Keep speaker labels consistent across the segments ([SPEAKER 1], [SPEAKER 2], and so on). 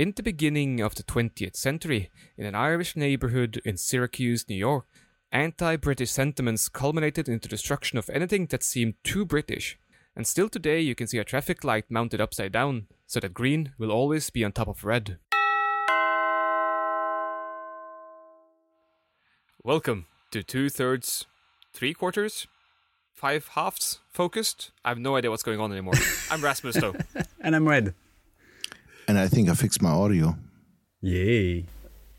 [SPEAKER 1] In the beginning of the 20th century, in an Irish neighborhood in Syracuse, New York, anti British sentiments culminated in the destruction of anything that seemed too British. And still today, you can see a traffic light mounted upside down, so that green will always be on top of red. Welcome to two thirds, three quarters, five halves focused. I have no idea what's going on anymore. I'm Rasmus, though.
[SPEAKER 2] And I'm red.
[SPEAKER 3] And I think I fixed my audio.
[SPEAKER 2] Yay.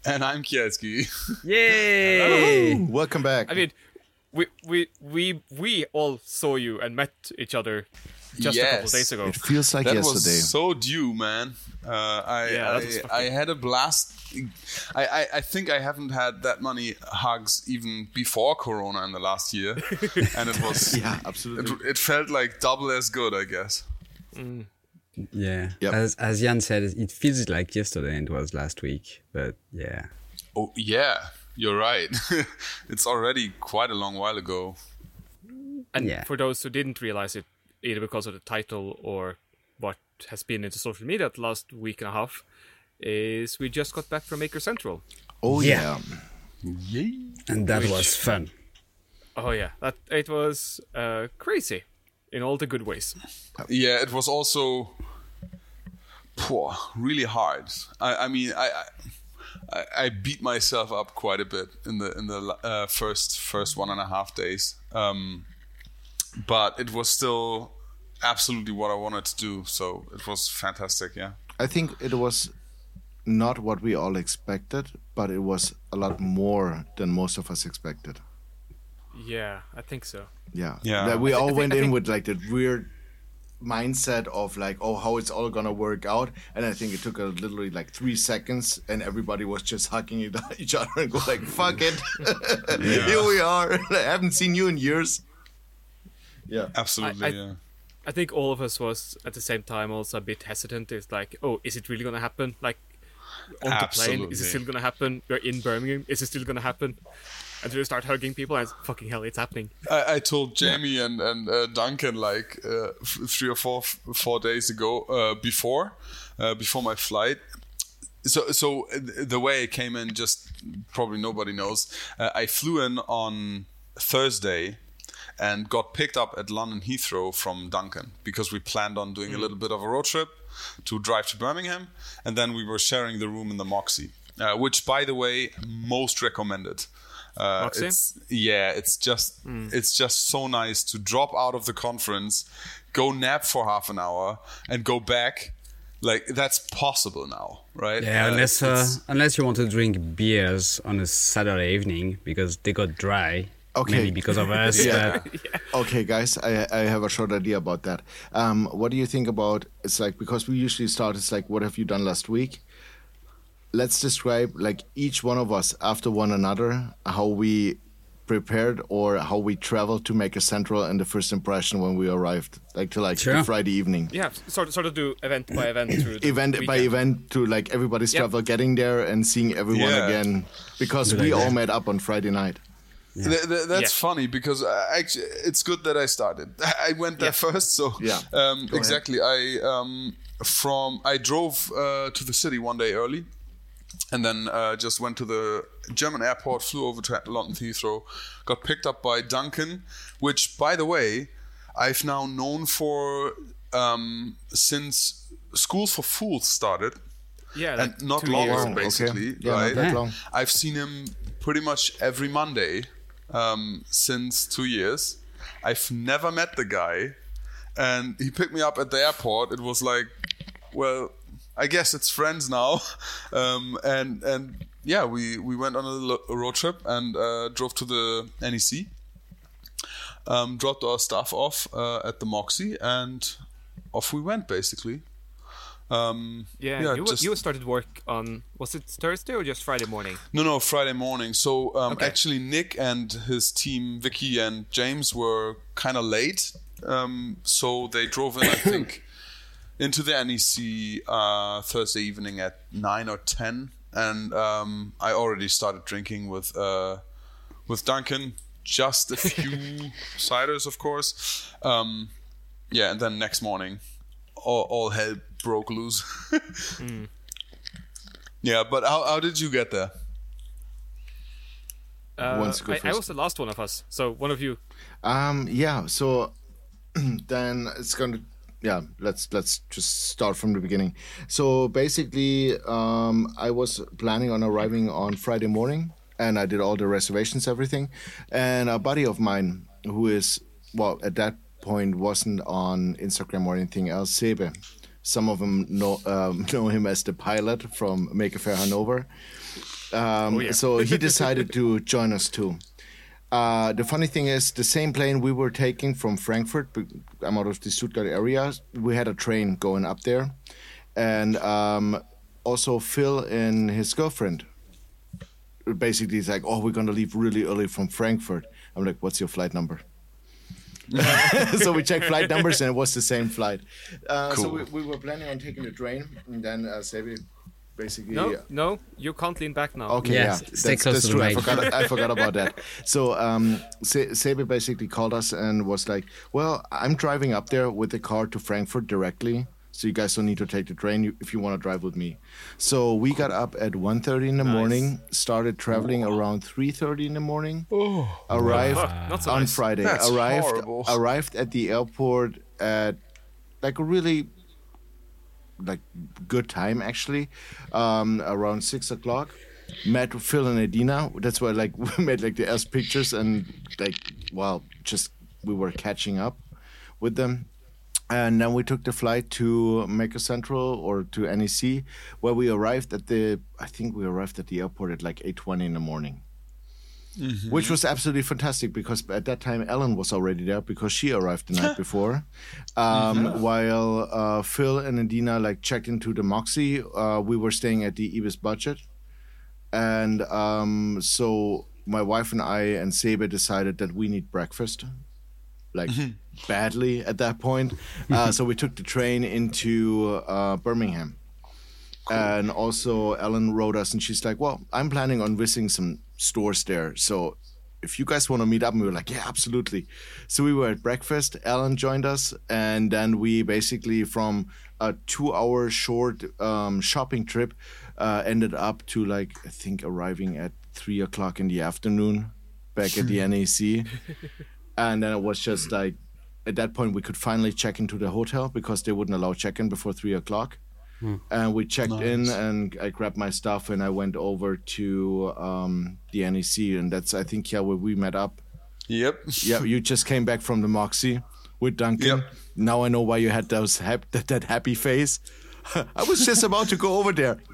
[SPEAKER 4] And I'm Kielski.
[SPEAKER 2] Yay!
[SPEAKER 3] Welcome back.
[SPEAKER 1] I mean, we we we we all saw you and met each other just a couple
[SPEAKER 4] Yes.
[SPEAKER 1] days ago.
[SPEAKER 3] it feels like
[SPEAKER 4] that
[SPEAKER 3] yesterday.
[SPEAKER 4] was so due, man. Uh, I,
[SPEAKER 1] Yeah,
[SPEAKER 4] I, I had a blast. I, I, I think I haven't had that many hugs even before Corona in the last year, and it was
[SPEAKER 3] yeah, absolutely.
[SPEAKER 4] it, it felt like double as good, I guess.
[SPEAKER 2] Yeah.
[SPEAKER 3] Yep.
[SPEAKER 2] As as Jan said, it feels like yesterday and it was last week. But yeah.
[SPEAKER 4] Oh yeah, you're right. it's already quite a long while ago.
[SPEAKER 1] And
[SPEAKER 2] Yeah.
[SPEAKER 1] for those who didn't realize it, either because of the title or what has been into social media the last week and a half, is we just got back from Maker Central.
[SPEAKER 3] oh
[SPEAKER 2] Yeah.
[SPEAKER 3] yeah.
[SPEAKER 2] And that
[SPEAKER 1] Which-
[SPEAKER 2] was fun.
[SPEAKER 1] Oh yeah, that it was uh, crazy in all the good ways.
[SPEAKER 4] Yeah, it was also poor, really hard. I, I mean, I, I I beat myself up quite a bit in the in the uh, first first one and a half days, um, but it was still absolutely what I wanted to do. So it was fantastic. Yeah.
[SPEAKER 3] I think it was not what we all expected, but it was a lot more than most of us expected.
[SPEAKER 1] Yeah, I think so.
[SPEAKER 3] Yeah.
[SPEAKER 4] Yeah.
[SPEAKER 3] That we
[SPEAKER 4] I
[SPEAKER 3] all
[SPEAKER 1] think-
[SPEAKER 3] went
[SPEAKER 1] I
[SPEAKER 3] in
[SPEAKER 1] think-
[SPEAKER 3] with like that weird mindset of like, oh, how it's all gonna work out. And I think it took a literally like three seconds, and everybody was just hugging each other and go like, "Fuck it, here we are." I haven't seen you in years. Yeah.
[SPEAKER 4] Absolutely.
[SPEAKER 1] I-
[SPEAKER 4] yeah.
[SPEAKER 1] I think all of us was at the same time also a bit hesitant. It's like, oh, is it really gonna happen? Like on the plane, is it still gonna happen? We're in Birmingham, is it still gonna happen? And we start hugging people, and it's, fucking hell, it's happening.
[SPEAKER 4] I, I told Jamie and and uh, Duncan like uh, f- three or four four days ago uh, before uh, before my flight. So so uh, the way I came in, just probably nobody knows. Uh, I flew in on Thursday and got picked up at London Heathrow from Duncan because we planned on doing a little bit of a road trip to drive to Birmingham, and then we were sharing the room in the Moxy, uh, which, by the way, most recommended. Uh, it's yeah, it's just it's just so nice to drop out of the conference, go nap for half an hour, and go back. Like that's possible now, right?
[SPEAKER 2] Yeah,
[SPEAKER 4] Uh,
[SPEAKER 2] unless uh, unless you want to drink beers on a Saturday evening because they got dry.
[SPEAKER 3] Okay.
[SPEAKER 2] Maybe because of us.
[SPEAKER 3] Yeah.
[SPEAKER 2] but-
[SPEAKER 3] Okay, guys, I, I have a short idea about that. Um, what do you think about? It's like because we usually start. It's like, what have you done last week? Let's describe like each one of us after one another how we prepared or how we traveled to Maker Central and the first impression when we arrived, like to like the
[SPEAKER 2] Sure.
[SPEAKER 3] Friday evening.
[SPEAKER 1] Yeah, sort of, sort of do event by event through the
[SPEAKER 3] Event by event to like everybody's
[SPEAKER 1] Yep.
[SPEAKER 3] travel getting there and seeing everyone
[SPEAKER 4] Yeah.
[SPEAKER 3] again because
[SPEAKER 2] Good
[SPEAKER 3] we
[SPEAKER 2] idea.
[SPEAKER 3] all met up on Friday night.
[SPEAKER 4] Th- th- that's
[SPEAKER 1] Yeah.
[SPEAKER 4] funny because uh, actually it's good that I started. I went there
[SPEAKER 1] Yeah.
[SPEAKER 4] first, so
[SPEAKER 3] Yeah.
[SPEAKER 4] Um, exactly. I um, from I drove uh, to the city one day early, and then uh, just went to the German airport, flew over to London Heathrow, got picked up by Duncan, which, by the way, I've now known for um, since Schools for Fools started
[SPEAKER 1] Yeah, like
[SPEAKER 4] and not
[SPEAKER 1] two
[SPEAKER 4] longer,
[SPEAKER 1] years.
[SPEAKER 3] Long, okay.
[SPEAKER 4] basically,
[SPEAKER 3] Yeah, not
[SPEAKER 4] right?
[SPEAKER 3] that long.
[SPEAKER 4] I've seen him pretty much every Monday um, since two years. I've never met the guy, and he picked me up at the airport. It was like, well, I guess it's friends now, um, and and yeah, we we went on a, lo- a road trip and uh, drove to the NEC. Um, dropped our stuff off uh, at the Moxy, and off we went basically. Um,
[SPEAKER 1] Yeah, you,
[SPEAKER 4] just-
[SPEAKER 1] you started work on was it Thursday or just Friday morning?
[SPEAKER 4] no, no, Friday morning. So um,
[SPEAKER 1] Okay.
[SPEAKER 4] actually, Nick and his team, Vicky and James, were kind of late. Um, so they drove in, I think, into the NEC uh, Thursday evening at nine or ten, and um, I already started drinking with uh, with Duncan. Just a few ciders, of course. Um, yeah, and then next morning, all, all hell broke loose. Yeah, but how, how did you get there?
[SPEAKER 1] Uh,
[SPEAKER 3] wants
[SPEAKER 1] I, I was the last one of us, so one of you.
[SPEAKER 3] Um, yeah. So then it's gonna. Yeah, let's let's just start from the beginning. So basically, um, I was planning on arriving on Friday morning, and I did all the reservations, everything. And a buddy of mine, who is well at that point wasn't on Instagram or anything else, Sebe. Some of them know um, know him as the pilot from Maker Faire Hanover. Um, So he decided to join us too. Uh, the funny thing is, the same plane we were taking from Frankfurt, I'm out of the Stuttgart area, we had a train going up there. And um, also, Phil and his girlfriend basically it's like, Oh, we're going to leave really early from Frankfurt. I'm like, What's your flight number? so we checked flight numbers and it was the same flight. Uh, So we, we were planning on taking the train, and then uh, Sebi basically.
[SPEAKER 1] No, no, you can't lean back now.
[SPEAKER 3] Okay,
[SPEAKER 2] Yeah,
[SPEAKER 3] yeah,
[SPEAKER 2] stay
[SPEAKER 3] that's,
[SPEAKER 2] close
[SPEAKER 3] that's
[SPEAKER 2] to the
[SPEAKER 3] true. I forgot. I forgot about that. So, um, Se- Sebe basically called us and was like, "Well, I'm driving up there with the car to Frankfurt directly, so you guys don't need to take the train if you want to drive with me." So we got up at 1.30 in the morning, started traveling around 3:30 in the morning, arrived
[SPEAKER 1] Fuck, not so
[SPEAKER 3] on
[SPEAKER 1] nice.
[SPEAKER 3] Friday.
[SPEAKER 4] That's
[SPEAKER 3] arrived
[SPEAKER 4] horrible.
[SPEAKER 3] arrived at the airport at like a really like good time actually. Um around six o'clock met phil and adina that's why like we made like the ass pictures and like well just we were catching up with them. And then we took the flight to Maker Central or to NEC, where we arrived at the. I think we arrived at the airport at like eight twenty in the morning, which was absolutely fantastic because at that time Ellen was already there because she arrived the night before, um, while uh, Phil and Adina like checked into the Moxy. Uh, we were staying at the Ibis budget, and um, so my wife and I and Sebe decided that we need breakfast like badly at that point. Uh, so we took the train into uh, Birmingham. And also, Ellen wrote us, and she's like, "Well, I'm planning on visiting some stores there. So, if you guys want to meet up," and we were like, "Yeah, absolutely." So we were at breakfast. Ellen joined us, and then we basically, from a two-hour short um, shopping trip, uh, ended up to like I think arriving at three o'clock in the afternoon, back at the NEC and then it was just like at that point we could finally check into the hotel because they wouldn't allow check-in before three o'clock and we checked in and i grabbed my stuff and i went over to um, the nec and that's i think yeah where we met up.
[SPEAKER 4] Yep.
[SPEAKER 3] yeah you just came back from the moxy with duncan.
[SPEAKER 4] Yep.
[SPEAKER 3] now i know why you had those hap- that, that happy face I was just about to go over there.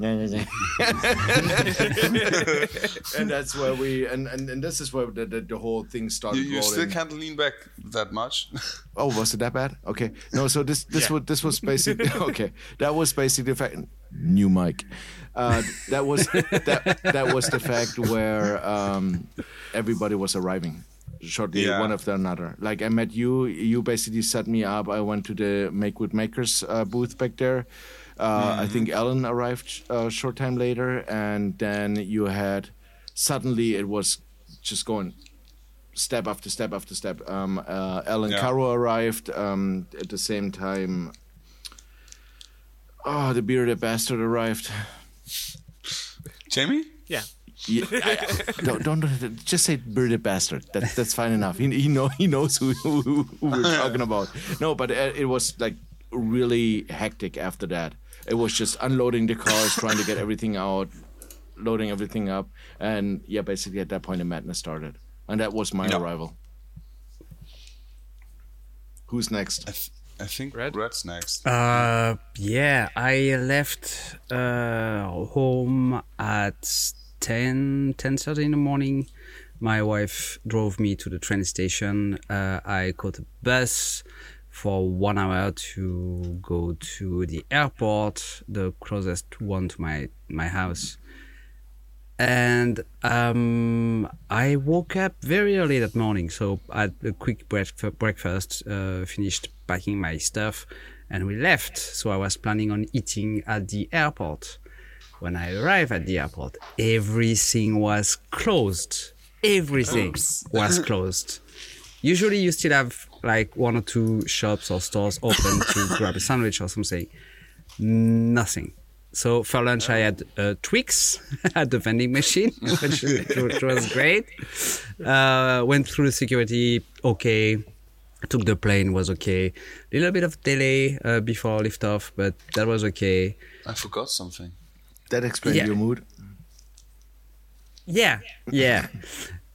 [SPEAKER 3] and that's where we and, and, and this is where the, the, the whole thing started
[SPEAKER 4] You, you still can't lean back that much.
[SPEAKER 3] Oh, was it that bad? Okay. No, so this this was this was basically okay. That was basically the fact. New mic. Uh, that was that that was the fact where um, everybody was arriving shortly
[SPEAKER 4] Yeah.
[SPEAKER 3] one after another. Like I met you, you basically set me up. I went to the Make with Makers uh, booth back there. Uh, I think Ellen arrived a short time later, and then you had suddenly it was just going step after step after step. Um, uh, Ellen
[SPEAKER 4] Yeah.
[SPEAKER 3] Caro arrived um, at the same time. Oh, the bearded bastard arrived.
[SPEAKER 4] Jamie?
[SPEAKER 1] Yeah.
[SPEAKER 3] Yeah, don't, don't don't- just say bearded bastard. That, that's fine enough. He, he know he knows who, who, who we're talking about. No, but uh, it was like really hectic after that. It was just unloading the cars, trying to get everything out, loading everything up, and yeah, basically at that point the madness started, and that was my
[SPEAKER 4] Yeah.
[SPEAKER 3] arrival. Who's next?
[SPEAKER 4] I, th- I think
[SPEAKER 1] Red?
[SPEAKER 4] Red's next.
[SPEAKER 2] Uh, yeah, I left uh, home at 10, 10.30 in the morning. My wife drove me to the train station. Uh, I caught a bus for one hour to go to the airport, the closest one to my, my house. And um, I woke up very early that morning, so I had a quick breakf- breakfast, uh, finished packing my stuff, and we left. So I was planning on eating at the airport. When I arrived at the airport, everything was closed. Everything was closed. Usually, you still have like one or two shops or stores open to grab a sandwich or something. Nothing So for lunch, I had uh, Twix at the vending machine, which, which was great. Uh, went through security, okay. Took the plane, was okay. A Little bit of delay uh, before liftoff, but that was okay.
[SPEAKER 4] I forgot something.
[SPEAKER 3] That explains
[SPEAKER 2] Yeah.
[SPEAKER 3] your mood.
[SPEAKER 2] Yeah, yeah.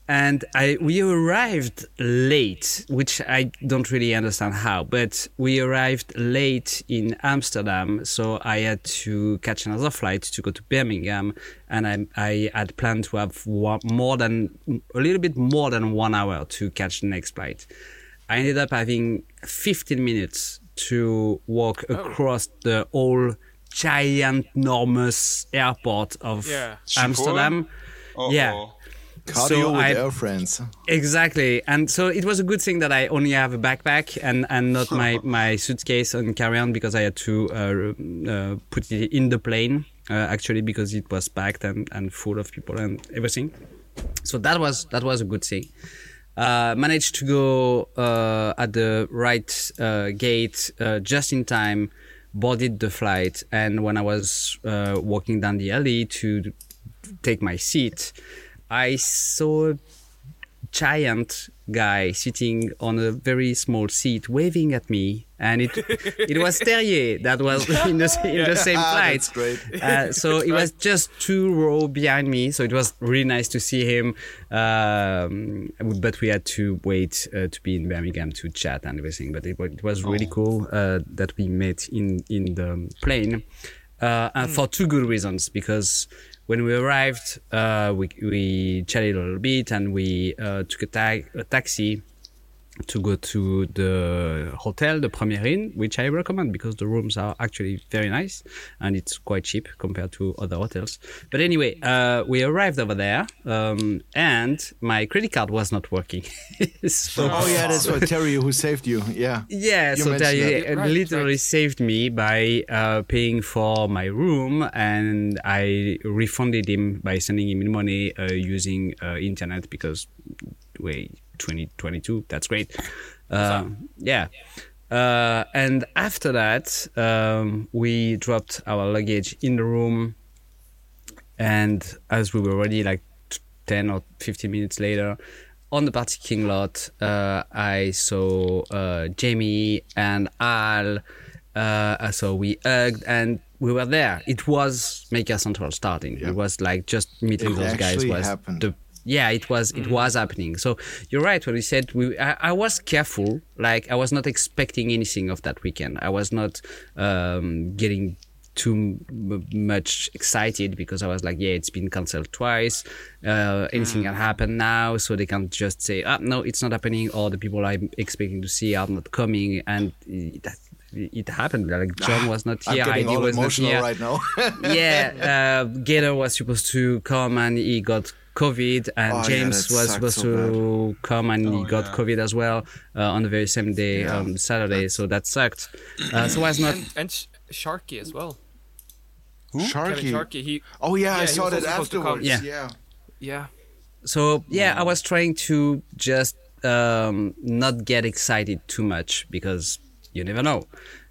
[SPEAKER 2] And I we arrived late, which I don't really understand how, but we arrived late in Amsterdam, so I had to catch another flight to go to Birmingham, and I I had planned to have one, more than a little bit more than one hour to catch the next flight. I ended up having 15 minutes to walk oh. across the whole giant, enormous airport of
[SPEAKER 1] Yeah.
[SPEAKER 2] Amsterdam. Yeah.
[SPEAKER 3] Cardio
[SPEAKER 2] So
[SPEAKER 3] with
[SPEAKER 2] I-
[SPEAKER 3] friends.
[SPEAKER 2] Exactly, and so it was a good thing that I only have a backpack and and not my my suitcase and carry on because I had to uh, uh, put it in the plane uh, actually because it was packed and and full of people and everything. So that was that was a good thing. Uh, managed to go uh, at the right uh, gate uh, just in time. Boarded the flight, and when I was uh, walking down the alley to take my seat, I saw a giant guy sitting on a very small seat waving at me and it it was Terrier that was in the, in the same
[SPEAKER 3] Ah,
[SPEAKER 2] flight. uh, so it was just two row behind me so it was really nice to see him um, but we had to wait uh, to be in Birmingham to chat and everything but it, it was really cool uh, that we met in in the plane uh, and for two good reasons because when we arrived, uh, we, we chatted a little bit and we uh, took a, ta- a taxi to go to the hotel, the Premier Inn, which I recommend because the rooms are actually very nice and it's quite cheap compared to other hotels. But anyway, uh, we arrived over there um, and my credit card was not working. so,
[SPEAKER 3] Oh yeah, that's what Terry who saved you. Yeah.
[SPEAKER 2] yeah,
[SPEAKER 3] You
[SPEAKER 2] so Terry
[SPEAKER 3] that.
[SPEAKER 2] uh,
[SPEAKER 1] Right,
[SPEAKER 2] literally
[SPEAKER 1] right.
[SPEAKER 2] saved me by uh, paying for my room, and I refunded him by sending him money uh, using uh, internet because wait, 2022, that's great. Uh, yeah. Uh, and after that, um, we dropped our luggage in the room, and as we were ready, like 10 or 15 minutes later on the parking lot uh, i saw uh, jamie and al uh, so we hugged and we were there it was maker central starting it was like just meeting
[SPEAKER 3] It
[SPEAKER 2] those guys was
[SPEAKER 3] happened.
[SPEAKER 2] the yeah it was it was happening so you're right when you said we I, I was careful like i was not expecting anything of that weekend i was not um, getting too m- much excited because I was like, yeah, it's been cancelled twice. Uh, anything can happen now, so they can just say, ah, no, it's not happening, or the people I'm expecting to see are not coming, and it, it happened. Like John was not
[SPEAKER 3] I'm
[SPEAKER 2] here,
[SPEAKER 3] all
[SPEAKER 2] was not
[SPEAKER 3] emotional
[SPEAKER 2] here.
[SPEAKER 3] right now.
[SPEAKER 2] yeah, uh, Gator was supposed to come and he got COVID, and
[SPEAKER 3] Oh,
[SPEAKER 2] James
[SPEAKER 3] that
[SPEAKER 2] was supposed
[SPEAKER 3] so
[SPEAKER 2] to come and he
[SPEAKER 4] Oh,
[SPEAKER 2] got
[SPEAKER 4] yeah.
[SPEAKER 2] COVID as well uh, on the very same day,
[SPEAKER 3] Yeah.
[SPEAKER 2] um, Saturday. So that sucked. Uh, so I was not.
[SPEAKER 1] and, and Sh- Sharky as well. Kevin
[SPEAKER 3] Sharky.
[SPEAKER 1] Sharky, he
[SPEAKER 3] Oh yeah,
[SPEAKER 1] Yeah,
[SPEAKER 3] I saw that
[SPEAKER 1] also supposed
[SPEAKER 3] afterwards.
[SPEAKER 2] Yeah.
[SPEAKER 3] yeah.
[SPEAKER 1] yeah.
[SPEAKER 2] So yeah, I was trying to just um, not get excited too much because you never know.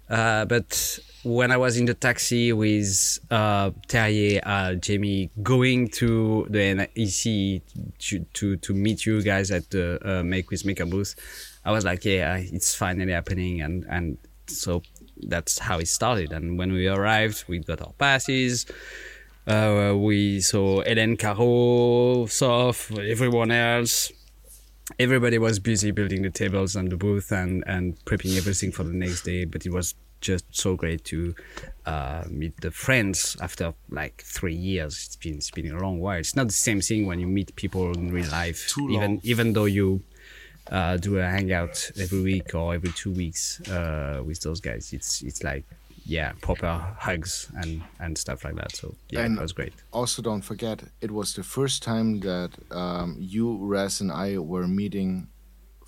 [SPEAKER 2] Uh, but when I was in the taxi with uh, Terrier, uh, Jamie, going to the NEC to, to to meet you guys at the uh, Make with Maker booth, I was like, yeah, it's finally happening, and and so that's how it started. And when we arrived, we got our passes. Uh, we saw Hélène Caro, Soph, everyone else. Everybody was busy building the tables and the booth and, and prepping everything for the next day. But it was just so great to uh, meet the friends after like three years. It's been it's been a long while. It's not the same thing when you meet people in real life,
[SPEAKER 4] Too
[SPEAKER 2] even
[SPEAKER 4] long.
[SPEAKER 2] even though you uh, do a hangout every week or every two weeks uh, with those guys. It's it's like yeah, proper hugs and and stuff like that. So yeah,
[SPEAKER 3] And-
[SPEAKER 2] it was great.
[SPEAKER 3] Also, don't forget, it was the first time that um, you, Raz, and I were meeting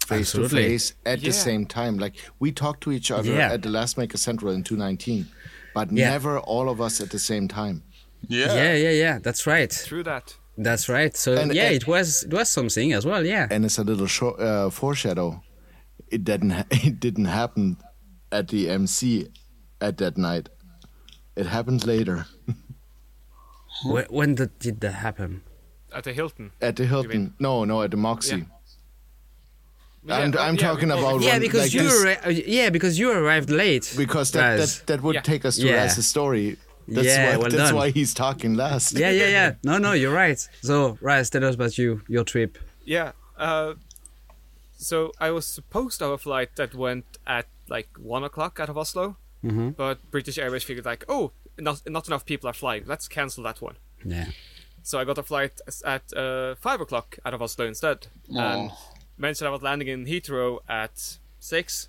[SPEAKER 3] face to
[SPEAKER 2] Absolutely.
[SPEAKER 3] face at the same time. Like we talked to each other
[SPEAKER 2] Yeah.
[SPEAKER 3] at the last Maker Central in 2019, but
[SPEAKER 2] Yeah.
[SPEAKER 3] never all of us at the same time.
[SPEAKER 4] Yeah.
[SPEAKER 2] Yeah, yeah, yeah. That's right.
[SPEAKER 1] Through that.
[SPEAKER 2] That's right. So
[SPEAKER 3] And-
[SPEAKER 2] yeah,
[SPEAKER 3] and-
[SPEAKER 2] it was it was something as well. Yeah.
[SPEAKER 3] And it's a little short, uh, foreshadow. It didn't. Ha- it didn't happen at the MC at that night. It happened later
[SPEAKER 2] When, when did, did that happen?
[SPEAKER 1] At the Hilton.
[SPEAKER 3] at the Hilton. No, no, at the Moxy.
[SPEAKER 1] Yeah.
[SPEAKER 3] I'm, I'm
[SPEAKER 1] yeah,
[SPEAKER 3] talking
[SPEAKER 1] we-
[SPEAKER 3] about
[SPEAKER 2] Yeah, because
[SPEAKER 3] like
[SPEAKER 2] you arri- uh, yeah because you arrived late.
[SPEAKER 3] because that, that that would
[SPEAKER 1] Yeah.
[SPEAKER 3] take us to
[SPEAKER 2] Yeah.
[SPEAKER 3] Raz's story. That's
[SPEAKER 2] Yeah,
[SPEAKER 3] why
[SPEAKER 2] well
[SPEAKER 3] that's
[SPEAKER 2] done.
[SPEAKER 3] why he's talking last.
[SPEAKER 2] yeah, yeah, yeah. No, no, you're right. So, Raz, tell us about you, your trip.
[SPEAKER 1] Yeah. Uh, so I was supposed to have a flight that went at like one o'clock out of Oslo,
[SPEAKER 2] Mm-hmm.
[SPEAKER 1] but British Airways figured like, oh, not not enough people are flying. Let's cancel that one.
[SPEAKER 2] Yeah.
[SPEAKER 1] So I got a flight at uh, five o'clock out of Oslo instead, and mentioned I was landing in Heathrow at six.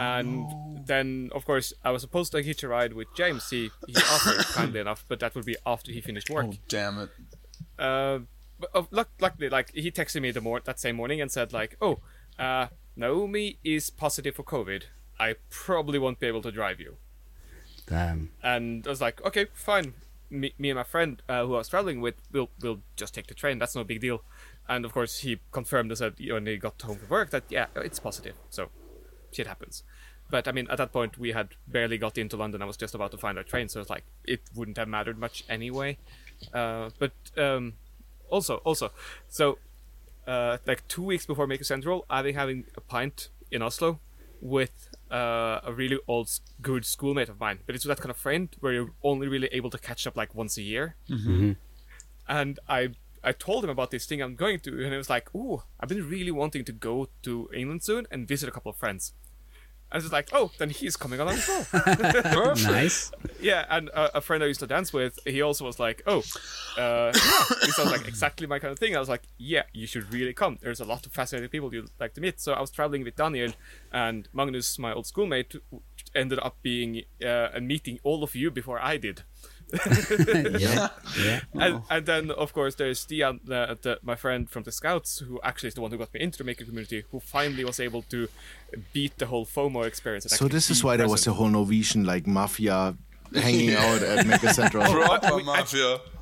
[SPEAKER 1] and then, of course, I was supposed to hitch a ride with James. He he offered kindly enough, but that would be after he finished work.
[SPEAKER 4] Oh damn it!
[SPEAKER 1] Uh, but uh, luck, luckily, like he texted me the mor- that same morning and said like, "Oh, uh, Naomi is positive for COVID. I probably won't be able to drive you."
[SPEAKER 2] Damn.
[SPEAKER 1] And I was like, "Okay, fine. Me, me and my friend uh, who I was traveling with, we'll we'll just take the train. That's no big deal." And of course, he confirmed and said when he got home from work that yeah, it's positive. So, shit happens. But I mean, at that point, we had barely got into London. I was just about to find our train, so it's like it wouldn't have mattered much anyway. Uh, but um, also, also, so uh, like two weeks before Maker Central, I've been having a pint in Oslo with uh, a really old, good schoolmate of mine. But it's that kind of friend where you're only really able to catch up like once a year. And I I told him about this thing I'm going to, and he was like, "Ooh, I've been really wanting to go to England soon and visit a couple of friends." I was like, "Oh, then he's coming along as well."
[SPEAKER 2] Nice.
[SPEAKER 1] Yeah, and uh, a friend I used to dance with, he also was like, "Oh, uh, this sounds like exactly my kind of thing." I was like, "Yeah, you should really come. There's a lot of fascinating people you'd like to meet." So I was traveling with Daniel, and Magnus, my old schoolmate, ended up being uh, meeting all of you before I did.
[SPEAKER 2] Yeah. Yeah.
[SPEAKER 1] And, and then, of course, there's Stian, uh, the, my friend from the Scouts, who actually is the one who got me into the maker community, who finally was able to beat the whole FOMO experience.
[SPEAKER 3] So this is
[SPEAKER 1] be
[SPEAKER 3] why there was a whole Norwegian like mafia hanging out at Maker Central.
[SPEAKER 4] Proper
[SPEAKER 1] we- I-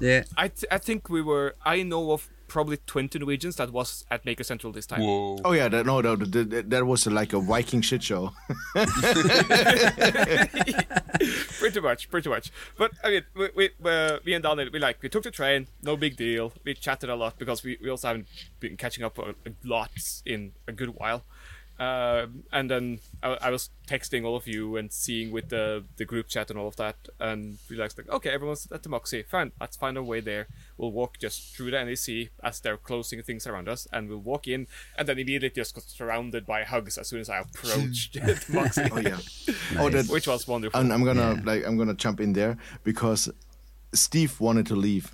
[SPEAKER 2] Yeah.
[SPEAKER 1] I, th- I think we were. I know of probably 20 Norwegians that was at Maker Central this time.
[SPEAKER 4] Whoa.
[SPEAKER 3] Oh yeah, that, no, no, that, that, that was like a Viking shit show.
[SPEAKER 1] pretty much, pretty much. But I mean, we, we, uh, me and Daniel, we like we took the train, no big deal. We chatted a lot because we, we also haven't been catching up a, a lot in a good while. Um and then I, I was texting all of you and seeing with the the group chat and all of that, and realized like, okay, everyone's at the Moxy, fine, let's find our way there. We'll walk just through the NEC as they're closing things around us, and we'll walk in, and then immediately just got surrounded by hugs as soon as I approached the Moxy,
[SPEAKER 3] Oh yeah. Oh, that,
[SPEAKER 1] which was wonderful.
[SPEAKER 3] I'm, I'm gonna
[SPEAKER 2] Yeah.
[SPEAKER 3] like I'm gonna jump in there because Steve wanted to leave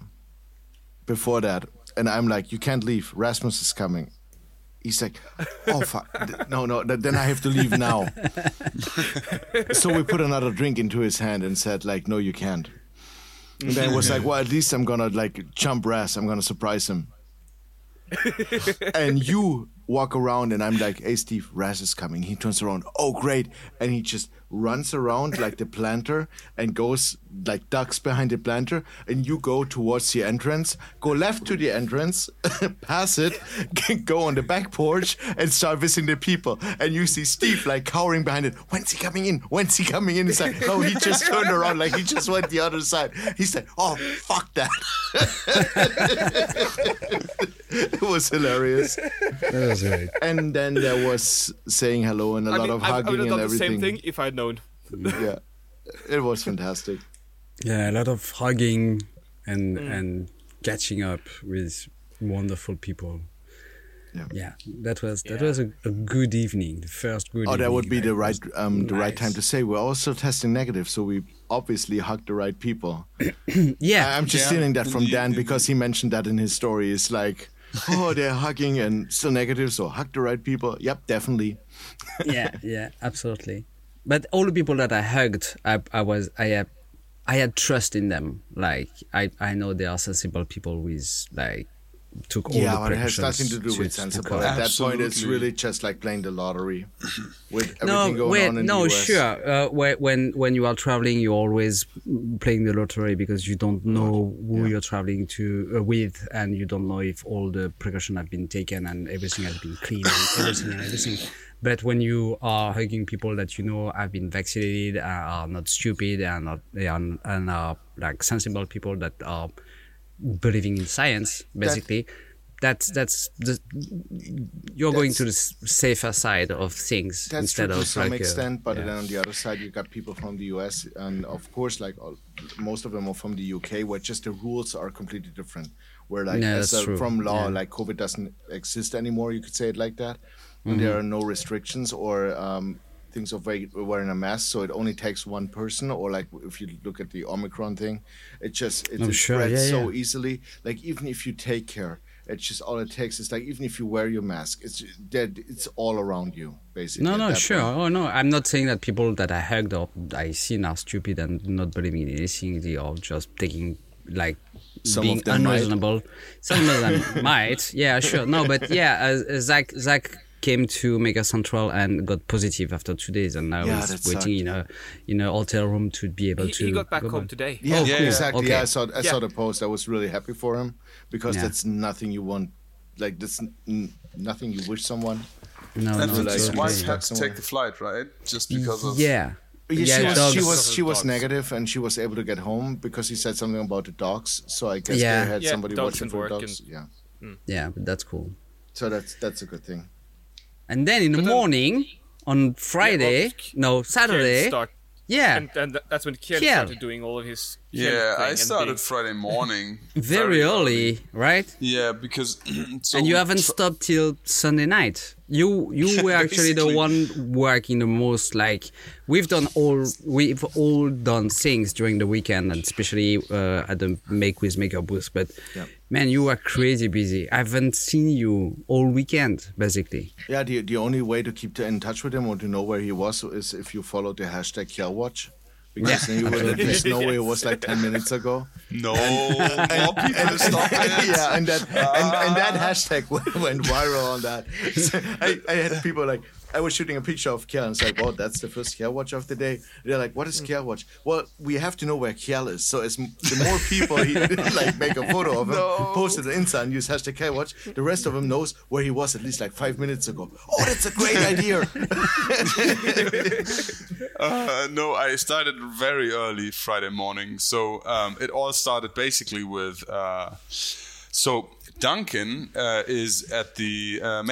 [SPEAKER 3] before that, and I'm like, you can't leave. Rasmus is coming. He's like, oh fuck, no, no. Then I have to leave now. so we put another drink into his hand and said like, no, you can't. And then it was like, well, at least I'm gonna like jump Ras. I'm gonna surprise him. and you walk around and I'm like, hey Steve, Raz is coming. He turns around, oh great. And he just runs around like the planter and goes like ducks behind the planter and you go towards the entrance, go left to the entrance, pass it, go on the back porch and start visiting the people. And you see Steve like cowering behind it. When's he coming in? When's he coming in? It's like, no, he just turned around like he just went the other side. He said, oh fuck that. it was hilarious
[SPEAKER 2] That was great.
[SPEAKER 3] and then there was saying hello and a
[SPEAKER 1] I
[SPEAKER 3] lot
[SPEAKER 1] mean,
[SPEAKER 3] of
[SPEAKER 1] I, I
[SPEAKER 3] hugging
[SPEAKER 1] would have
[SPEAKER 3] and
[SPEAKER 1] done the
[SPEAKER 3] everything.
[SPEAKER 1] same thing if I'd known.
[SPEAKER 3] Yeah, it was fantastic.
[SPEAKER 2] Yeah, a lot of hugging and and catching up with wonderful people.
[SPEAKER 3] Yeah.
[SPEAKER 2] Yeah, that was that
[SPEAKER 1] Yeah.
[SPEAKER 2] was a, a good evening. The first good.
[SPEAKER 3] Oh, that would be
[SPEAKER 2] evening,
[SPEAKER 3] the right
[SPEAKER 2] was
[SPEAKER 3] um, the right time to say we're also testing negative, so we obviously hugged the right people.
[SPEAKER 2] Yeah,
[SPEAKER 3] I- I'm just
[SPEAKER 4] Yeah,
[SPEAKER 3] stealing that from Dan because he mentioned that in his story. It's like, oh, they're hugging and still negative, so hug the right people. Yep, definitely.
[SPEAKER 2] yeah, yeah, absolutely. But all the people that I hugged, I, I was, I had, I had trust in them. Like I, I know they are sensible people with like took all
[SPEAKER 3] yeah,
[SPEAKER 2] the
[SPEAKER 3] but it has nothing to do with sensible. At
[SPEAKER 2] it.
[SPEAKER 3] that point, it's really just like playing the lottery with everything
[SPEAKER 2] no,
[SPEAKER 3] going
[SPEAKER 2] wait,
[SPEAKER 3] on in
[SPEAKER 2] no,
[SPEAKER 3] the US.
[SPEAKER 2] sure. Uh, when when you are traveling, you're always playing the lottery because you don't know who you're traveling to uh, with, and you don't know if all the precautions have been taken and everything has been clean and everything and everything. But when you are hugging people that you know have been vaccinated, uh, are not stupid, and not and, and are like sensible people that are believing in science, basically. that's that's the, you're going to the safer side of things
[SPEAKER 3] That's
[SPEAKER 2] instead
[SPEAKER 3] true to
[SPEAKER 2] of
[SPEAKER 3] some
[SPEAKER 2] like a-
[SPEAKER 3] extent, but
[SPEAKER 2] yeah.
[SPEAKER 3] then on the other side, you got people from the US, and of course, like all, most of them are from the UK, where just the rules are completely different. Where like
[SPEAKER 2] Yeah,
[SPEAKER 3] as a, from law,
[SPEAKER 2] Yeah.
[SPEAKER 3] like COVID doesn't exist anymore. You could say it like that.
[SPEAKER 2] Mm-hmm.
[SPEAKER 3] there are no restrictions or um, things of wear- wearing a mask, so it only takes one person. Or like if you look at the Omicron thing, it just it,
[SPEAKER 2] sure,
[SPEAKER 3] spreads
[SPEAKER 2] yeah,
[SPEAKER 3] so
[SPEAKER 2] yeah.
[SPEAKER 3] easily. Like even if you take care. It's just all it takes is like even if you wear your mask, it's dead. It's all around you, basically.
[SPEAKER 2] No, no, sure.
[SPEAKER 3] point.
[SPEAKER 2] Oh no, I'm not saying that people that I hugged or I seen are stupid and not believing in anything. They are just taking like
[SPEAKER 3] Some
[SPEAKER 2] being
[SPEAKER 3] of them might.
[SPEAKER 2] unreasonable. Some of them might. Yeah, sure. No, but yeah, uh, Zach Zach came to Maker Central and got positive after two days, and now
[SPEAKER 3] Yeah,
[SPEAKER 2] he's
[SPEAKER 3] that
[SPEAKER 2] waiting in a in a hotel room to be able
[SPEAKER 1] He,
[SPEAKER 2] to.
[SPEAKER 1] he got back
[SPEAKER 2] go
[SPEAKER 1] home
[SPEAKER 2] back.
[SPEAKER 1] today.
[SPEAKER 3] Yeah,
[SPEAKER 2] Oh,
[SPEAKER 3] yeah,
[SPEAKER 2] cool.
[SPEAKER 3] exactly.
[SPEAKER 2] Okay.
[SPEAKER 3] Yeah, I saw I
[SPEAKER 1] Yeah.
[SPEAKER 3] saw the post. I was really happy for him because
[SPEAKER 2] Yeah.
[SPEAKER 3] that's nothing you want. Like that's n- nothing you wish someone.
[SPEAKER 2] No,
[SPEAKER 4] And
[SPEAKER 2] no,
[SPEAKER 4] his
[SPEAKER 2] totally.
[SPEAKER 4] wife had to take the flight, right? Just because of
[SPEAKER 2] yeah.
[SPEAKER 3] Yeah,
[SPEAKER 2] Yeah,
[SPEAKER 3] she was she was she was negative and she was able to get home because he said something about the dogs. So I guess
[SPEAKER 2] Yeah.
[SPEAKER 3] they had
[SPEAKER 1] Yeah,
[SPEAKER 3] somebody watching for
[SPEAKER 1] work
[SPEAKER 3] dogs.
[SPEAKER 1] and-
[SPEAKER 3] Yeah, hmm.
[SPEAKER 2] Yeah, but that's cool.
[SPEAKER 3] so that's that's a good thing.
[SPEAKER 2] And then in the
[SPEAKER 1] then-
[SPEAKER 2] morning on Friday,
[SPEAKER 1] K-
[SPEAKER 2] no Saturday,
[SPEAKER 1] start,
[SPEAKER 2] yeah,
[SPEAKER 1] and, and that's when Kiel,
[SPEAKER 2] Kiel.
[SPEAKER 1] started doing all of his.
[SPEAKER 4] Yeah,
[SPEAKER 1] thing
[SPEAKER 4] I started
[SPEAKER 1] being-
[SPEAKER 4] Friday morning.
[SPEAKER 2] very early, right?
[SPEAKER 4] Yeah, because so
[SPEAKER 2] and you haven't
[SPEAKER 4] tr-
[SPEAKER 2] stopped till Sunday night. You you were actually the one working the most. Like we've done all we've all done things during the weekend, and especially uh, at the Make with Maker booth. But
[SPEAKER 3] Yeah.
[SPEAKER 2] Man, you are crazy busy. I haven't seen you all weekend, basically.
[SPEAKER 3] Yeah, the the only way to keep in touch with him or to know where he was is if you follow the hashtag KielWatch. Because then you would at least know where he was like ten minutes ago.
[SPEAKER 4] no more people stop it.
[SPEAKER 3] yeah, and that and, and that hashtag went, went viral on that. So I, I had people like I was shooting a picture of Kiel and it's like, well, that's the first Kiel watch of the day. They're like, what is Kiel watch? Well, we have to know where Kiel is. So as the more people he like make a photo of him, post it on Insta and use hashtag Kiel watch, the rest of them knows where he was at least like five minutes ago. Oh, that's a great idea.
[SPEAKER 4] Uh, no, I started very early Friday morning. So um, it all started basically with. Uh, so Duncan uh, is at the uh,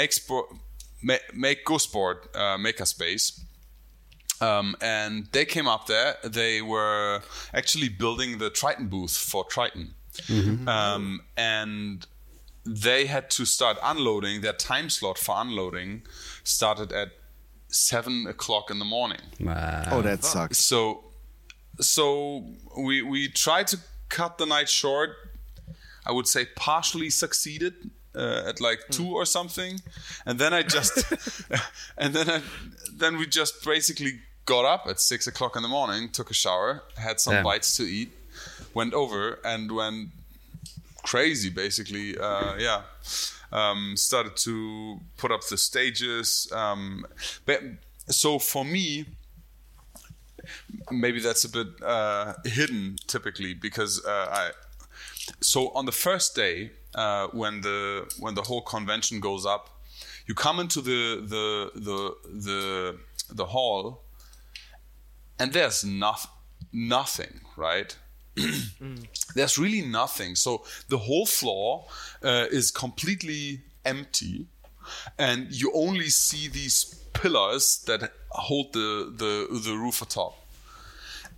[SPEAKER 4] Make Sport, Ma- Make Go Sport uh, Makerspace. Um, and they came up there. They were actually building the Triton booth for Triton. Um, and they had to start unloading. Their time slot for unloading started at seven o'clock in the morning.
[SPEAKER 2] Uh,
[SPEAKER 3] oh, that sucks.
[SPEAKER 4] So, so we we tried to cut the night short. I would say partially succeeded uh, at like two or something, and then I just and then I then we just basically got up at six o'clock in the morning, took a shower, had some bites to eat, went over and went crazy basically. Uh, yeah. Um, started to put up the stages. Um, but so for me, maybe that's a bit uh, hidden typically because uh, I. So on the first day, uh, when the when the whole convention goes up, you come into the the the the the hall, and there's nothing, nothing, right? there's really nothing. So the whole floor uh, is completely empty, and you only see these pillars that hold the the the roof atop,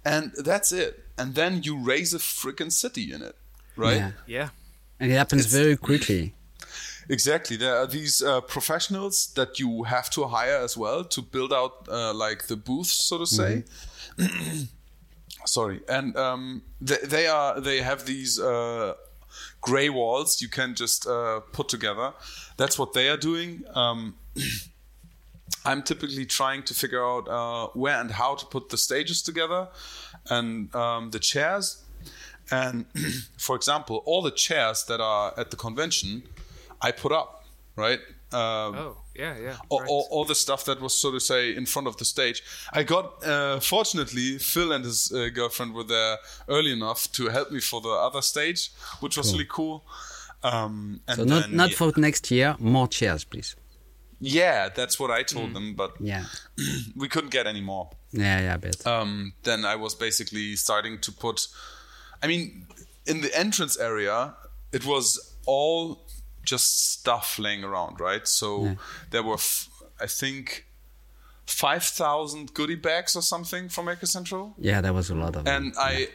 [SPEAKER 4] and that's it. And then you raise a freaking city in it, right?
[SPEAKER 2] Yeah.
[SPEAKER 1] Yeah.
[SPEAKER 2] and it happens very quickly.
[SPEAKER 4] Exactly. There are these uh, professionals that you have to hire as well to build out uh, like the booths, so to say. Sorry, and um, they, they are they have these uh, gray walls you can just uh, put together. That's what they are doing. Um, I'm typically trying to figure out uh, where and how to put the stages together and um, the chairs. And for example, all the chairs that are at the convention, I put up, right? Um,
[SPEAKER 1] Oh, yeah, yeah.
[SPEAKER 4] all,
[SPEAKER 1] right.
[SPEAKER 4] all, all the stuff that was so to say in front of the stage. I got uh, fortunately Phil and his uh, girlfriend were there early enough to help me for the other stage, which was really cool. Um, and
[SPEAKER 2] So not
[SPEAKER 4] then,
[SPEAKER 2] not
[SPEAKER 4] yeah,
[SPEAKER 2] for next year. More chairs, please.
[SPEAKER 4] yeah, that's what I told
[SPEAKER 1] Mm.
[SPEAKER 4] them, but
[SPEAKER 2] Yeah.
[SPEAKER 4] we couldn't get any more.
[SPEAKER 2] Yeah, yeah, I bet.
[SPEAKER 4] um, then I was basically starting to put. I mean, in the entrance area, it was all just stuff laying around, right? So there were, f- I think, five thousand goodie bags or something from Maker Central,
[SPEAKER 2] yeah, that was a lot of them.
[SPEAKER 4] and I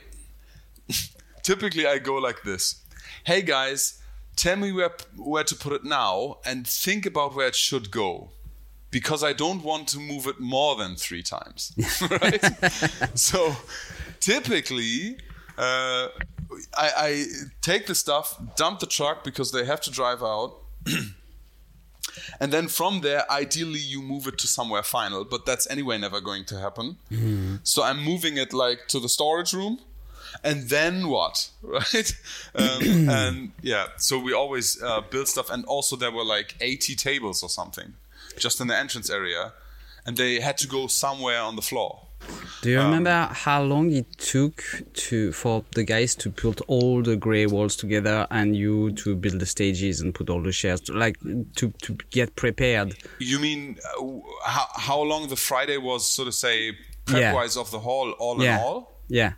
[SPEAKER 4] typically I go like this: Hey guys, tell me where where to put it now, and think about where it should go. Because I don't want to move it more than three times, right? so, typically, uh, I, I take the stuff, dump the truck because they have to drive out, and then from there, ideally, you move it to somewhere final. But that's anyway never going to happen. So I'm moving it like to the storage room, and then what, right? Um, and yeah, so we always uh, build stuff, and also there were like 80 tables or something, just in the entrance area, and they had to go somewhere on the floor.
[SPEAKER 2] Do you remember how long it took to for the guys to put all the grey walls together and you to build the stages and put all the chairs, to, like to to get prepared?
[SPEAKER 4] You mean uh, how, how long the Friday was, so to say, prep
[SPEAKER 2] Yeah.
[SPEAKER 4] wise of the hall, all
[SPEAKER 2] yeah,
[SPEAKER 4] in all?
[SPEAKER 2] yeah,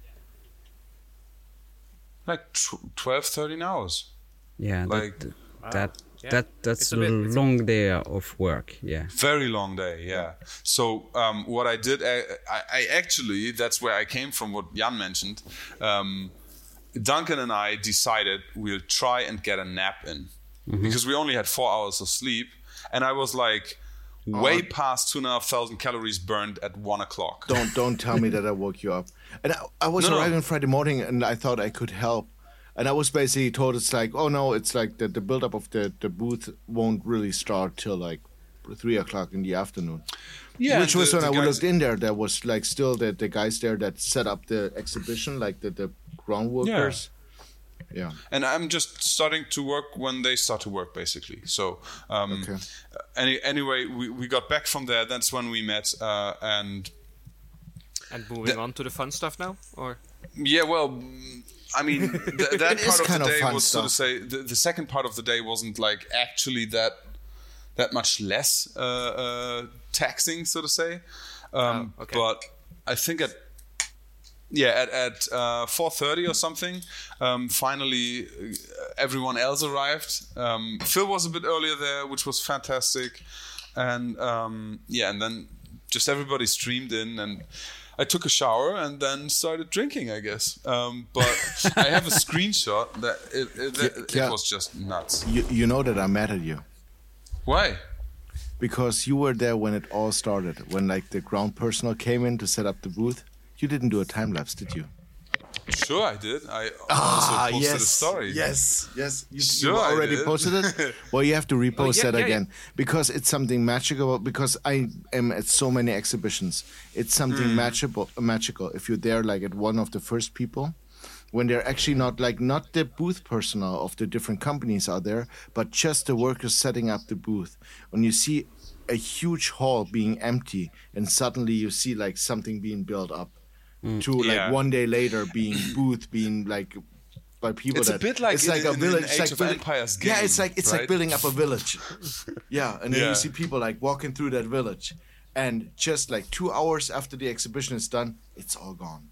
[SPEAKER 4] Like tw- 12, 13 hours.
[SPEAKER 2] yeah.
[SPEAKER 4] Like-
[SPEAKER 2] that that
[SPEAKER 1] Yeah.
[SPEAKER 2] that that's
[SPEAKER 1] It's a
[SPEAKER 2] a
[SPEAKER 1] bit- it's a-
[SPEAKER 2] long day of work. Yeah.
[SPEAKER 4] Very long day, yeah. So um, what I did, I, I, I actually, that's where I came from. What Jan mentioned, um, Duncan and I decided we'll try and get a nap in because we only had four hours of sleep, and I was like way past two and a half thousand calories burned at one o'clock.
[SPEAKER 3] Don't don't tell me that I woke you up. And I, I was
[SPEAKER 4] No, no.
[SPEAKER 3] arriving Friday morning, and I thought I could help. And I was basically told it's like, oh no, it's like the the build up of the the booth won't really start till like three o'clock in the afternoon.
[SPEAKER 4] Yeah,
[SPEAKER 3] which was
[SPEAKER 4] the-
[SPEAKER 3] when
[SPEAKER 4] the
[SPEAKER 3] I
[SPEAKER 4] guys-
[SPEAKER 3] looked in there. There was like still the the guys there that set up the exhibition, like the the ground workers. Yeah.
[SPEAKER 4] and I'm just starting to work when they start to work, basically. So, um,
[SPEAKER 3] Okay.
[SPEAKER 4] any, anyway, we, we got back from there. That's when we met, uh, and
[SPEAKER 1] And moving on to the fun stuff now, or
[SPEAKER 4] Yeah, well, mm, I mean, th- that part of
[SPEAKER 3] kind
[SPEAKER 4] the day
[SPEAKER 3] fun
[SPEAKER 4] was so to say. The, the second part of the day wasn't like actually that that much less uh, uh, taxing, so to say. Um,
[SPEAKER 1] Oh, okay.
[SPEAKER 4] But I think at yeah at at uh, four thirty or something, um, finally uh, everyone else arrived. Um, Phil was a bit earlier there, which was fantastic, and um, yeah, and then just everybody streamed in and. I took a shower and then started drinking, I guess. Um, but I have a screenshot that it, it, that
[SPEAKER 3] Yeah.
[SPEAKER 4] it was just nuts.
[SPEAKER 3] You you know that I'm mad at you
[SPEAKER 4] Why?
[SPEAKER 3] because you were there when it all started. When like the ground personnel came in to set up the booth. You didn't do a time lapse, did you?
[SPEAKER 4] Sure, I did. I also posted a story.
[SPEAKER 3] Ah, Yes, yes. You,
[SPEAKER 4] Sure,
[SPEAKER 3] you
[SPEAKER 4] I
[SPEAKER 3] already
[SPEAKER 4] did.
[SPEAKER 3] posted it. well, you have to repost
[SPEAKER 1] yeah,
[SPEAKER 3] that
[SPEAKER 1] yeah,
[SPEAKER 3] again because it's something magical. Because I am at so many exhibitions, it's something magical. Magical. If you're there, like at one of the first people, when they're actually not like not the booth personnel of the different companies are there, but just the workers setting up the booth. When you see a huge hall being empty, and suddenly you see like something being built up. To like
[SPEAKER 4] Yeah.
[SPEAKER 3] one day later being booth being like by people
[SPEAKER 4] It's a bit like
[SPEAKER 3] it's
[SPEAKER 4] in-
[SPEAKER 3] like a
[SPEAKER 4] in- in
[SPEAKER 3] village
[SPEAKER 4] Age
[SPEAKER 3] it's like
[SPEAKER 4] of
[SPEAKER 3] building-
[SPEAKER 4] Empires
[SPEAKER 3] yeah it's like it's like building up a village yeah and then
[SPEAKER 4] Yeah.
[SPEAKER 3] you see people like walking through that village and just like two hours after the exhibition is done it's all gone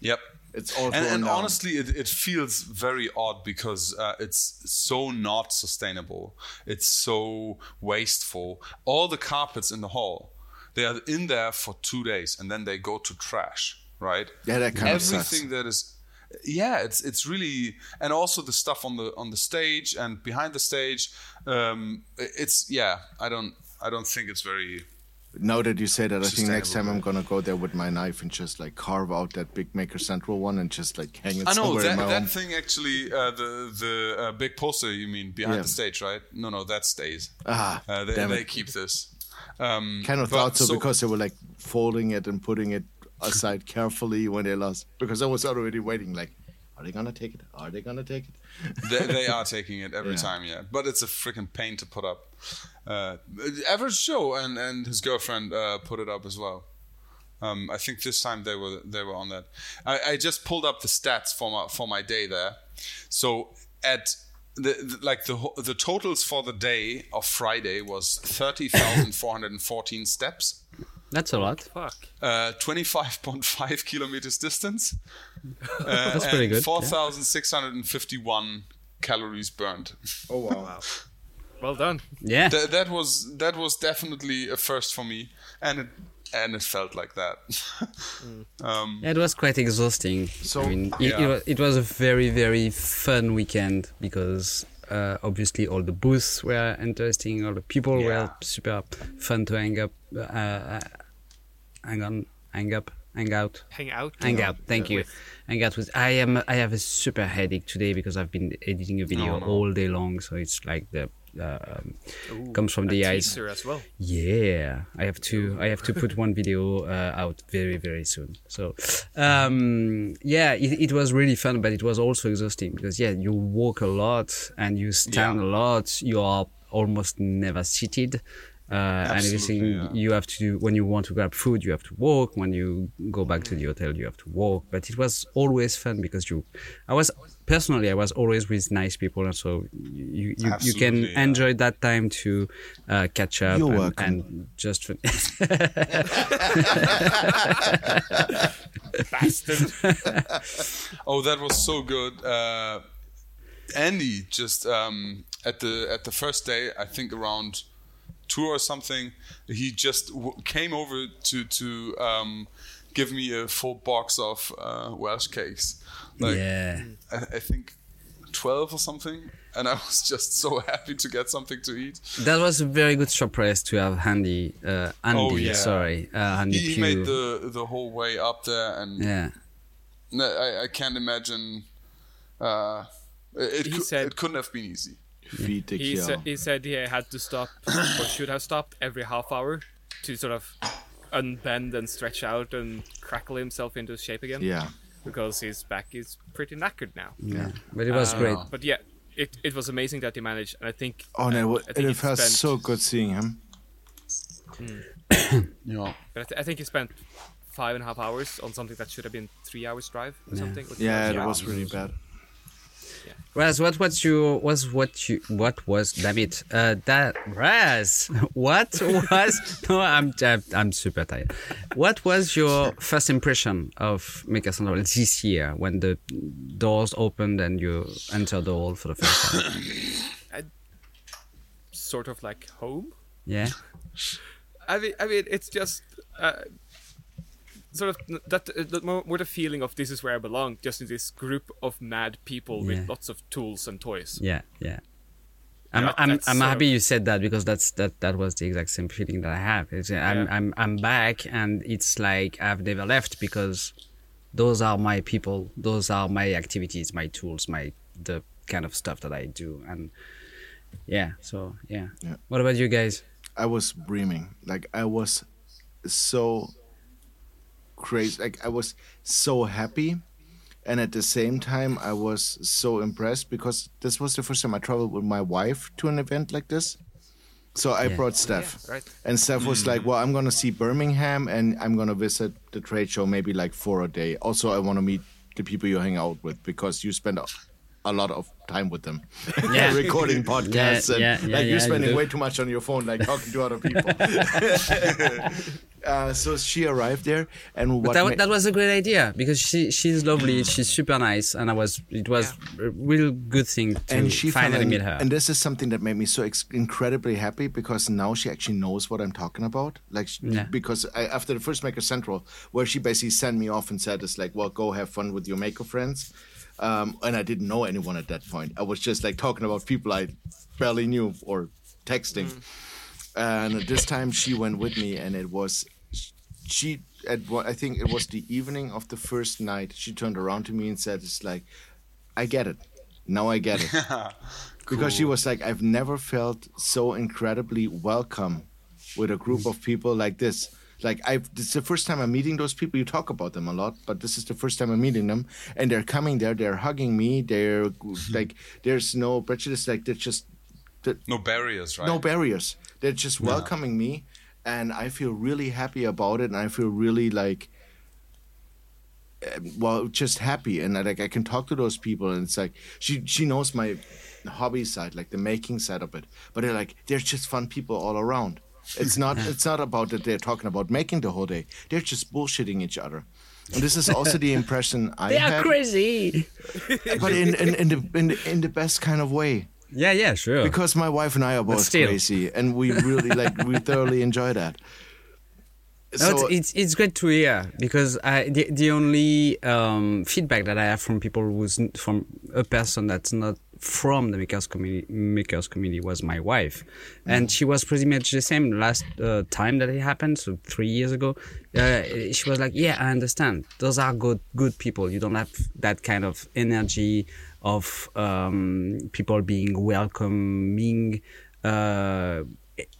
[SPEAKER 4] Yep.
[SPEAKER 3] it's all
[SPEAKER 4] And, and honestly, it, it feels very odd because uh, it's so not sustainable. It's so wasteful. All the carpets in the hall, they are in there for two days and then they go to trash, right?
[SPEAKER 3] Yeah, that kind of sucks.
[SPEAKER 4] Everything that is. Yeah, it's it's really and also the stuff on the on the stage and behind the stage. Um, it's yeah, I don't I don't think it's very
[SPEAKER 3] now that you say that i think next time i'm gonna go there with my knife and just like carve out that big maker central one and just like hang it
[SPEAKER 4] I know that, that
[SPEAKER 3] home
[SPEAKER 4] thing actually uh, the the uh, big poster you mean behind
[SPEAKER 3] Yeah.
[SPEAKER 4] the stage right? No, no, that stays.
[SPEAKER 3] ah
[SPEAKER 4] Uh, they, they keep this. Um,
[SPEAKER 3] kind of thought so, because they were like folding it and putting it aside carefully when they lost because i was already waiting like Are they gonna take it? Are they gonna take it?
[SPEAKER 4] they, they are taking it every
[SPEAKER 3] Yeah.
[SPEAKER 4] time, yeah. But it's a freaking pain to put up. Uh, Average Joe and, and his girlfriend uh, put it up as well. Um, I think this time they were they were on that. I, I just pulled up the stats for my for my day there. So at the, the like the the totals for the day of Friday was thirty thousand four hundred and fourteen steps,
[SPEAKER 2] That's a lot.
[SPEAKER 1] Fuck.
[SPEAKER 4] uh, twenty five point five kilometers distance, uh,
[SPEAKER 2] That's pretty good,
[SPEAKER 4] Four thousand six hundred and fifty one calories burned.
[SPEAKER 3] Oh wow!
[SPEAKER 1] Well done.
[SPEAKER 2] Yeah.
[SPEAKER 4] Th- that was that was definitely a first for me, and it and it felt like that. um,
[SPEAKER 2] Yeah, it was quite exhausting.
[SPEAKER 3] So-
[SPEAKER 2] I mean, it,
[SPEAKER 4] Yeah.
[SPEAKER 2] it, was, it was a very, very fun weekend because uh, obviously all the booths were interesting, all the people
[SPEAKER 4] Yeah.
[SPEAKER 2] were super fun to hang up, uh, uh, hang on, hang up, hang out.
[SPEAKER 1] Hang out.
[SPEAKER 2] Hang out, thank you.
[SPEAKER 1] With-
[SPEAKER 2] Hang out with. I am. I have a super headache today because I've been editing a video
[SPEAKER 4] Oh, no.
[SPEAKER 2] all day long, so it's like the uh, um,
[SPEAKER 1] Ooh,
[SPEAKER 2] comes from the eyes.
[SPEAKER 1] as well.
[SPEAKER 2] Yeah, I have to. I have to put one video uh, out very very soon. So, um, yeah, it, it was really fun, but it was also exhausting because yeah, you walk a lot and you stand
[SPEAKER 4] Yeah.
[SPEAKER 2] a lot. You are almost never seated. Uh, and everything
[SPEAKER 4] yeah.
[SPEAKER 2] you have to do when you want to grab food, you have to walk. When you go back to the hotel, you have to walk. But it was always fun because you, I was personally, I was always with nice people, and so you you, you can
[SPEAKER 4] yeah.
[SPEAKER 2] enjoy that time to uh, catch up
[SPEAKER 3] You're
[SPEAKER 2] and,
[SPEAKER 3] welcome.
[SPEAKER 2] and just fin-
[SPEAKER 1] Bastard.
[SPEAKER 4] oh, that was so good. Uh, Andy just um, at the at the first day, I think around two or something, he just w- came over to to um, give me a full box of uh, Welsh cakes. Like
[SPEAKER 2] yeah.
[SPEAKER 4] I, I think twelve or something, and I was just so happy to get something to eat.
[SPEAKER 2] That was a very good surprise to have Handy, uh, Andy,
[SPEAKER 4] Oh, yeah.
[SPEAKER 2] sorry, uh, Andy
[SPEAKER 4] He, he
[SPEAKER 2] Pugh.
[SPEAKER 4] made the the whole way up there, and
[SPEAKER 2] yeah,
[SPEAKER 4] I, I can't imagine. Uh, it,
[SPEAKER 1] He
[SPEAKER 4] cou-
[SPEAKER 1] said-
[SPEAKER 4] it couldn't have been easy.
[SPEAKER 3] Feed the
[SPEAKER 1] He, sa- he said he had to stop, or should have stopped, every half hour to sort of unbend and stretch out and crackle himself into shape again.
[SPEAKER 3] yeah,
[SPEAKER 1] Because his back is pretty knackered now.
[SPEAKER 2] yeah, but it was
[SPEAKER 1] Uh,
[SPEAKER 2] great.
[SPEAKER 1] But yeah, it, it was amazing that he managed, and I think.
[SPEAKER 3] Oh no,
[SPEAKER 1] uh,
[SPEAKER 3] it,
[SPEAKER 1] think
[SPEAKER 3] it felt
[SPEAKER 1] spent-
[SPEAKER 3] so good seeing him.
[SPEAKER 4] Yeah.
[SPEAKER 1] But I, th- I think he spent five and a half hours on something that should have been three hours drive or something. which
[SPEAKER 3] Yeah, it was really bad.
[SPEAKER 2] Raz, what was your was what you what was damn it uh, that Raz what was no I'm I'm, super tired. What was your first impression of Maker Central this year when the doors opened and you entered the hall for the first time?
[SPEAKER 1] Sort of like home.
[SPEAKER 2] Yeah,
[SPEAKER 1] I mean, I mean, it's just uh, sort of that, uh, that more, more the feeling of this is where I belong, just in this group of mad people
[SPEAKER 2] Yeah.
[SPEAKER 1] with lots of tools and toys.
[SPEAKER 2] yeah, yeah. I'm
[SPEAKER 1] Yeah,
[SPEAKER 2] I'm, I'm
[SPEAKER 1] sort of-
[SPEAKER 2] happy you said that because that's that that was the exact same feeling that I have. It's, I'm
[SPEAKER 1] Yeah.
[SPEAKER 2] I'm I'm back and it's like I've never left because those are my people, those are my activities, my tools, my the kind of stuff that I do and yeah, so yeah.
[SPEAKER 3] Yeah.
[SPEAKER 2] What about you guys?
[SPEAKER 3] I was dreaming. Like I was so crazy. Like I was so happy, and at the same time I was so impressed because this was the first time I traveled with my wife to an event like this. So I
[SPEAKER 2] Yeah.
[SPEAKER 3] brought Steph,
[SPEAKER 1] Yeah, right.
[SPEAKER 3] and Steph was mm. like, "Well, I'm gonna see Birmingham, and I'm gonna visit the trade show maybe like for a day. Also, I want to meet the people you hang out with because you spend a, a lot of time with them,
[SPEAKER 2] Yeah.
[SPEAKER 3] recording podcasts, and
[SPEAKER 2] yeah, yeah,
[SPEAKER 3] like
[SPEAKER 2] yeah,
[SPEAKER 3] you're spending
[SPEAKER 2] do.
[SPEAKER 3] way too much on your phone, like talking to other people." uh, so she arrived there, and what
[SPEAKER 2] that,
[SPEAKER 3] ma-
[SPEAKER 2] that was a great idea because she she's lovely, she's super nice, and I was it was a real good thing to
[SPEAKER 3] and she
[SPEAKER 2] finally
[SPEAKER 3] found-
[SPEAKER 2] meet her.
[SPEAKER 3] And this is something that made me so ex- incredibly happy because now she actually knows what I'm talking about. Like, she,
[SPEAKER 2] Yeah.
[SPEAKER 3] because I, after the first Maker Central, where she basically sent me off and said, "It's like, well, go have fun with your Maker friends." Um, and I didn't know anyone at that point. I was just like talking about people I barely knew or texting. And this time she went with me, and it was she at what I think it was the evening of the first night. She turned around to me and said, "It's like, I get it. Now I get it." because she was like, "I've never felt so incredibly welcome with a group of people like this." Like I've this is the first time I'm meeting those people. You talk about them a lot, but this is the first time I'm meeting them, and they're coming there. They're hugging me. They're like there's no prejudice. Like they're just
[SPEAKER 4] no barriers, right?
[SPEAKER 3] no barriers. They're just welcoming me, and I feel really happy about it, and I feel really like, uh, well, just happy, and I, like I can talk to those people, and it's like she she knows my hobby side, like the making side of it, but they're like they're just fun people all around. It's not it's not about that they're talking about making the whole day. They're just bullshitting each other. And this is also the impression I
[SPEAKER 2] They are
[SPEAKER 3] had,
[SPEAKER 2] crazy.
[SPEAKER 3] but in, in, in the in the in the best kind of way
[SPEAKER 2] Yeah, yeah, sure.
[SPEAKER 3] because my wife and I are both crazy, and we really like we thoroughly enjoy that.
[SPEAKER 2] No, it's, it's it's great to hear because I the, the only um, feedback that I have from people who's from a person that's not from the makers community makers community was my wife, and she was pretty much the same last uh, time that it happened, so three years ago. Uh, she was like, "Yeah, I understand. Those are good good people. You don't have that kind of energy of um, people being welcoming." Uh,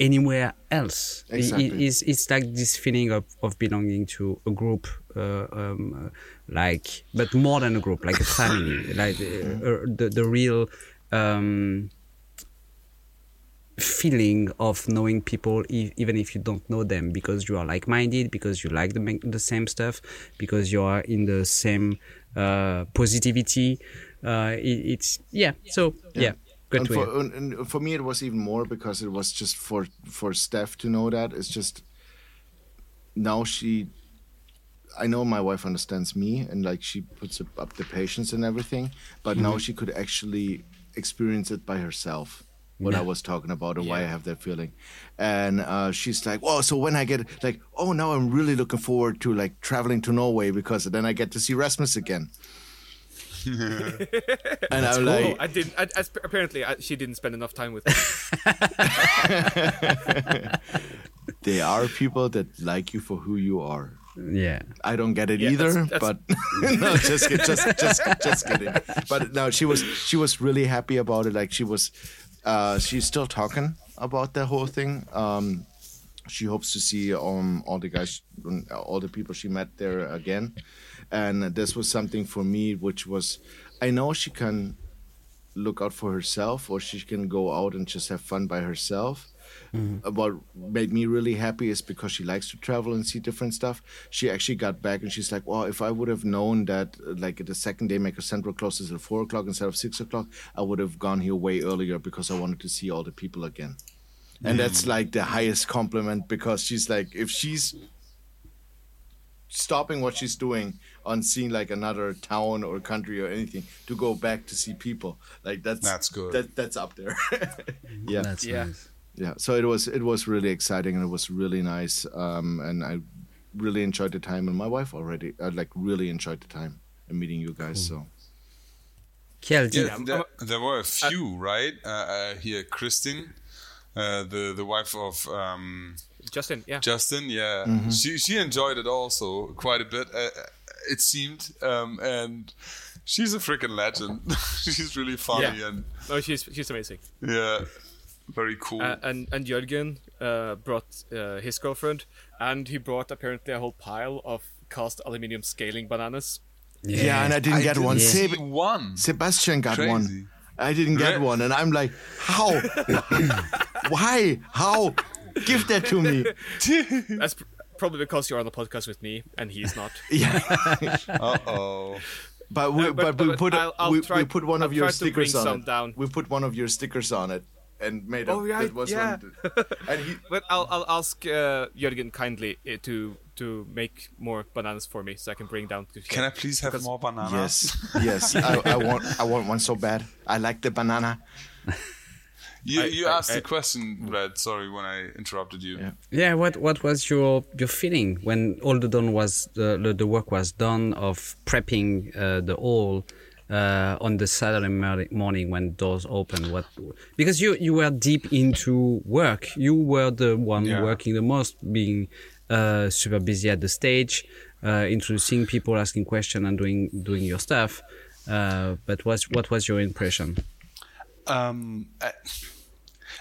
[SPEAKER 2] anywhere else.
[SPEAKER 3] Exactly.
[SPEAKER 2] it- it's, it's like this feeling of, of belonging to a group, uh, um, uh, like, but more than a group, like a family, like uh, uh, the, the real um, feeling of knowing people, e- even if you don't know them, because you are like minded, because you like the, the same stuff, because you are in the same uh, positivity. Uh, it, it's, yeah, so, yeah. Good
[SPEAKER 3] and for, and for me, it was even more because it was just for for Steph to know that. It's just now she, I know my wife understands me and like she puts up, up the patience and everything, but now
[SPEAKER 2] Mm-hmm.
[SPEAKER 3] she could actually experience it by herself. What I was talking about and why I have that feeling, and uh, she's like, "Oh, so when I get like, oh, now I'm really looking forward to like traveling to Norway because then I get to see Rasmus again." and I'm like,
[SPEAKER 1] Oh, I didn't. I, I, apparently, I, she didn't spend enough time with me.
[SPEAKER 3] There are people that like you for who you are.
[SPEAKER 2] Yeah.
[SPEAKER 3] I don't get it
[SPEAKER 1] Yeah,
[SPEAKER 3] either,
[SPEAKER 1] that's-
[SPEAKER 3] but no, just kid- just just just kidding. But no, she was she was really happy about it. Like she was, uh, she's still talking about the whole thing. Um, she hopes to see um all the guys, all the people she met there again, and this was something for me, which was, I know she can look out for herself, or she can go out and just have fun by herself. Uh, What made me really happy is because she likes to travel and see different stuff. She actually got back and she's like, "Well, if I would have known that, uh, like the second day Maker Central closes at four o'clock instead of six o'clock, I would have gone here way earlier because I wanted to see all the people again." And that's like the highest compliment because she's like, if she's stopping what she's doing on seeing like another town or country or anything to go back to see people, like that's
[SPEAKER 4] That's good.
[SPEAKER 3] That that's up there. yeah
[SPEAKER 2] That's
[SPEAKER 1] Yeah.
[SPEAKER 2] nice.
[SPEAKER 3] Yeah so it was it was really exciting and it was really nice um and i really enjoyed the time and my wife already uh, like really enjoyed the time and meeting you guys so
[SPEAKER 2] Kjell,
[SPEAKER 4] Yeah, there, there were a few, right? Uh, uh, here, Christine, uh, the the wife of um,
[SPEAKER 1] Justin, yeah.
[SPEAKER 4] Justin. Yeah,
[SPEAKER 3] Mm-hmm.
[SPEAKER 4] she she enjoyed it also quite a bit. Uh, it seemed, um, and she's a freaking legend. she's really funny
[SPEAKER 1] Yeah.
[SPEAKER 4] and
[SPEAKER 1] No, she's she's amazing.
[SPEAKER 4] yeah, very cool.
[SPEAKER 1] Uh, and and Jürgen uh, brought uh, his girlfriend, and he brought apparently a whole pile of cast aluminium scaling bananas.
[SPEAKER 3] yeah, and i didn't get one
[SPEAKER 4] didn't
[SPEAKER 3] Seb-
[SPEAKER 4] see one.
[SPEAKER 3] sebastian got
[SPEAKER 4] Crazy.
[SPEAKER 3] one i didn't get
[SPEAKER 4] Re-
[SPEAKER 3] one and i'm like how why how give that to me
[SPEAKER 1] That's pr- probably because you're on the podcast with me and he's not.
[SPEAKER 3] yeah
[SPEAKER 4] Uh oh.
[SPEAKER 3] but we,
[SPEAKER 1] Uh,
[SPEAKER 3] but,
[SPEAKER 1] but-
[SPEAKER 3] we put
[SPEAKER 1] I'll- I'll
[SPEAKER 3] we,
[SPEAKER 1] try-
[SPEAKER 3] we put one
[SPEAKER 1] I'll
[SPEAKER 3] of your
[SPEAKER 1] try to bring
[SPEAKER 3] stickers on it
[SPEAKER 1] down.
[SPEAKER 3] we put one of your stickers on it and made
[SPEAKER 1] Oh,
[SPEAKER 3] up
[SPEAKER 1] right,
[SPEAKER 3] that was
[SPEAKER 1] yeah.
[SPEAKER 3] one and he
[SPEAKER 1] But I'll I'll ask uh, Jürgen kindly uh, to to make more bananas for me so I can bring down to.
[SPEAKER 4] Can I please have
[SPEAKER 1] Because-
[SPEAKER 4] more bananas?
[SPEAKER 3] Yes, yes. I, I want, I want one so bad. I like the banana.
[SPEAKER 4] You,
[SPEAKER 1] I-
[SPEAKER 4] you
[SPEAKER 1] I-
[SPEAKER 4] asked
[SPEAKER 1] I-
[SPEAKER 4] the question, Red. Sorry when I interrupted you.
[SPEAKER 3] Yeah.
[SPEAKER 2] Yeah, what what was your your feeling when all the done was the the, the work was done of prepping uh, the hall uh, on the Saturday morning- when doors open? What because you you were deep into work, you were the one
[SPEAKER 4] Yeah.
[SPEAKER 2] working the most, being uh, super busy at the stage, uh, introducing people, asking questions, and doing doing your stuff. Uh, but what what was your impression?
[SPEAKER 4] um I,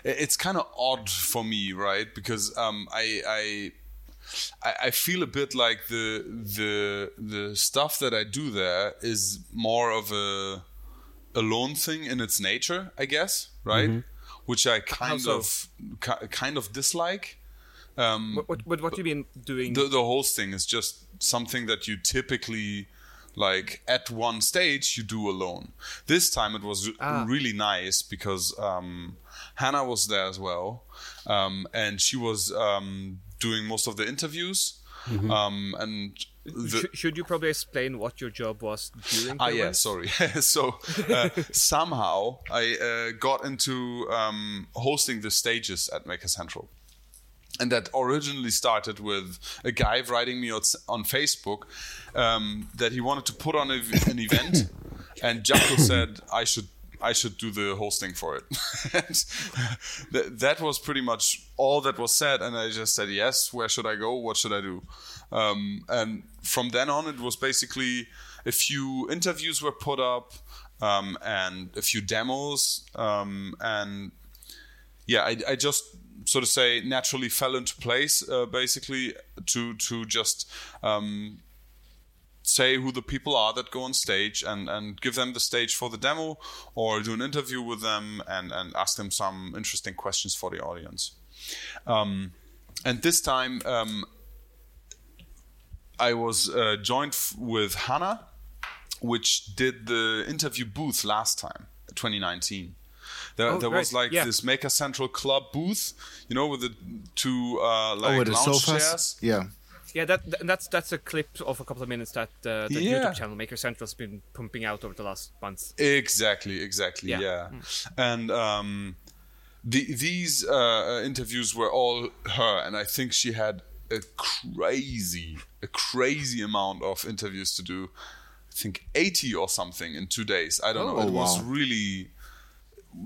[SPEAKER 4] it's kind of odd for me right because um i i I, I feel a bit like the the the stuff that I do there is more of a alone thing in its nature, I guess, right? Which I kind
[SPEAKER 1] so?
[SPEAKER 4] of ki- kind of dislike. Um,
[SPEAKER 1] What, what, what, what do you mean doing?
[SPEAKER 4] the the hosting is just something that you typically like at one stage you do alone. This time it was
[SPEAKER 1] Ah.
[SPEAKER 4] really nice because um, Hannah was there as well, um, and she was um, doing most of the interviews.
[SPEAKER 1] Mm-hmm.
[SPEAKER 4] Um, and the,
[SPEAKER 1] Sh- should you probably explain what your job was during?
[SPEAKER 4] Ah,
[SPEAKER 1] the
[SPEAKER 4] yeah, sorry. so uh, somehow I uh, got into um, hosting the stages at Maker Central. And that originally started with a guy writing me on on Facebook um, that he wanted to put on a, an event, and Jaco said I should I should do the hosting for it. and th- that was pretty much all that was said, and I just said yes. Where should I go? What should I do? Um, and from then on, it was basically a few interviews were put up um, and a few demos, um, and yeah, I, I just sort of say naturally fell into place, uh, basically to to just um, say who the people are that go on stage and, and give them the stage for the demo or do an interview with them and, and ask them some interesting questions for the audience. Um, and this time um, I was uh, joined f- with Hannah, which did the interview booth last time, 2019. There,
[SPEAKER 1] Oh,
[SPEAKER 4] there was
[SPEAKER 1] right,
[SPEAKER 4] like
[SPEAKER 1] yeah.
[SPEAKER 4] this Maker Central Club booth, you know, with the two uh, like
[SPEAKER 3] oh,
[SPEAKER 4] lounge
[SPEAKER 3] sofas.
[SPEAKER 4] chairs.
[SPEAKER 3] Yeah.
[SPEAKER 1] Yeah, that th- that's that's a clip of a couple of minutes that uh, the
[SPEAKER 4] Yeah.
[SPEAKER 1] YouTube channel Maker Central's been pumping out over the last months.
[SPEAKER 4] Exactly, exactly,
[SPEAKER 1] Yeah.
[SPEAKER 4] yeah. And um, the, these uh, interviews were all her, and I think she had a crazy, a crazy amount of interviews to do. I think 80 or something in two days. I don't know.
[SPEAKER 3] Oh,
[SPEAKER 4] It was really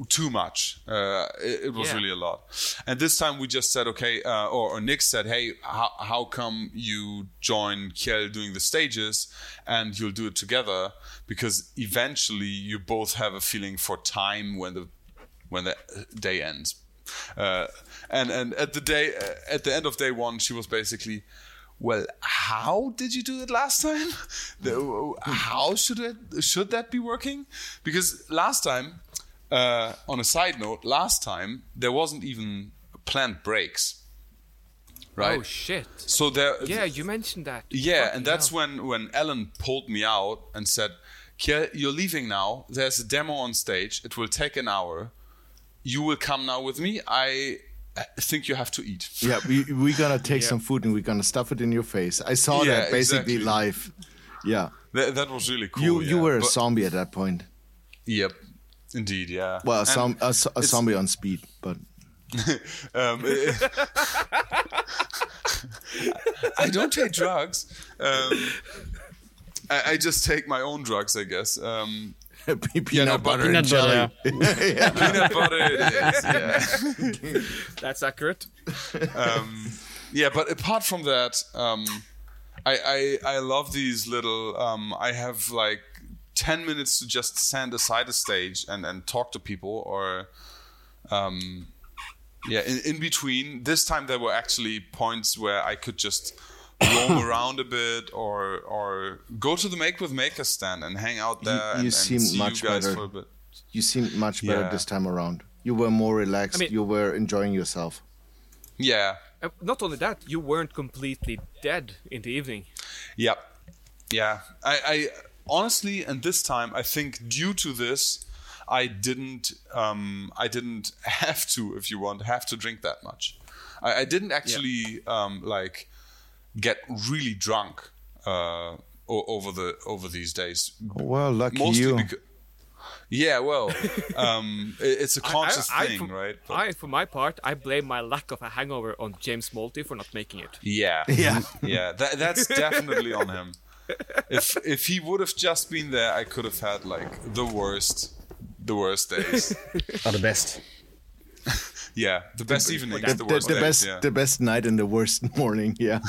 [SPEAKER 4] too much. Uh, it, it was
[SPEAKER 1] Yeah.
[SPEAKER 4] really a lot. And this time we just said, okay, uh, or, or Nick said, hey, how, how come you join Kjell doing the stages and you'll do it together? Because eventually you both have a feeling for time when the when the day ends. Uh, and and at the day at the end of day one, she was basically. Well, how did you do it last time? How should it should that be working? Because last time, uh, on a side note, last time there wasn't even planned breaks, right?
[SPEAKER 1] Oh shit!
[SPEAKER 4] so there,
[SPEAKER 1] Yeah, you mentioned that.
[SPEAKER 4] yeah,
[SPEAKER 1] Fucking
[SPEAKER 4] and that's
[SPEAKER 1] hell.
[SPEAKER 4] when when Ellen pulled me out and said, "Kjell, you're leaving now. There's a demo on stage. It will take an hour. You will come now with me. I I think you have to eat."
[SPEAKER 3] Yeah, we, we're gonna take
[SPEAKER 1] Yeah.
[SPEAKER 3] some food and we're gonna stuff it in your face. I saw
[SPEAKER 4] Yeah,
[SPEAKER 3] that basically
[SPEAKER 4] exactly.
[SPEAKER 3] live. Yeah.
[SPEAKER 4] That, that was really cool.
[SPEAKER 3] You you
[SPEAKER 4] yeah.
[SPEAKER 3] were a zombie at that point.
[SPEAKER 4] Yep, indeed, yeah.
[SPEAKER 3] Well, a,
[SPEAKER 4] And
[SPEAKER 3] zom- a, zo- a zombie on speed, but
[SPEAKER 4] Um, I don't take drugs. Um, I, I just take my own drugs, I guess. Um,
[SPEAKER 3] peanut
[SPEAKER 4] no,
[SPEAKER 3] butter
[SPEAKER 4] but-
[SPEAKER 3] and
[SPEAKER 2] Peanut
[SPEAKER 3] jelly.
[SPEAKER 2] butter.
[SPEAKER 4] peanut butter it is, yeah.
[SPEAKER 1] That's accurate.
[SPEAKER 4] um, yeah, but apart from that, um, I, I I love these little. Um, I have like ten minutes to just stand aside the stage and and talk to people, or um, yeah, in, in between. This time there were actually points where I could just roam around a bit, or or go to the Make with Maker stand and hang out there
[SPEAKER 3] you
[SPEAKER 4] and, and
[SPEAKER 3] seemed
[SPEAKER 4] see
[SPEAKER 3] much
[SPEAKER 4] you guys
[SPEAKER 3] better.
[SPEAKER 4] for a bit.
[SPEAKER 3] You seemed much better
[SPEAKER 4] Yeah.
[SPEAKER 3] this time around. You were more relaxed.
[SPEAKER 1] I mean-
[SPEAKER 3] you were enjoying yourself.
[SPEAKER 4] Yeah,
[SPEAKER 1] Uh, not only that, you weren't completely dead in the evening.
[SPEAKER 4] Yep. Yeah. I, I honestly, and this time, I think due to this, I didn't, um, I didn't have to, if you want, have to drink that much. I, I didn't actually um, like get really drunk uh, o- over the over these days.
[SPEAKER 3] Well, lucky
[SPEAKER 4] Mostly
[SPEAKER 3] you.
[SPEAKER 4] because. Yeah, well, um, it's a conscious
[SPEAKER 1] I, I,
[SPEAKER 4] thing,
[SPEAKER 1] for,
[SPEAKER 4] right? But-
[SPEAKER 1] I, for my part, I blame my lack of a hangover on James Malty for not making it.
[SPEAKER 4] Yeah.
[SPEAKER 3] Yeah.
[SPEAKER 4] Yeah. That, that's definitely on him. If if he would have just been there, I could have had like the worst, the worst days.
[SPEAKER 2] Are the best.
[SPEAKER 4] Yeah, the best evenings,
[SPEAKER 3] The,
[SPEAKER 4] the,
[SPEAKER 3] the,
[SPEAKER 4] worst
[SPEAKER 3] the
[SPEAKER 4] days.
[SPEAKER 3] best,
[SPEAKER 4] yeah.
[SPEAKER 3] the best night and the worst morning. Yeah.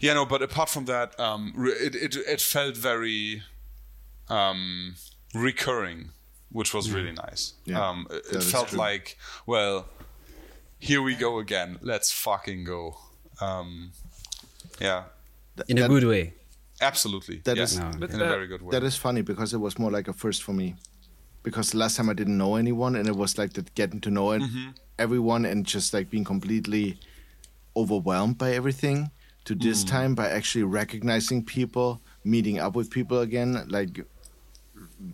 [SPEAKER 4] yeah, no. But apart from that, um, it it it felt very um, recurring, which was really nice.
[SPEAKER 3] Yeah,
[SPEAKER 4] um, it,
[SPEAKER 3] that
[SPEAKER 4] it
[SPEAKER 3] is
[SPEAKER 4] felt
[SPEAKER 3] true.
[SPEAKER 4] like well. here we go again. Let's fucking go. Um, yeah,
[SPEAKER 2] In a good way.
[SPEAKER 4] absolutely.
[SPEAKER 3] That
[SPEAKER 4] yeah.
[SPEAKER 3] is-
[SPEAKER 2] No,
[SPEAKER 1] But,
[SPEAKER 4] in a very good way.
[SPEAKER 3] That is funny because it was more like a first for me. Because last time I didn't know anyone, and it was like that getting to know it, mm-hmm. everyone and just like being completely overwhelmed by everything. To this mm. time, by actually recognizing people, meeting up with people again, like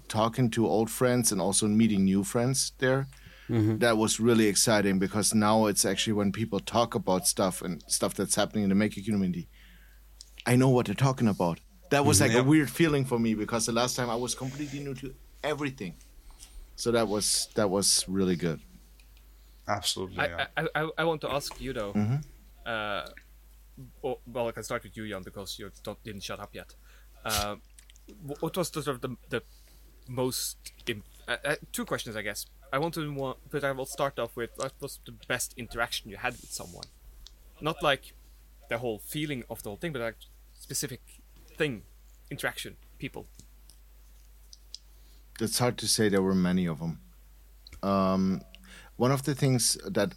[SPEAKER 3] talking to old friends and also meeting new friends there. Mm-hmm. That was really exciting because now it's actually when people talk about stuff and stuff that's happening in the maker community, I know what they're talking about. That was like
[SPEAKER 4] Yeah.
[SPEAKER 3] a weird feeling for me because the last time I was completely new to everything. So that was that was really good.
[SPEAKER 4] absolutely.
[SPEAKER 1] I,
[SPEAKER 4] yeah.
[SPEAKER 1] I, I, I want to ask you though.
[SPEAKER 3] Mhm.
[SPEAKER 1] Uh, well, well, I can start with you, Jan, because you don't, didn't shut up yet. Uh, what was the sort of the, the most im- uh, uh, two questions, I guess. I want to want, but I will start off with what was the best interaction you had with someone, not like the whole feeling of the whole thing, but like specific thing, interaction, people.
[SPEAKER 3] It's hard to say. There were many of them. Um, one of the things that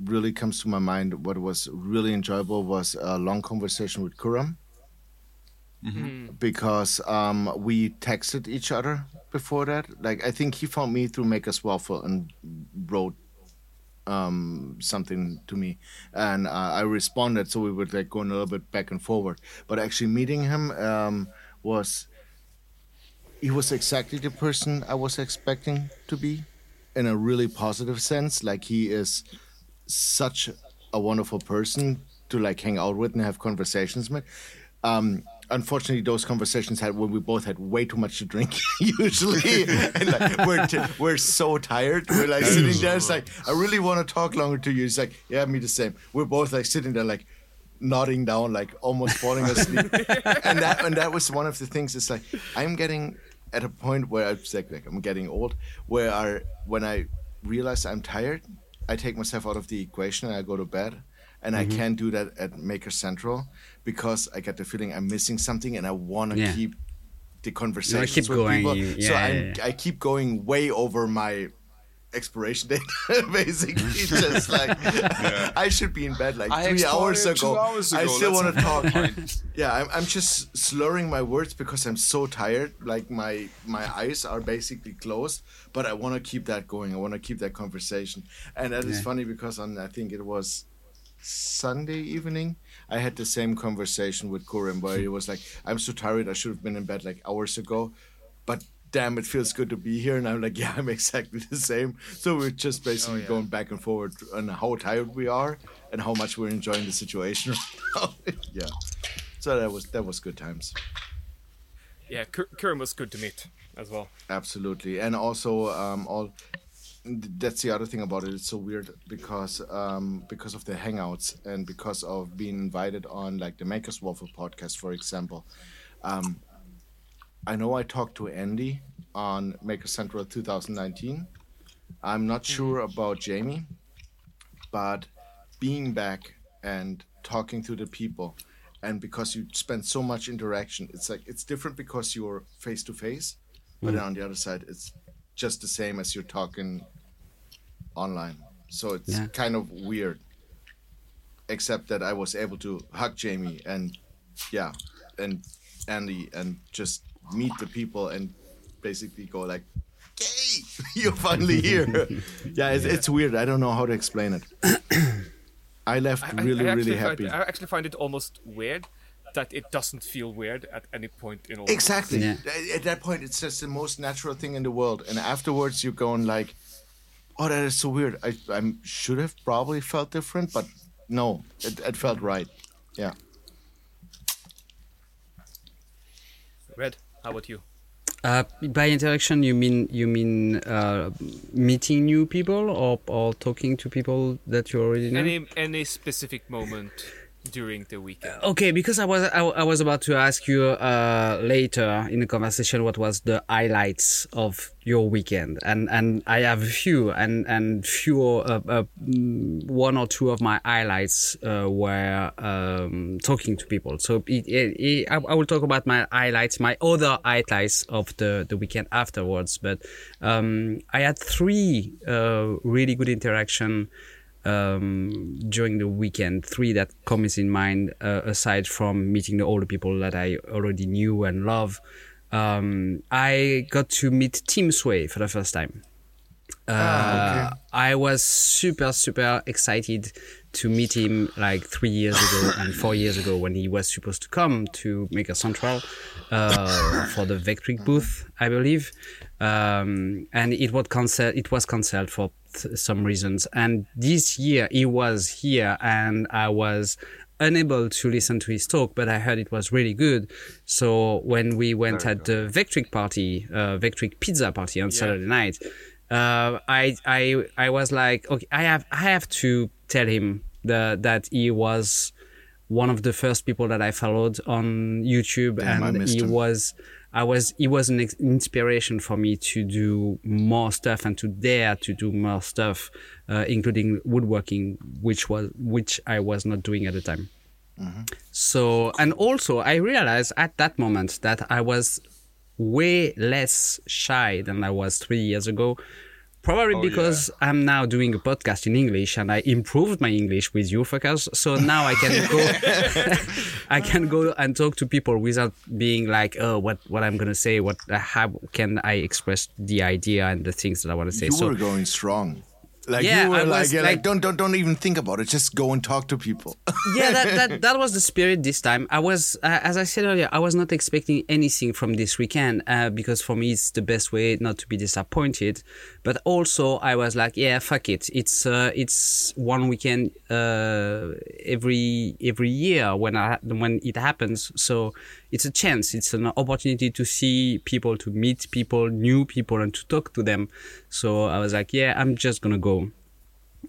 [SPEAKER 3] really comes to my mind, what was really enjoyable, was a long conversation with Kuram. Because um, we texted each other before that. Like I think he found me through Maker's Waffle and wrote um, something to me, and uh, I responded. So we were like going a little bit back and forward. But actually meeting him um, was he was exactly the person I was expecting to be in a really positive sense. Like he is such a wonderful person to like hang out with and have conversations with. Um, unfortunately, those conversations had when we both had way too much to drink usually, and like we're t- we're so tired. We're like sitting there. It's like I really want to talk longer to you. It's like yeah, me the same. We're both like sitting there like nodding down, like almost falling asleep. and that and that was one of the things. It's like I'm getting at a point where I'm like, like I'm getting old, where I when I realize I'm tired, I take myself out of the equation and I go to bed. And I can't do that at Maker Central because I get the feeling I'm missing something and I want to
[SPEAKER 2] Yeah.
[SPEAKER 3] keep the conversations
[SPEAKER 2] keep
[SPEAKER 3] with
[SPEAKER 2] going,
[SPEAKER 3] people.
[SPEAKER 2] you-
[SPEAKER 3] so
[SPEAKER 2] yeah,
[SPEAKER 3] I'm,
[SPEAKER 2] yeah, yeah.
[SPEAKER 3] I keep going way over my expiration date. Basically, just like I should be in bed like
[SPEAKER 4] I
[SPEAKER 3] three hours ago.
[SPEAKER 4] two hours
[SPEAKER 3] I still want to talk. Yeah, I'm, I'm just slurring my words because I'm so tired. Like my my eyes are basically closed, but I want to keep that going. I want to keep that conversation, and that is
[SPEAKER 2] Yeah.
[SPEAKER 3] funny because on I think it was Sunday evening, I had the same conversation with Kurim where he was like, "I'm so tired. I should have been in bed like hours ago, but." Damn, it feels good to be here, and I'm like, yeah, I'm exactly the same. So we're just basically
[SPEAKER 1] yeah.
[SPEAKER 3] going back and forward on how tired we are and how much we're enjoying the situation. yeah, so that was that was good times.
[SPEAKER 1] Yeah, Kur- Kurum was good to meet as well.
[SPEAKER 3] Absolutely, and also um, all. That's the other thing about it. It's so weird because um, because of the hangouts and because of being invited on like the Makers Waffle podcast, for example. Um, I know I talked to Andy on Maker Central 2019. I'm not sure about Jamie, but being back and talking to the people, and because you spend so much interaction, it's like it's different because you're face to face, but then on the other side, it's just the same as you're talking online. So it's
[SPEAKER 2] Yeah.
[SPEAKER 3] kind of weird, except that I was able to hug Jamie and yeah, and Andy and just meet the people and basically go like, "Yay, you're finally here!" yeah, it's, it's weird. I don't know how to explain it. I left
[SPEAKER 1] I- I-
[SPEAKER 3] really,
[SPEAKER 1] I
[SPEAKER 3] really happy.
[SPEAKER 1] Find, I actually find it almost weird that it doesn't feel weird at any point in all.
[SPEAKER 3] Exactly.
[SPEAKER 2] Yeah.
[SPEAKER 3] At- At that point, it's just the most natural thing in the world, and afterwards, you're going like, "Oh, that is so weird." I I should have probably felt different, but no, it, it felt right. Yeah.
[SPEAKER 1] Red, how about you?
[SPEAKER 2] Uh, by interaction, you mean you mean uh, meeting new people or or talking to people that you already know?
[SPEAKER 1] Any any specific moment during the weekend?
[SPEAKER 2] Okay, because I was I, I was about to ask you uh, later in the conversation what was the highlights of your weekend, and and I have a few, and and few uh, uh, mm, one or two of my highlights uh, were um, talking to people. So it, it, it, I, I will talk about my highlights, my other highlights of the the weekend afterwards. But um, I had three uh, really good interaction um, during the weekend. Three that comes in mind uh, aside from meeting the older people that I already knew and love. Um, I got to meet Tim Sway for the first time. Uh, I was super super excited to meet him like three years ago and four years ago when he was supposed to come to Maker Central uh, for the Vectric booth, I believe, um, and it was cancelled. It was cancelled for some reasons. And this year he was here, and I was unable to listen to his talk, but I heard it was really good. So when we went at the Vectric party, uh, Vectric pizza party on Saturday night, uh, I I I was like, okay, I have I have to tell him the, that he was one of the first people that I followed on YouTube,
[SPEAKER 3] Damn,
[SPEAKER 2] and he
[SPEAKER 3] him.
[SPEAKER 2] was I was he was an inspiration for me to do more stuff and to dare to do more stuff, uh, including woodworking, which was which I was not doing at the time. So, and also I realized at that moment that I was way less shy than I was three years ago. Probably
[SPEAKER 4] Oh,
[SPEAKER 2] because I'm now doing a podcast in English and I improved my English with you fuckers. So now I can go, I can go and talk to people without being like, oh, what, what I'm going to say, what, how can I express the idea and the things that I want to say.
[SPEAKER 3] You
[SPEAKER 2] so
[SPEAKER 3] were going strong. Like
[SPEAKER 2] Yeah,
[SPEAKER 3] you were like, like,
[SPEAKER 2] like-
[SPEAKER 3] don't don't don't even think about it. Just go and talk to people.
[SPEAKER 2] yeah, that, that that was the spirit this time. I was, uh, as I said earlier, I was not expecting anything from this weekend uh, because for me it's the best way not to be disappointed. But also I was like, yeah, fuck it. It's uh, it's one weekend uh, every every year when I when it happens. So it's a chance. It's an opportunity to see people, to meet people, new people, and to talk to them. So I was like, yeah, I'm just gonna go.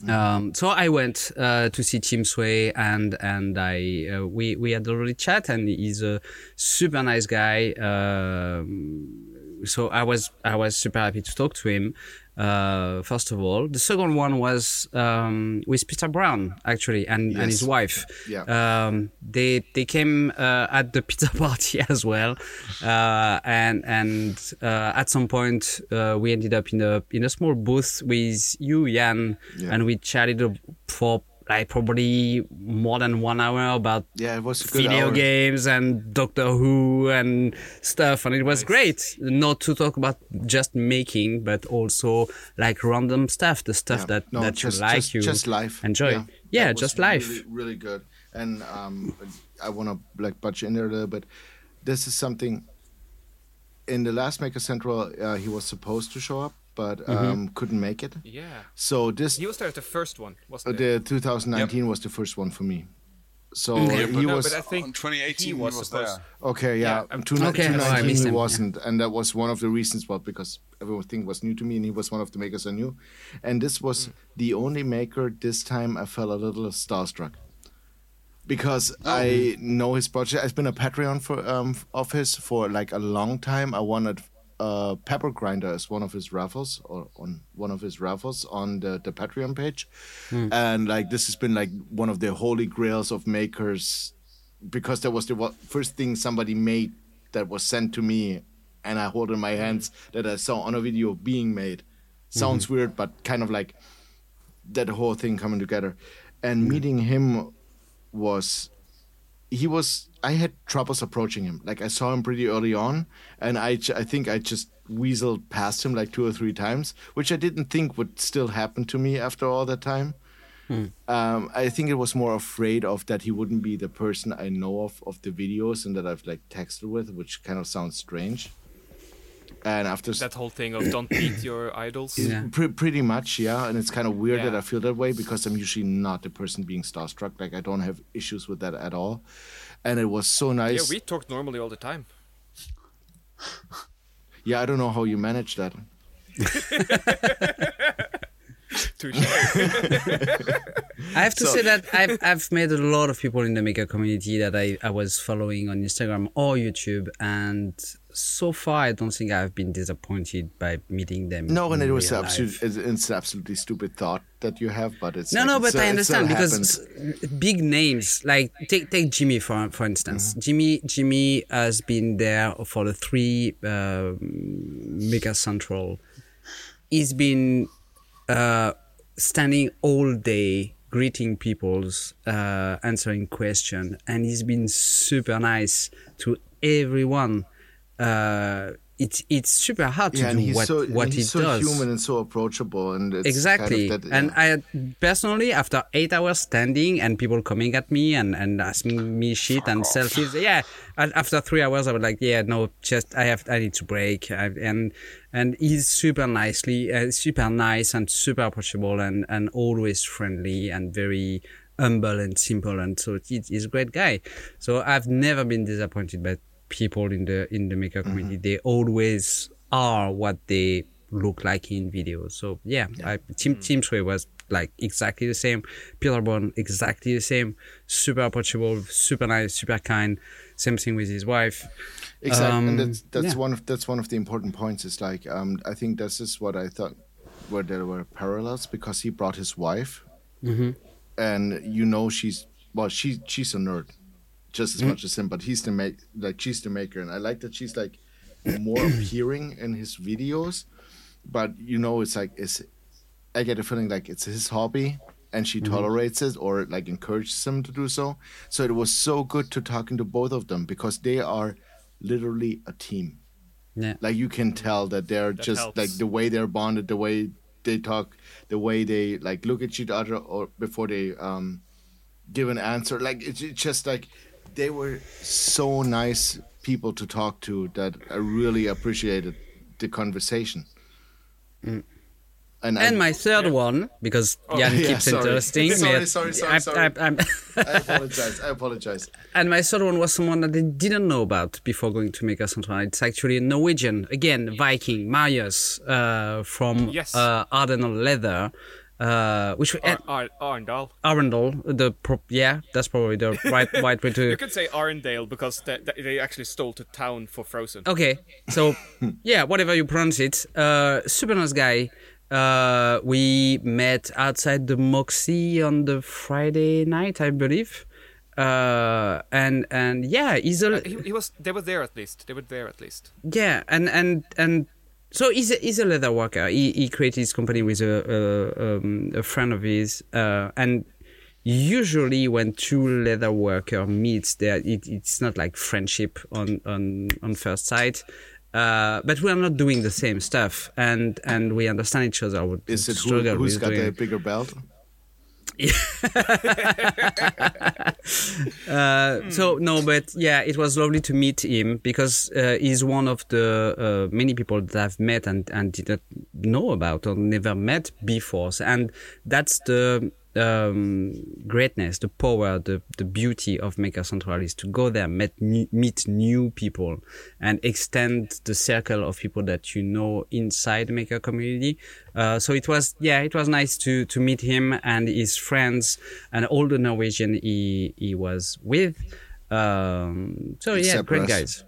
[SPEAKER 2] Um, so I went uh, to see Tim Sway and and I uh, we we had a really chat and he's a super nice guy. Um, so I was I was super happy to talk to him. Uh, first of all, the second one was um, with Peter Brown actually and, and his wife.
[SPEAKER 3] Yeah.
[SPEAKER 2] Um, they they came uh, at the pizza party as well, uh, and and uh, at some point uh, we ended up in a in a small booth with you, Jan,
[SPEAKER 3] Yeah.
[SPEAKER 2] and we chatted for like probably more than one hour about
[SPEAKER 3] yeah, it was a good
[SPEAKER 2] video
[SPEAKER 3] hour.
[SPEAKER 2] games and Doctor Who and stuff, and it was great. Not to talk about just making, but also like random stuff, the stuff
[SPEAKER 3] Yeah.
[SPEAKER 2] that
[SPEAKER 3] No,
[SPEAKER 2] that
[SPEAKER 3] just,
[SPEAKER 2] you like,
[SPEAKER 3] just,
[SPEAKER 2] you
[SPEAKER 3] just life.
[SPEAKER 2] enjoy.
[SPEAKER 3] Yeah,
[SPEAKER 2] Yeah, just life.
[SPEAKER 3] Really, really good. And um, I want to like budge in there a little bit. This is something. In the last Maker Central, uh, he was supposed to show up, but
[SPEAKER 2] Mm-hmm.
[SPEAKER 3] um, couldn't make it.
[SPEAKER 1] Yeah.
[SPEAKER 3] So this
[SPEAKER 1] He was there at the first one,
[SPEAKER 3] uh,
[SPEAKER 1] wasn't it?
[SPEAKER 3] the 2019 was the first one for me. So
[SPEAKER 2] Mm-hmm.
[SPEAKER 4] Yeah,
[SPEAKER 3] he
[SPEAKER 4] but-
[SPEAKER 1] no,
[SPEAKER 3] was
[SPEAKER 1] but I think
[SPEAKER 4] on 2018
[SPEAKER 1] he
[SPEAKER 4] he
[SPEAKER 1] was,
[SPEAKER 4] was there.
[SPEAKER 3] Okay, yeah.
[SPEAKER 1] Yeah,
[SPEAKER 3] two,
[SPEAKER 2] Okay,
[SPEAKER 3] two
[SPEAKER 2] I missed
[SPEAKER 3] he wasn't, and that was one of the reasons. Well, because everything was new to me, and he was one of the makers I knew, and this was
[SPEAKER 1] Mm.
[SPEAKER 3] the only maker. This time, I felt a little starstruck because
[SPEAKER 1] Oh.
[SPEAKER 3] I know his project. I've been a Patreon for um of his for like a long time. I wanted uh Pepper Grinder as one of his raffles or on one of his raffles on the the Patreon page, hmm. and like this has been like one of the holy grails of makers because that was the first thing somebody made that was sent to me and I hold in my hands that I saw on a video being made. Mm-hmm. Sounds weird, but kind of like that whole thing coming together. And mm-hmm. meeting him was he was I had troubles approaching him. Like I saw him pretty early on and I I think I just weaseled past him like two or three times, which I didn't think would still happen to me after all that time. Um, I think it was more afraid of that he wouldn't be the person I know of of the videos and that I've like texted with, which kind of sounds strange. And after
[SPEAKER 1] That whole thing of don't beat your idols.
[SPEAKER 2] Yeah.
[SPEAKER 3] Pre- pretty much, yeah. And it's kind of weird that I feel that way because I'm usually not the person being starstruck. Like I don't have issues with that at all. And it was so nice
[SPEAKER 1] Yeah,
[SPEAKER 3] nice.
[SPEAKER 1] we talk normally all the time.
[SPEAKER 3] Yeah, I don't know how you manage that.
[SPEAKER 1] Touche.
[SPEAKER 2] I have to
[SPEAKER 3] So-
[SPEAKER 2] say that I've I've met a lot of people in the maker community that I, I was following on Instagram or YouTube, and so far I don't think I've been disappointed by meeting them.
[SPEAKER 3] No, and
[SPEAKER 2] in
[SPEAKER 3] it was
[SPEAKER 2] real
[SPEAKER 3] absolute, it's, it's absolutely stupid thought that you have, but it's
[SPEAKER 2] No,
[SPEAKER 3] like,
[SPEAKER 2] no, but
[SPEAKER 3] uh,
[SPEAKER 2] I understand because
[SPEAKER 3] happens.
[SPEAKER 2] big names like take take Jimmy for for instance.
[SPEAKER 3] Mm-hmm.
[SPEAKER 2] Jimmy Jimmy has been there for the three uh, Maker Central. He's been uh, standing all day greeting people's uh, answering question. And he's been super nice to everyone uh, it's it's super hard to
[SPEAKER 3] yeah,
[SPEAKER 2] do
[SPEAKER 3] he's
[SPEAKER 2] what
[SPEAKER 3] so
[SPEAKER 2] what
[SPEAKER 3] and
[SPEAKER 2] he
[SPEAKER 3] he's so
[SPEAKER 2] does.
[SPEAKER 3] human and so approachable, and it's
[SPEAKER 2] exactly
[SPEAKER 3] Kind of that,
[SPEAKER 2] and i personally after eight hours standing and people coming at me and and asking me shit and selfies yeah after three hours i was like yeah no just i have i need to break. I, and and he's super nicely uh, super nice and super approachable and and always friendly and very humble and simple. And so he's a great guy. So i've never been disappointed by people in the in the maker community they always are what they look like in videos. So yeah, I, team Tim Sway was like exactly the same. Peter bond exactly the same. Super approachable super nice super kind. Same thing with his wife.
[SPEAKER 3] Exactly,
[SPEAKER 2] Um,
[SPEAKER 3] and that's that's
[SPEAKER 2] yeah.
[SPEAKER 3] one of that's one of the important points. Is like um, I think this is what I thought where there were parallels because he brought his wife,
[SPEAKER 2] Mm-hmm.
[SPEAKER 3] and you know she's well she she's a nerd, just
[SPEAKER 2] Mm.
[SPEAKER 3] as much as him, but he's the make like she's the maker, and I like that she's like more appearing in his videos, but you know it's like it's I get a feeling like it's his hobby and she
[SPEAKER 2] Mm-hmm.
[SPEAKER 3] tolerates it or like encourages him to do so. So it was so good to talking to both of them because they are literally a team.
[SPEAKER 2] yeah
[SPEAKER 3] Like you can tell that they're
[SPEAKER 1] That
[SPEAKER 3] just
[SPEAKER 1] helps.
[SPEAKER 3] like the way they're bonded, the way they talk, the way they like look at each other or before they um give an answer. Like it's it's just like they were so nice people to talk to that I really appreciated the conversation. And,
[SPEAKER 2] and my third one because Jan
[SPEAKER 3] yeah,
[SPEAKER 2] keeps
[SPEAKER 3] sorry.
[SPEAKER 2] interesting
[SPEAKER 3] Sorry,
[SPEAKER 2] me-
[SPEAKER 3] sorry, sorry,
[SPEAKER 2] I-
[SPEAKER 3] sorry.
[SPEAKER 2] I- I'm-
[SPEAKER 3] I apologize. I apologize.
[SPEAKER 2] And my third one was someone that I didn't know about before going to Maker Central. It's actually a Norwegian, again, Viking, Marius, uh, from
[SPEAKER 1] Yes.
[SPEAKER 2] uh, Ardenal Leather, uh, which we,
[SPEAKER 1] Ar- Ar- Arndal.
[SPEAKER 2] Arundel, the pro- yeah, that's probably the right right way to.
[SPEAKER 1] You could say Arndale because they, they- they actually stole the town for Frozen.
[SPEAKER 2] Okay, so yeah, whatever you pronounce it, uh, super nice guy. Uh, we met outside the Moxy on the Friday night, I believe. Uh, and and yeah, he's a
[SPEAKER 1] He, he was. They were there at least. They were there at least.
[SPEAKER 2] Yeah, and and and so he's a, he's a leather worker. He he created his company with a a, um, a friend of his, uh, and usually when two leather worker meets, there it, it's not like friendship on on on first sight. Uh, but we are not doing the same stuff, and and we understand each other.
[SPEAKER 3] Is it who, who's got
[SPEAKER 2] doing.
[SPEAKER 3] the bigger belt?
[SPEAKER 2] Uh, so no, but yeah, it was lovely to meet him because uh, he's one of the uh, many people that I've met and and didn't know about or never met before, and that's the um, greatness, the power, the the beauty of Maker Central is to go there, meet new, meet new people, and extend the circle of people that you know inside the Maker community. Uh, so it was yeah, it was nice to to meet him and his friends and all the Norwegian he he was with. Um, so yeah,
[SPEAKER 3] Except
[SPEAKER 2] great
[SPEAKER 3] Russ.
[SPEAKER 2] guys.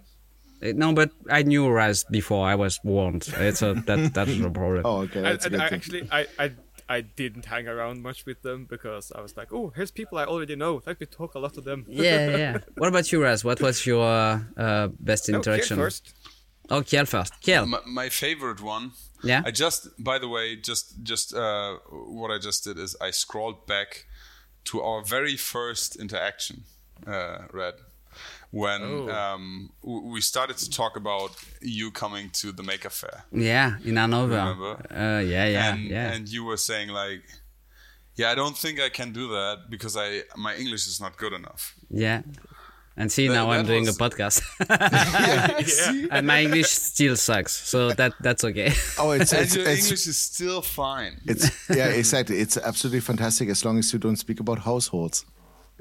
[SPEAKER 2] Uh, No, but I knew Raz before I was warned. It's a that that's no problem.
[SPEAKER 3] Oh, okay, that's a
[SPEAKER 1] I,
[SPEAKER 3] good
[SPEAKER 1] I actually, I, I, I didn't hang around much with them because I was like, oh, here's people I already know. Let me talk a lot to them.
[SPEAKER 2] Yeah, yeah. what about you, Raz? What was your uh, best
[SPEAKER 1] No, Kjell
[SPEAKER 2] interaction?
[SPEAKER 1] first.
[SPEAKER 2] Oh, Kjell first. Kjell.
[SPEAKER 4] my, my favorite one.
[SPEAKER 2] Yeah?
[SPEAKER 4] I just, by the way, just just uh, what I just did is I scrolled back to our very first interaction, uh, Red, when
[SPEAKER 1] Oh.
[SPEAKER 4] um, we started to talk about you coming to the Maker Faire,
[SPEAKER 2] Yeah, in Hanover.
[SPEAKER 4] Remember?
[SPEAKER 2] Uh, yeah, yeah,
[SPEAKER 4] and
[SPEAKER 2] yeah.
[SPEAKER 4] and you were saying like, yeah, I don't think I can do that because I my English is not good enough.
[SPEAKER 2] yeah. And see,
[SPEAKER 4] That-
[SPEAKER 2] now I'm
[SPEAKER 4] that
[SPEAKER 2] doing a podcast.
[SPEAKER 1] yeah.
[SPEAKER 2] and my English still sucks, so that that's okay.
[SPEAKER 3] Oh, it's
[SPEAKER 4] And
[SPEAKER 3] it's,
[SPEAKER 4] your
[SPEAKER 3] it's,
[SPEAKER 4] English is still fine.
[SPEAKER 3] it's yeah, exactly. It's absolutely fantastic as long as you don't speak about households.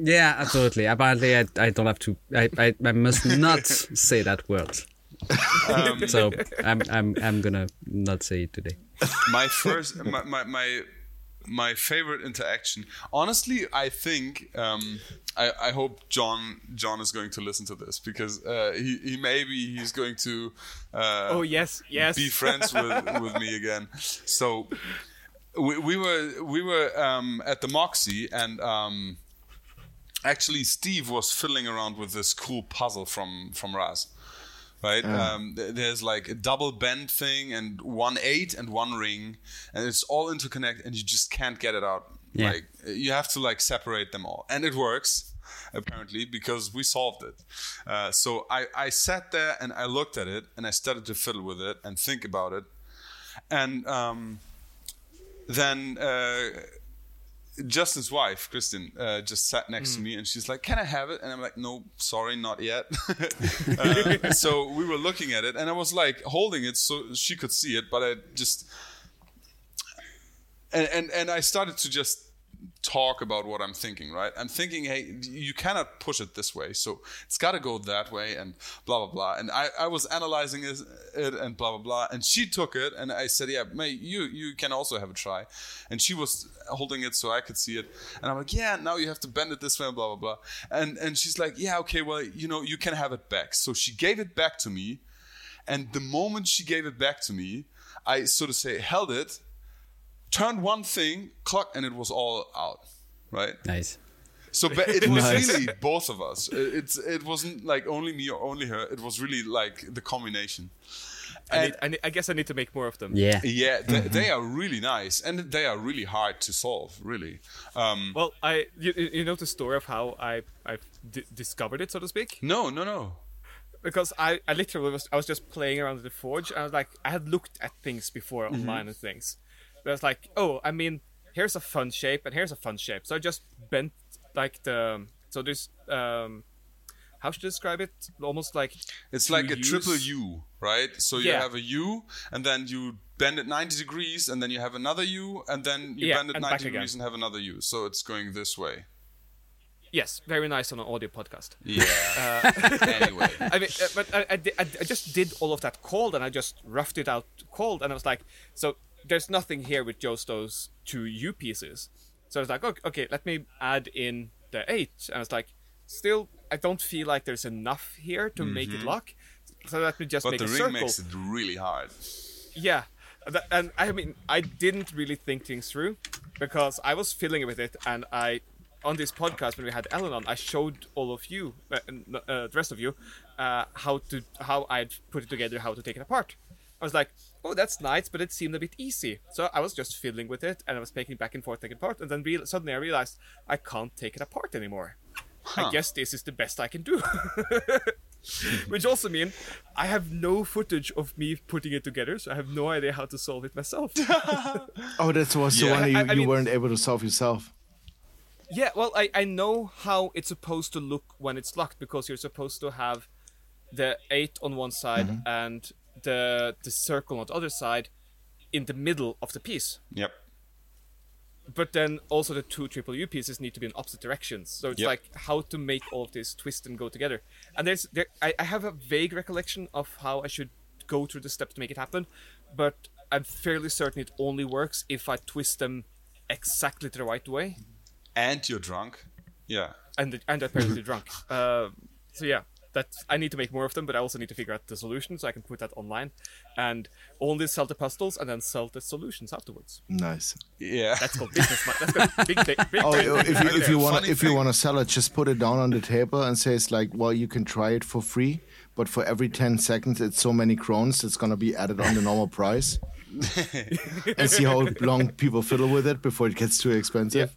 [SPEAKER 2] Yeah, absolutely. Apparently, I, I don't have to. I, I, I must not say that word.
[SPEAKER 4] Um,
[SPEAKER 2] So I'm I'm I'm gonna not say it today.
[SPEAKER 4] my first my, my my my favorite interaction honestly i think um I, I hope john john is going to listen to this because uh he, he maybe he's going to uh
[SPEAKER 1] Oh yes, yes.
[SPEAKER 4] be friends with with me again so we, we were we were um at the moxy and um actually steve was fiddling around with this cool puzzle from from raz right? Um, th- there's like a double bend thing and one eight and one ring, and it's all interconnected, and you just can't get it out.
[SPEAKER 2] Yeah.
[SPEAKER 4] Like you have to like separate them all, and it works apparently because we solved it. Uh, so I I sat there and I looked at it and I started to fiddle with it and think about it, and um, then. Uh, Justin's wife, Kristen, uh, just sat next to me and she's like, Can I have it? And I'm like, No, sorry, not yet. uh, so we were looking at it and I was like holding it so she could see it, but I just. And, and, and I started to just talk about what I'm thinking, right? I'm thinking, hey, you cannot push it this way, so it's got to go that way, and blah blah blah. And I, I was analyzing it, and blah blah blah. And she took it, and I said, yeah, May, you you can also have a try. And she was holding it so I could see it, and I'm like, yeah, now you have to bend it this way, and blah blah blah. And and she's like, yeah, okay, well, you know, you can have it back. So she gave it back to me, and the moment she gave it back to me, I sort of say held it turned one thing, clock, and it was all out, right?
[SPEAKER 2] Nice.
[SPEAKER 4] So but it was
[SPEAKER 2] Nice.
[SPEAKER 4] really both of us. It- It's it wasn't like only me or only her. It was really like the combination.
[SPEAKER 1] I,
[SPEAKER 4] And
[SPEAKER 1] need, I, need, I guess I need to make more of them.
[SPEAKER 2] Yeah.
[SPEAKER 4] yeah, they, they are really nice, and they are really hard to solve. Really. Um,
[SPEAKER 1] Well, I you, you you know the story of how I I d- discovered it, so to speak.
[SPEAKER 4] no, no, no.
[SPEAKER 1] because I, I literally was I was just playing around with the forge and I was like I had looked at things before online and things. But I was like, oh, I mean, here's a fun shape and here's a fun shape. So I just bent like the so there's um how should I describe it? Almost like
[SPEAKER 4] It's like a
[SPEAKER 1] U's.
[SPEAKER 4] triple U, right? So you
[SPEAKER 1] Yeah.
[SPEAKER 4] have a U, and then you bend it 90 degrees, and then you have another U, and then you
[SPEAKER 1] Yeah,
[SPEAKER 4] bend it 90
[SPEAKER 1] back again.
[SPEAKER 4] degrees and have another U. So it's going this way.
[SPEAKER 1] Yes, very nice on an audio podcast.
[SPEAKER 4] Yeah. anyway.
[SPEAKER 1] I mean, uh, but I, I, I, I just did all of that cold, and I just roughed it out cold, and I was like, so there's nothing here with just those two U pieces. So I was like, okay, okay, let me add in the eight, and I was like, still, I don't feel like there's enough here to make it lock. So let me just
[SPEAKER 4] Mm-hmm. But
[SPEAKER 1] make
[SPEAKER 4] the
[SPEAKER 1] a
[SPEAKER 4] ring
[SPEAKER 1] circle.
[SPEAKER 4] makes it really hard.
[SPEAKER 1] Yeah, and I mean, I didn't really think things through because I was fiddling with it, and I, on this podcast when we had Ellen on, I showed all of you, uh, uh, the rest of you, uh, how to how I'd put it together, how to take it apart. I was like, oh, that's nice, but it seemed a bit easy. So I was just fiddling with it, and I was taking back and forth, taking it apart, and then real suddenly I realized I can't take it apart anymore. I guess this is the best I can do. Which also mean I have no footage of me putting it together, so I have no idea how to solve it myself.
[SPEAKER 3] Oh, that was the one you,
[SPEAKER 1] I- I
[SPEAKER 3] you
[SPEAKER 1] mean-
[SPEAKER 3] weren't able to solve yourself.
[SPEAKER 1] yeah, well, I, I know how it's supposed to look when it's locked because you're supposed to have the eight on one side mm-hmm. and the the circle on the other side in the middle of the piece.
[SPEAKER 4] Yep.
[SPEAKER 1] But then also the two triple U pieces need to be in opposite directions. So it's
[SPEAKER 4] Yep.
[SPEAKER 1] like how to make all of this twist and go together. And there's there I, I have a vague recollection of how I should go through the steps to make it happen, but I'm fairly certain it only works if I twist them exactly the right way.
[SPEAKER 4] And you're drunk. Yeah.
[SPEAKER 1] and and apparently drunk. Uh, so yeah, that's I need to make more of them, but I also need to figure out the solution so I can put that online, and only sell the puzzles and then sell the solutions afterwards.
[SPEAKER 3] Nice.
[SPEAKER 4] Yeah.
[SPEAKER 1] That's called business. That's called big, big, big
[SPEAKER 3] Oh, if you,
[SPEAKER 1] right
[SPEAKER 3] if you want
[SPEAKER 4] Funny
[SPEAKER 3] if you want to sell it, just put it down on the table and say it's like, well, you can try it for free, but for every ten seconds, it's so many crowns, it's gonna be added on the normal price. and see how long people fiddle with it before it gets too expensive.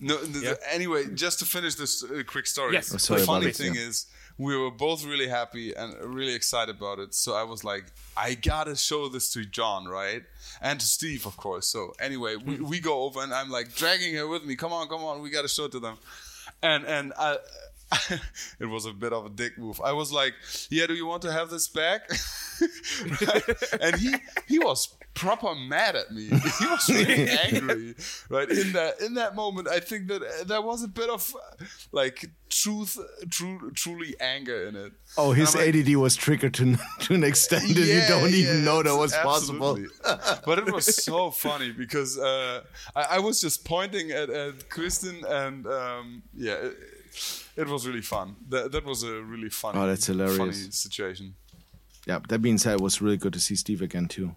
[SPEAKER 4] No, th- th- anyway, just to finish this uh, quick story.
[SPEAKER 1] Yes. Oh,
[SPEAKER 3] sorry
[SPEAKER 4] the
[SPEAKER 3] about
[SPEAKER 4] funny
[SPEAKER 3] it,
[SPEAKER 4] thing
[SPEAKER 3] yeah.
[SPEAKER 4] is, we were both really happy and really excited about it. So I was like, I gotta show this to John, right? And to Steve, of course. So anyway, we, hmm. we go over and I'm like dragging her with me. Come on, come on, we gotta show it to them. And and I. it was a bit of a dick move. I was like, "Yeah, do you want to have this back?" Right? And he he was proper mad at me. He was really angry. Right in that in that moment, I think that uh, there was a bit of uh, like truth, true, truly anger in it.
[SPEAKER 3] Oh, his
[SPEAKER 4] I'm like,
[SPEAKER 3] ADD was triggered to to an extent that you don't even know that was possible.
[SPEAKER 4] but it was so funny because uh, I, I was just pointing at, at Kristen and um, yeah, it, it was really fun. That, that was a really funny,
[SPEAKER 3] Oh, that's hilarious.
[SPEAKER 4] funny situation.
[SPEAKER 3] Yeah. That being said, it was really good to see Steve again too.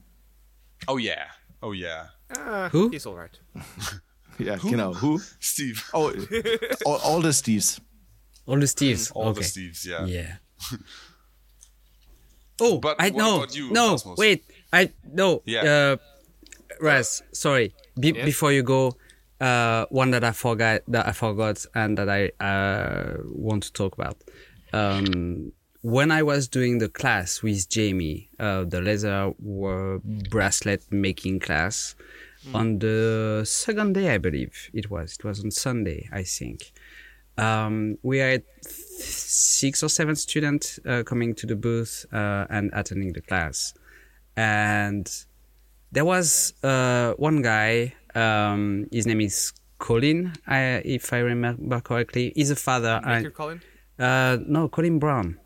[SPEAKER 4] Oh yeah, oh yeah,
[SPEAKER 1] Ah,
[SPEAKER 2] Who?
[SPEAKER 1] He's all right.
[SPEAKER 3] Yeah, you know who?
[SPEAKER 4] Steve.
[SPEAKER 3] Oh, all, all the Steves.
[SPEAKER 2] All the Steves.
[SPEAKER 4] All
[SPEAKER 2] okay.
[SPEAKER 4] the Steves, yeah.
[SPEAKER 2] Yeah. Oh,
[SPEAKER 4] But
[SPEAKER 2] I know.
[SPEAKER 4] about you,
[SPEAKER 2] no,
[SPEAKER 4] Cosmos?
[SPEAKER 2] wait. I no.
[SPEAKER 4] Yeah.
[SPEAKER 2] Uh, Raz, sorry. Be-
[SPEAKER 1] Yes?
[SPEAKER 2] Before you go, uh, one that I forgot that I forgot and that I uh, want to talk about. Um, when I was doing the class with Jamie, uh, the leather bracelet making class, on the second day, I believe it was. It was on Sunday, I think. Um, we had six or seven students uh, coming to the booth uh, and attending the class, and there was uh, one guy. Um, his name is Colin, I, if I remember correctly. He's a father.
[SPEAKER 1] Maker Colin?
[SPEAKER 2] uh, no, Colin Brown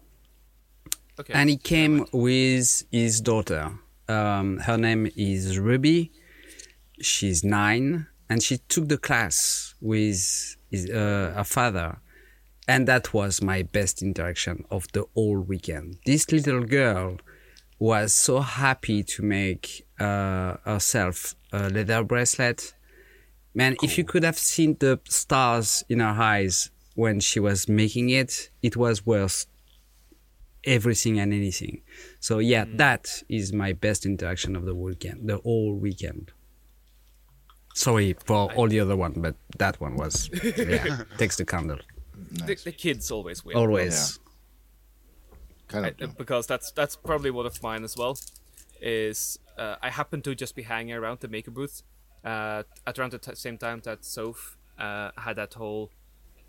[SPEAKER 1] Okay.
[SPEAKER 2] and he came with his daughter. Um, her name is Ruby. She's nine, and she took the class with his, uh, her father, and that was my best interaction of the whole weekend. This little girl was so happy to make uh, herself a leather bracelet. Man, if you could have seen the stars in her eyes when she was making it, it was worth everything and anything. So yeah, that is my best interaction of the weekend, the whole weekend. Sorry for all the other one, but that one was yeah takes the candle
[SPEAKER 1] the, the kids always win.
[SPEAKER 2] always.
[SPEAKER 3] Kind
[SPEAKER 1] I-
[SPEAKER 3] of.
[SPEAKER 1] uh, because that's that's probably one of mine as well. Is uh, I happen to just be hanging around the maker booth uh, at around the t- same time that Soph uh, had that whole.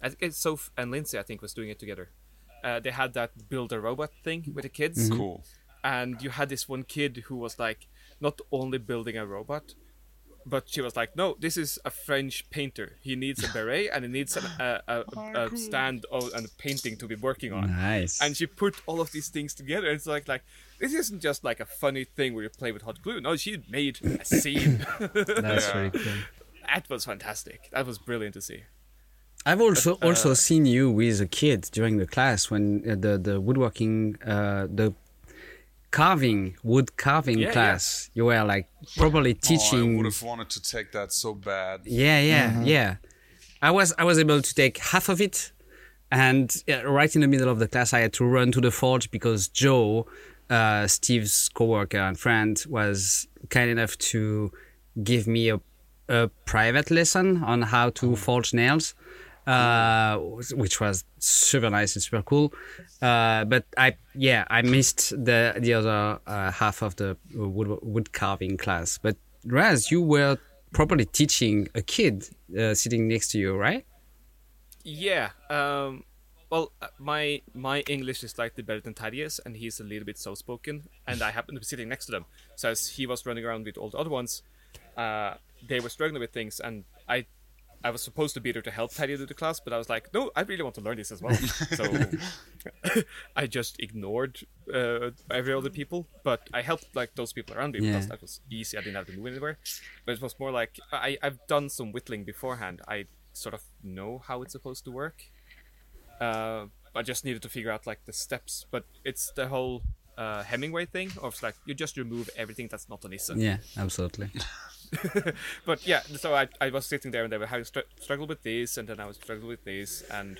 [SPEAKER 1] I think it's Soph and Lindsay. I think was doing it together. Uh, they had that build a robot thing with the kids,
[SPEAKER 4] Cool.
[SPEAKER 1] and you had this one kid who was like not only building a robot, but she was like, "No, this is a French painter. He needs a beret and he needs an, a, a, a, a stand of, and a painting to be working on."
[SPEAKER 2] Nice.
[SPEAKER 1] and she put all of these things together. It's like like this isn't just like a funny thing where you play with hot glue. No, she made a scene.
[SPEAKER 2] That's
[SPEAKER 4] Yeah.
[SPEAKER 2] really cool.
[SPEAKER 1] that was fantastic. That was brilliant to see.
[SPEAKER 2] I've also
[SPEAKER 1] uh,
[SPEAKER 2] also seen you with a kid during the class when uh, the the woodworking uh, the carving wood carving
[SPEAKER 1] Yeah, yeah.
[SPEAKER 2] class. You were like probably
[SPEAKER 4] Oh, I
[SPEAKER 2] teaching.
[SPEAKER 4] would have wanted to take that so bad.
[SPEAKER 2] Yeah, yeah, yeah. I was I was able to take half of it, and uh, right in the middle of the class, I had to run to the forge because Joe, uh, Steve's coworker and friend, was kind enough to give me a, a private lesson on how to forge nails, uh, which was super nice and super cool. Uh, but I yeah I missed the the other uh, half of the wood wood carving class. But Raz, you were properly teaching a kid uh, sitting next to you, right?
[SPEAKER 1] Yeah. Um. Well, uh, my my English is slightly better than Thaddeus, and he's a little bit soft spoken, and I happened to be sitting next to them. So as he was running around with all the other ones, uh, they were struggling with things, and I. I was supposed to be there to help Thaddeus do the class, but I was like, no, I really want to learn this as well. So I just ignored uh, every other people, but I helped like those people around me because that was easy. I didn't have to move anywhere. But it was more like I, I've done some whittling beforehand. I sort of know how it's supposed to work. Uh, I just needed to figure out like the steps. But it's the whole uh, Hemingway thing of like you just remove everything that's not an issa.
[SPEAKER 2] Yeah, absolutely.
[SPEAKER 1] But yeah, so I, I was sitting there and they were having str- struggle with this, and then I was struggling with this, and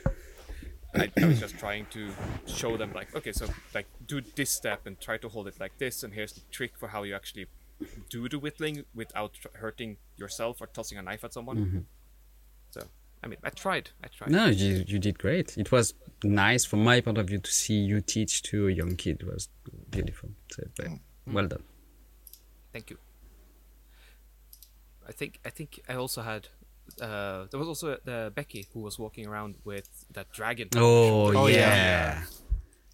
[SPEAKER 1] I, I was just trying to show them like, okay, so like do this step and try to hold it like this, and here's the trick for how you actually do the whittling without tr- hurting yourself or tossing a knife at someone. So I mean, I tried. I tried.
[SPEAKER 2] No, you you did great. It was nice from my point of view to see you teach to a young kid. It was beautiful. So, but well done.
[SPEAKER 1] Thank you. I think I think I also had. Uh, there was also uh, Becky who was walking around with that dragon.
[SPEAKER 2] Oh,
[SPEAKER 3] Oh,
[SPEAKER 2] yeah.
[SPEAKER 3] yeah.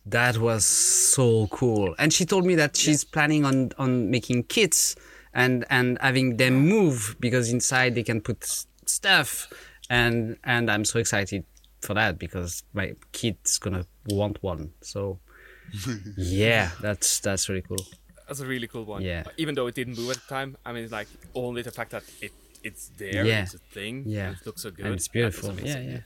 [SPEAKER 2] That was so cool. And she told me that she's planning on, on making kits and, and having them move because inside they can put stuff. And, and I'm so excited for that because my kid's gonna want one. So yeah, that's, that's really cool.
[SPEAKER 1] That's a really cool one.
[SPEAKER 2] Yeah.
[SPEAKER 1] Even though it didn't move at the time, I mean, like only the fact that it it's there,
[SPEAKER 2] Yeah.
[SPEAKER 1] it's a thing.
[SPEAKER 2] Yeah.
[SPEAKER 1] It looks so good.
[SPEAKER 2] And it's
[SPEAKER 1] that was
[SPEAKER 2] beautiful. Yeah,
[SPEAKER 1] amazing.
[SPEAKER 2] yeah.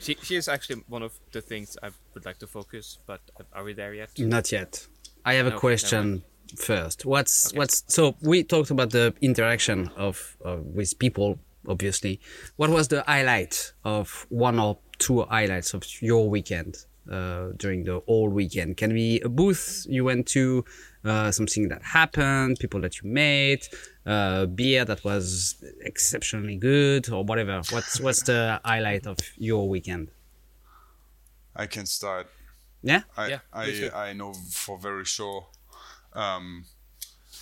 [SPEAKER 1] She she is actually one of the things I would like to focus. But are we there yet?
[SPEAKER 2] Not yet. I have a question first. What's what's so we talked about the interaction of uh, with people, obviously. What was the highlight of one or two highlights of your weekend uh, during the whole weekend? Can be a booth you went to, uh, something that happened, people that you met, uh, beer that was exceptionally good, or whatever. What's what's the highlight of your weekend?
[SPEAKER 4] I can start.
[SPEAKER 2] Yeah.
[SPEAKER 4] I
[SPEAKER 1] Yeah.
[SPEAKER 4] I, I know for very sure. Um,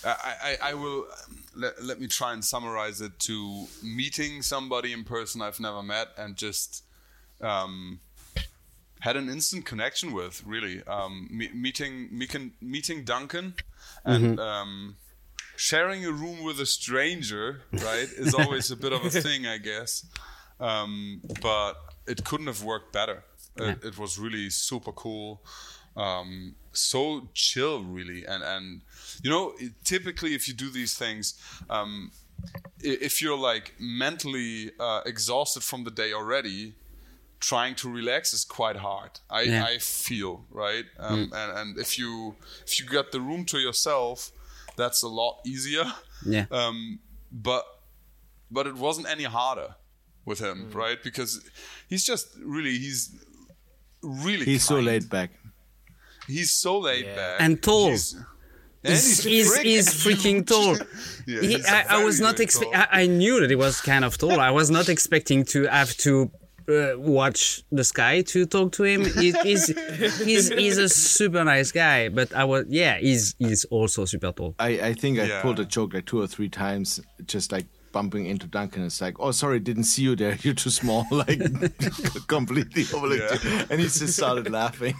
[SPEAKER 4] I, I, I will let, let me try and summarize it to meeting somebody in person I've never met and just um, had an instant connection with really. Um, me- meeting meeting meeting Duncan and um, sharing a room with a stranger right is always a bit of a thing I guess. Um, but it couldn't have worked better. It, it was really super cool um, so chill really. And and you know typically if you do these things um, if you're like mentally uh, exhausted from the day already trying to relax is quite hard. I,
[SPEAKER 2] Yeah.
[SPEAKER 4] I feel right? Um, and, and if you if you got the room to yourself that's a lot easier.
[SPEAKER 2] Yeah.
[SPEAKER 4] um, but but it wasn't any harder with him right? Because he's just really he's really
[SPEAKER 3] He's so laid back.
[SPEAKER 4] He's so laid
[SPEAKER 1] Yeah.
[SPEAKER 4] back
[SPEAKER 2] And tall.
[SPEAKER 4] He's, and
[SPEAKER 2] He's,
[SPEAKER 4] he's,
[SPEAKER 2] he's,
[SPEAKER 4] freaking
[SPEAKER 2] he's freaking tall.
[SPEAKER 4] Yeah,
[SPEAKER 2] He-
[SPEAKER 4] he's
[SPEAKER 2] I, I was not
[SPEAKER 4] very
[SPEAKER 2] expecting. I, I knew that he was kind of tall. I was not expecting to have to uh, watch the sky to talk to him. He, he's, he's he's a super nice guy, but I was yeah. He's he's also super tall.
[SPEAKER 3] I, I think I
[SPEAKER 4] Yeah.
[SPEAKER 3] pulled a joke like two or three times, just like bumping into Duncan. It's like, oh, sorry, didn't see you there. You're too small. Like completely overlooked you. And he just started laughing.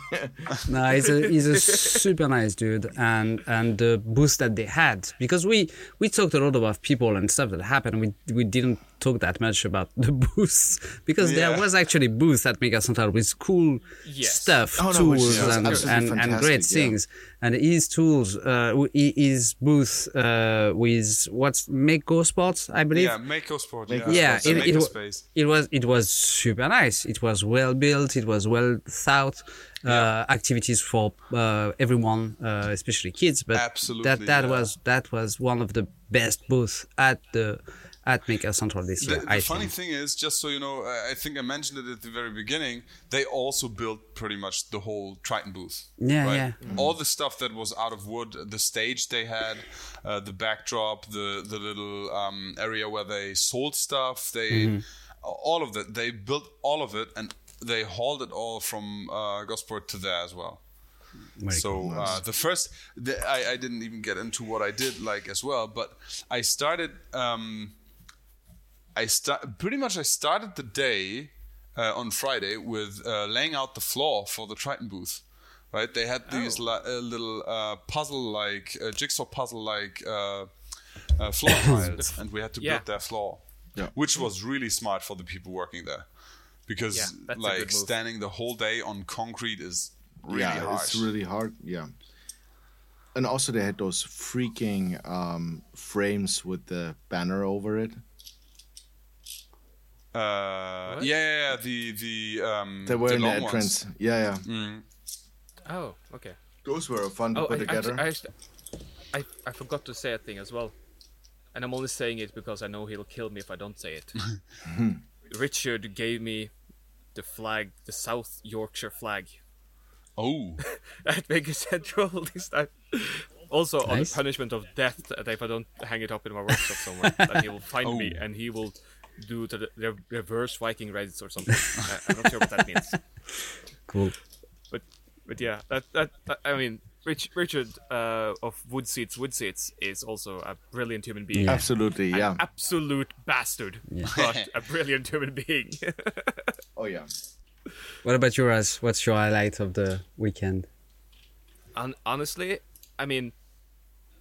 [SPEAKER 2] No, he's a he's a super nice dude, and and the boost that they had because we we talked a lot about people and stuff that happened. We we didn't talk that much about the booths because there was actually booths at Maker Central with cool
[SPEAKER 1] Yes.
[SPEAKER 2] stuff,
[SPEAKER 3] Oh, no,
[SPEAKER 2] tools,
[SPEAKER 3] is
[SPEAKER 2] and, and, and great
[SPEAKER 3] yeah.
[SPEAKER 2] things. And his tools, uh, his booth uh, with what's Mako Sports, I believe.
[SPEAKER 4] yeah Mako Sport
[SPEAKER 3] Mako
[SPEAKER 4] yeah,
[SPEAKER 2] Yeah,
[SPEAKER 4] It's a
[SPEAKER 2] it, it,
[SPEAKER 4] Maker
[SPEAKER 2] it was it was super nice. It was well built. It was well thought. Uh, activities for uh, everyone, uh, especially kids. But
[SPEAKER 4] Absolutely,
[SPEAKER 2] that that
[SPEAKER 4] yeah.
[SPEAKER 2] was that was one of the best booths at the at Maker Central this
[SPEAKER 4] the,
[SPEAKER 2] year.
[SPEAKER 4] the
[SPEAKER 2] I
[SPEAKER 4] funny
[SPEAKER 2] think.
[SPEAKER 4] thing is, just so you know, I I think I mentioned it at the very beginning. They also built pretty much the whole Triton booth.
[SPEAKER 2] Yeah,
[SPEAKER 4] right?
[SPEAKER 2] yeah.
[SPEAKER 4] All the stuff that was out of wood, the stage they had, uh, the backdrop, the the little um, area where they sold stuff. They
[SPEAKER 2] Mm-hmm.
[SPEAKER 4] all of that. They built all of it, and they hauled it all from uh, Gosport to there as well. so uh, the first, the, I, I didn't even get into what I did like as well, but I started. Um, I start pretty much. I started the day uh, on Friday with uh, laying out the floor for the Triton booth. Right, they had these li- uh, little uh, puzzle-like, uh, jigsaw puzzle-like uh, uh, floor tiles, and we had to
[SPEAKER 1] Yeah.
[SPEAKER 4] build their floor,
[SPEAKER 3] Yeah.
[SPEAKER 4] which was really smart for the people working there, because
[SPEAKER 1] Yeah,
[SPEAKER 4] like standing the whole day on concrete is really
[SPEAKER 3] yeah,
[SPEAKER 4] harsh.
[SPEAKER 3] it's really hard. Yeah. And also, they had those freaking um, frames with the banner over it.
[SPEAKER 4] Uh, yeah, yeah, yeah, the the um,
[SPEAKER 3] They were
[SPEAKER 4] the
[SPEAKER 3] in the entrance.
[SPEAKER 4] ones.
[SPEAKER 3] Yeah, yeah.
[SPEAKER 1] Oh, okay.
[SPEAKER 3] Those were fun to
[SPEAKER 1] Oh,
[SPEAKER 3] put
[SPEAKER 1] I,
[SPEAKER 3] together.
[SPEAKER 1] actually, I, I, I forgot to say a thing as well. And I'm only saying it because I know he'll kill me if I don't say it. Richard gave me the flag, the South Yorkshire flag,
[SPEAKER 4] Oh,
[SPEAKER 1] at Maker Central this time. Also, on the punishment of death, that if I don't hang it up in my workshop somewhere, that he will find me
[SPEAKER 4] Oh.
[SPEAKER 1] and he will do to the re- reverse Viking raids or something. I, I'm not sure what that means.
[SPEAKER 2] Cool.
[SPEAKER 1] but but yeah, that that, that I mean, Rich, Richard uh, of Woodseats Wood Seats is also a brilliant human being.
[SPEAKER 2] Yeah.
[SPEAKER 3] Absolutely,
[SPEAKER 1] An
[SPEAKER 3] yeah.
[SPEAKER 1] absolute bastard, but a brilliant human being.
[SPEAKER 3] Oh, yeah.
[SPEAKER 2] What about yours? What's your highlight of the weekend?
[SPEAKER 1] Hon- honestly, I mean,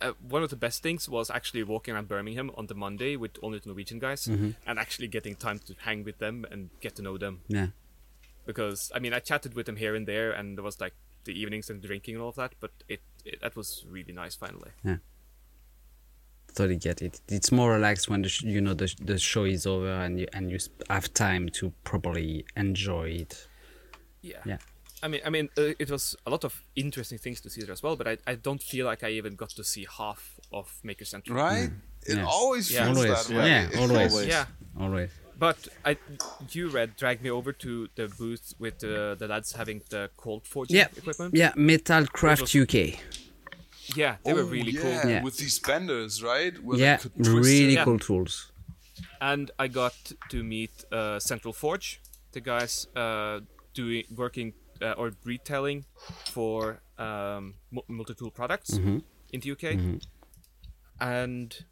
[SPEAKER 1] uh, one of the best things was actually walking around Birmingham on the Monday with only the Norwegian guys, and actually getting time to hang with them and get to know them.
[SPEAKER 2] Yeah.
[SPEAKER 1] Because I mean, I chatted with them here and there, and there was like the evenings and drinking and all of that. But it, it that was really nice finally. Yeah.
[SPEAKER 2] Totally get it. It's more relaxed when the sh- you know the sh- the show is over and you and you sp- have time to properly enjoy it.
[SPEAKER 1] Yeah.
[SPEAKER 2] Yeah.
[SPEAKER 1] I mean, I mean, uh, it was a lot of interesting things to see there as well. But I, I don't feel like I even got to see half of Maker Central.
[SPEAKER 4] right? It
[SPEAKER 2] Yeah.
[SPEAKER 4] always
[SPEAKER 1] Yeah.
[SPEAKER 4] feels
[SPEAKER 2] Always.
[SPEAKER 4] that way.
[SPEAKER 2] Yeah. Always.
[SPEAKER 3] Always.
[SPEAKER 1] Yeah.
[SPEAKER 2] Always.
[SPEAKER 1] But I, you read dragged me over to the booth with the, the lads having the cold forging
[SPEAKER 2] Yeah,
[SPEAKER 1] equipment.
[SPEAKER 2] yeah, Metalcraft
[SPEAKER 1] was-
[SPEAKER 2] UK.
[SPEAKER 1] yeah, they were
[SPEAKER 4] Oh,
[SPEAKER 1] really
[SPEAKER 4] yeah,
[SPEAKER 1] cool.
[SPEAKER 2] Yeah.
[SPEAKER 4] with these benders, right? Where
[SPEAKER 2] Yeah, really
[SPEAKER 4] it.
[SPEAKER 1] Yeah.
[SPEAKER 2] cool tools.
[SPEAKER 1] and I got to meet uh, Central Forge, the guys uh, doing working uh, or retailing for um, multi-tool products
[SPEAKER 2] Mm-hmm.
[SPEAKER 1] in the UK, and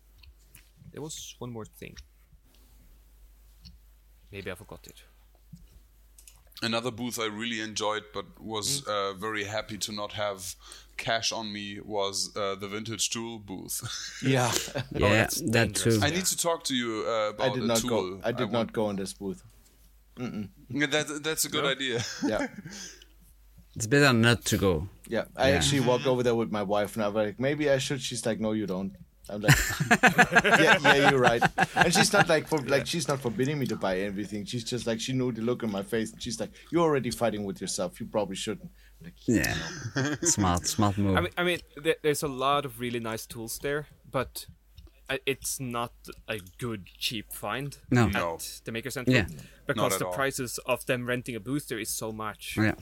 [SPEAKER 1] there was one more thing. Maybe I forgot it.
[SPEAKER 4] Another booth I really enjoyed, but was
[SPEAKER 1] Mm.
[SPEAKER 4] uh, very happy to not have cash on me, was uh, the vintage tool booth.
[SPEAKER 3] Yeah,
[SPEAKER 2] Yeah,
[SPEAKER 1] that's
[SPEAKER 2] that too.
[SPEAKER 4] I need to talk to you uh,
[SPEAKER 3] I
[SPEAKER 4] about
[SPEAKER 3] did not
[SPEAKER 4] tool.
[SPEAKER 3] go. I did
[SPEAKER 4] want-
[SPEAKER 3] not go in this booth.
[SPEAKER 4] Yeah, that, that's a good idea.
[SPEAKER 3] Yeah,
[SPEAKER 2] It's better not to go.
[SPEAKER 3] yeah. I
[SPEAKER 2] Yeah.
[SPEAKER 3] actually walked over there with my wife, and I was like, maybe I should. She's like, no, you don't. I'm like, yeah, yeah, you're right. And she's not like for like she's not forbidding me to buy everything. She's just like she knew the look on my face, and she's like, you're already fighting with yourself. You probably shouldn't. Like,
[SPEAKER 2] Yeah, smart, smart move.
[SPEAKER 1] I mean, I mean, there, there's a lot of really nice tools there, but I- it's not a good cheap find
[SPEAKER 2] No.
[SPEAKER 1] at
[SPEAKER 4] No.
[SPEAKER 1] the Maker Center
[SPEAKER 2] Yeah.
[SPEAKER 1] because
[SPEAKER 4] at
[SPEAKER 1] the
[SPEAKER 4] all.
[SPEAKER 1] prices of them renting a booster is so much
[SPEAKER 2] yeah,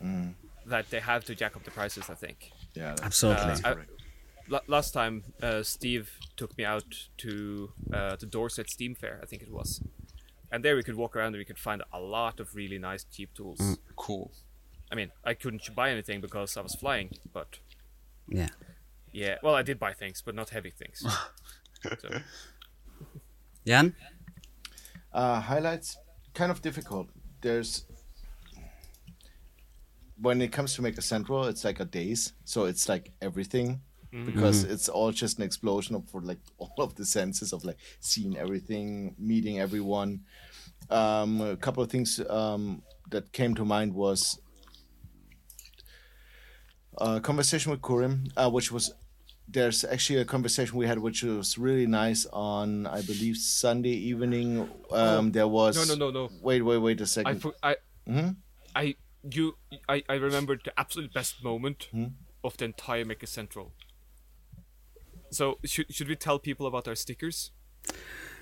[SPEAKER 1] that they have to jack up the prices. I think.
[SPEAKER 3] yeah, that's-
[SPEAKER 2] absolutely.
[SPEAKER 1] Uh, I- la- last time, uh, Steve took me out to uh, the Dorset Steam Fair, I think it was, and there we could walk around and we could find a lot of really nice cheap tools.
[SPEAKER 4] Cool.
[SPEAKER 1] I mean, I couldn't buy anything because I was flying, but
[SPEAKER 2] yeah.
[SPEAKER 1] yeah, well, I did buy things, but not heavy things. so,
[SPEAKER 2] Jan?
[SPEAKER 3] Uh, highlights, kind of difficult. There's when it comes to Maker Central, it's like a days, so it's like everything because it's all just an explosion of for like all of the senses of like seeing everything, meeting everyone. Um, a couple of things um, that came to mind was a conversation with Kurim, uh, which was there's actually a conversation we had which was really nice on I believe Sunday evening. Um, there was
[SPEAKER 1] Oh. no, no, no, no.
[SPEAKER 3] Wait, wait, wait a second.
[SPEAKER 1] for, I,
[SPEAKER 3] Mm-hmm.
[SPEAKER 1] I, you, I, I remembered the absolute best moment
[SPEAKER 3] Hmm?
[SPEAKER 1] of the entire Maker Central. So should should we tell people about our stickers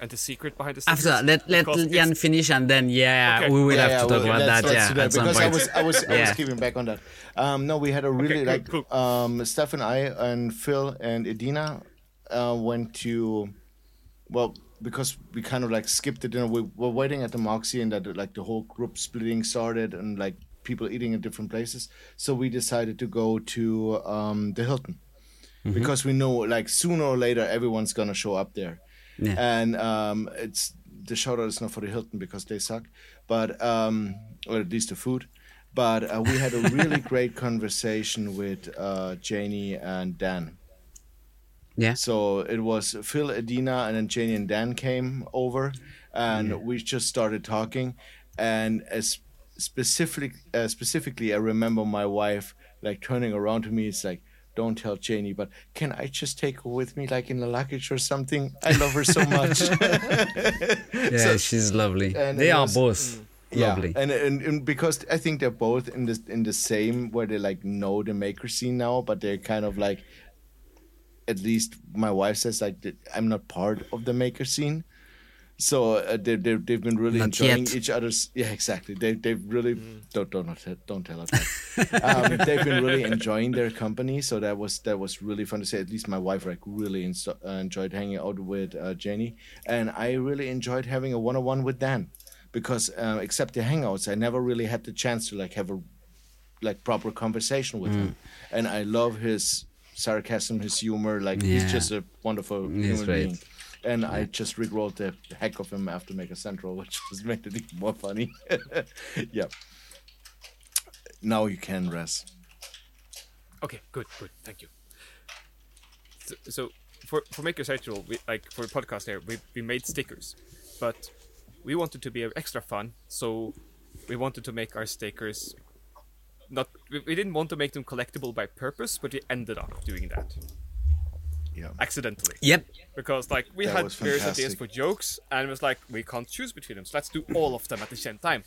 [SPEAKER 1] and the secret behind the stickers?
[SPEAKER 2] After let let Jan finish and then yeah,
[SPEAKER 1] Okay.
[SPEAKER 2] we will
[SPEAKER 3] Yeah,
[SPEAKER 2] have
[SPEAKER 3] yeah,
[SPEAKER 2] to talk
[SPEAKER 3] well,
[SPEAKER 2] about that. Yeah,
[SPEAKER 3] that,
[SPEAKER 2] at some
[SPEAKER 3] because I
[SPEAKER 2] point.
[SPEAKER 3] was I was I was keeping back on that. Um, no, we had a really
[SPEAKER 1] cool,
[SPEAKER 3] like
[SPEAKER 1] cool.
[SPEAKER 3] um, Steph and I and Phil and Edina uh, went to well because we kind of like skipped the dinner. We were waiting at the Moxy and that like the whole group splitting started and like people eating in different places. So we decided to go to um, the Hilton because we know like sooner or later everyone's gonna show up there.
[SPEAKER 2] Yeah.
[SPEAKER 3] And um, it's the shout out is not for the Hilton because they suck, but um, or at least the food. But uh, we had a really great conversation with uh, Janie and Dan.
[SPEAKER 2] Yeah.
[SPEAKER 3] So it was Phil, Adina, and then Janie and Dan came over, and we just started talking. And as specific, uh, specifically, I remember my wife like turning around to me. It's like, "Don't tell Janie, but can I just take her with me, like in the luggage or something? I love her so much."
[SPEAKER 2] Yeah, she's lovely. They are
[SPEAKER 3] was-
[SPEAKER 2] both mm, lovely.
[SPEAKER 3] Yeah, and, and and because I think they're both in the in the same where they like know the maker scene now, but they're kind of like, at least my wife says like I'm not part of the maker scene, so uh, they they they've been really
[SPEAKER 2] Not
[SPEAKER 3] enjoying
[SPEAKER 2] yet.
[SPEAKER 3] each other's yeah exactly they they've really don't don't tell- don't tell her um, they've been really enjoying their company, so that was that was really fun to say. At least my wife like really insto- uh, enjoyed hanging out with uh, Jenny, and I really enjoyed having a one on one with Dan because uh, except the hangouts, I never really had the chance to like have a like proper conversation with him, and I love his sarcasm, his humor. Like
[SPEAKER 2] Yeah.
[SPEAKER 3] he's just a wonderful
[SPEAKER 2] He's
[SPEAKER 3] human
[SPEAKER 2] great.
[SPEAKER 3] being. And I just rickrolled the heck of him after Maker Central, which just made it even more funny. yeah. Now you can rest.
[SPEAKER 1] Okay, good, good, thank you. So, so for for Maker Central, we, like for the podcast here, we we made stickers, but we wanted to be extra fun, so we wanted to make our stickers. Not we didn't want to make them collectible by purpose, but we ended up doing that
[SPEAKER 3] Yeah.
[SPEAKER 1] accidentally.
[SPEAKER 2] Yep.
[SPEAKER 1] Because like we
[SPEAKER 3] That
[SPEAKER 1] had various ideas for jokes, and it was like we can't choose between them, so let's do all of them at the same time,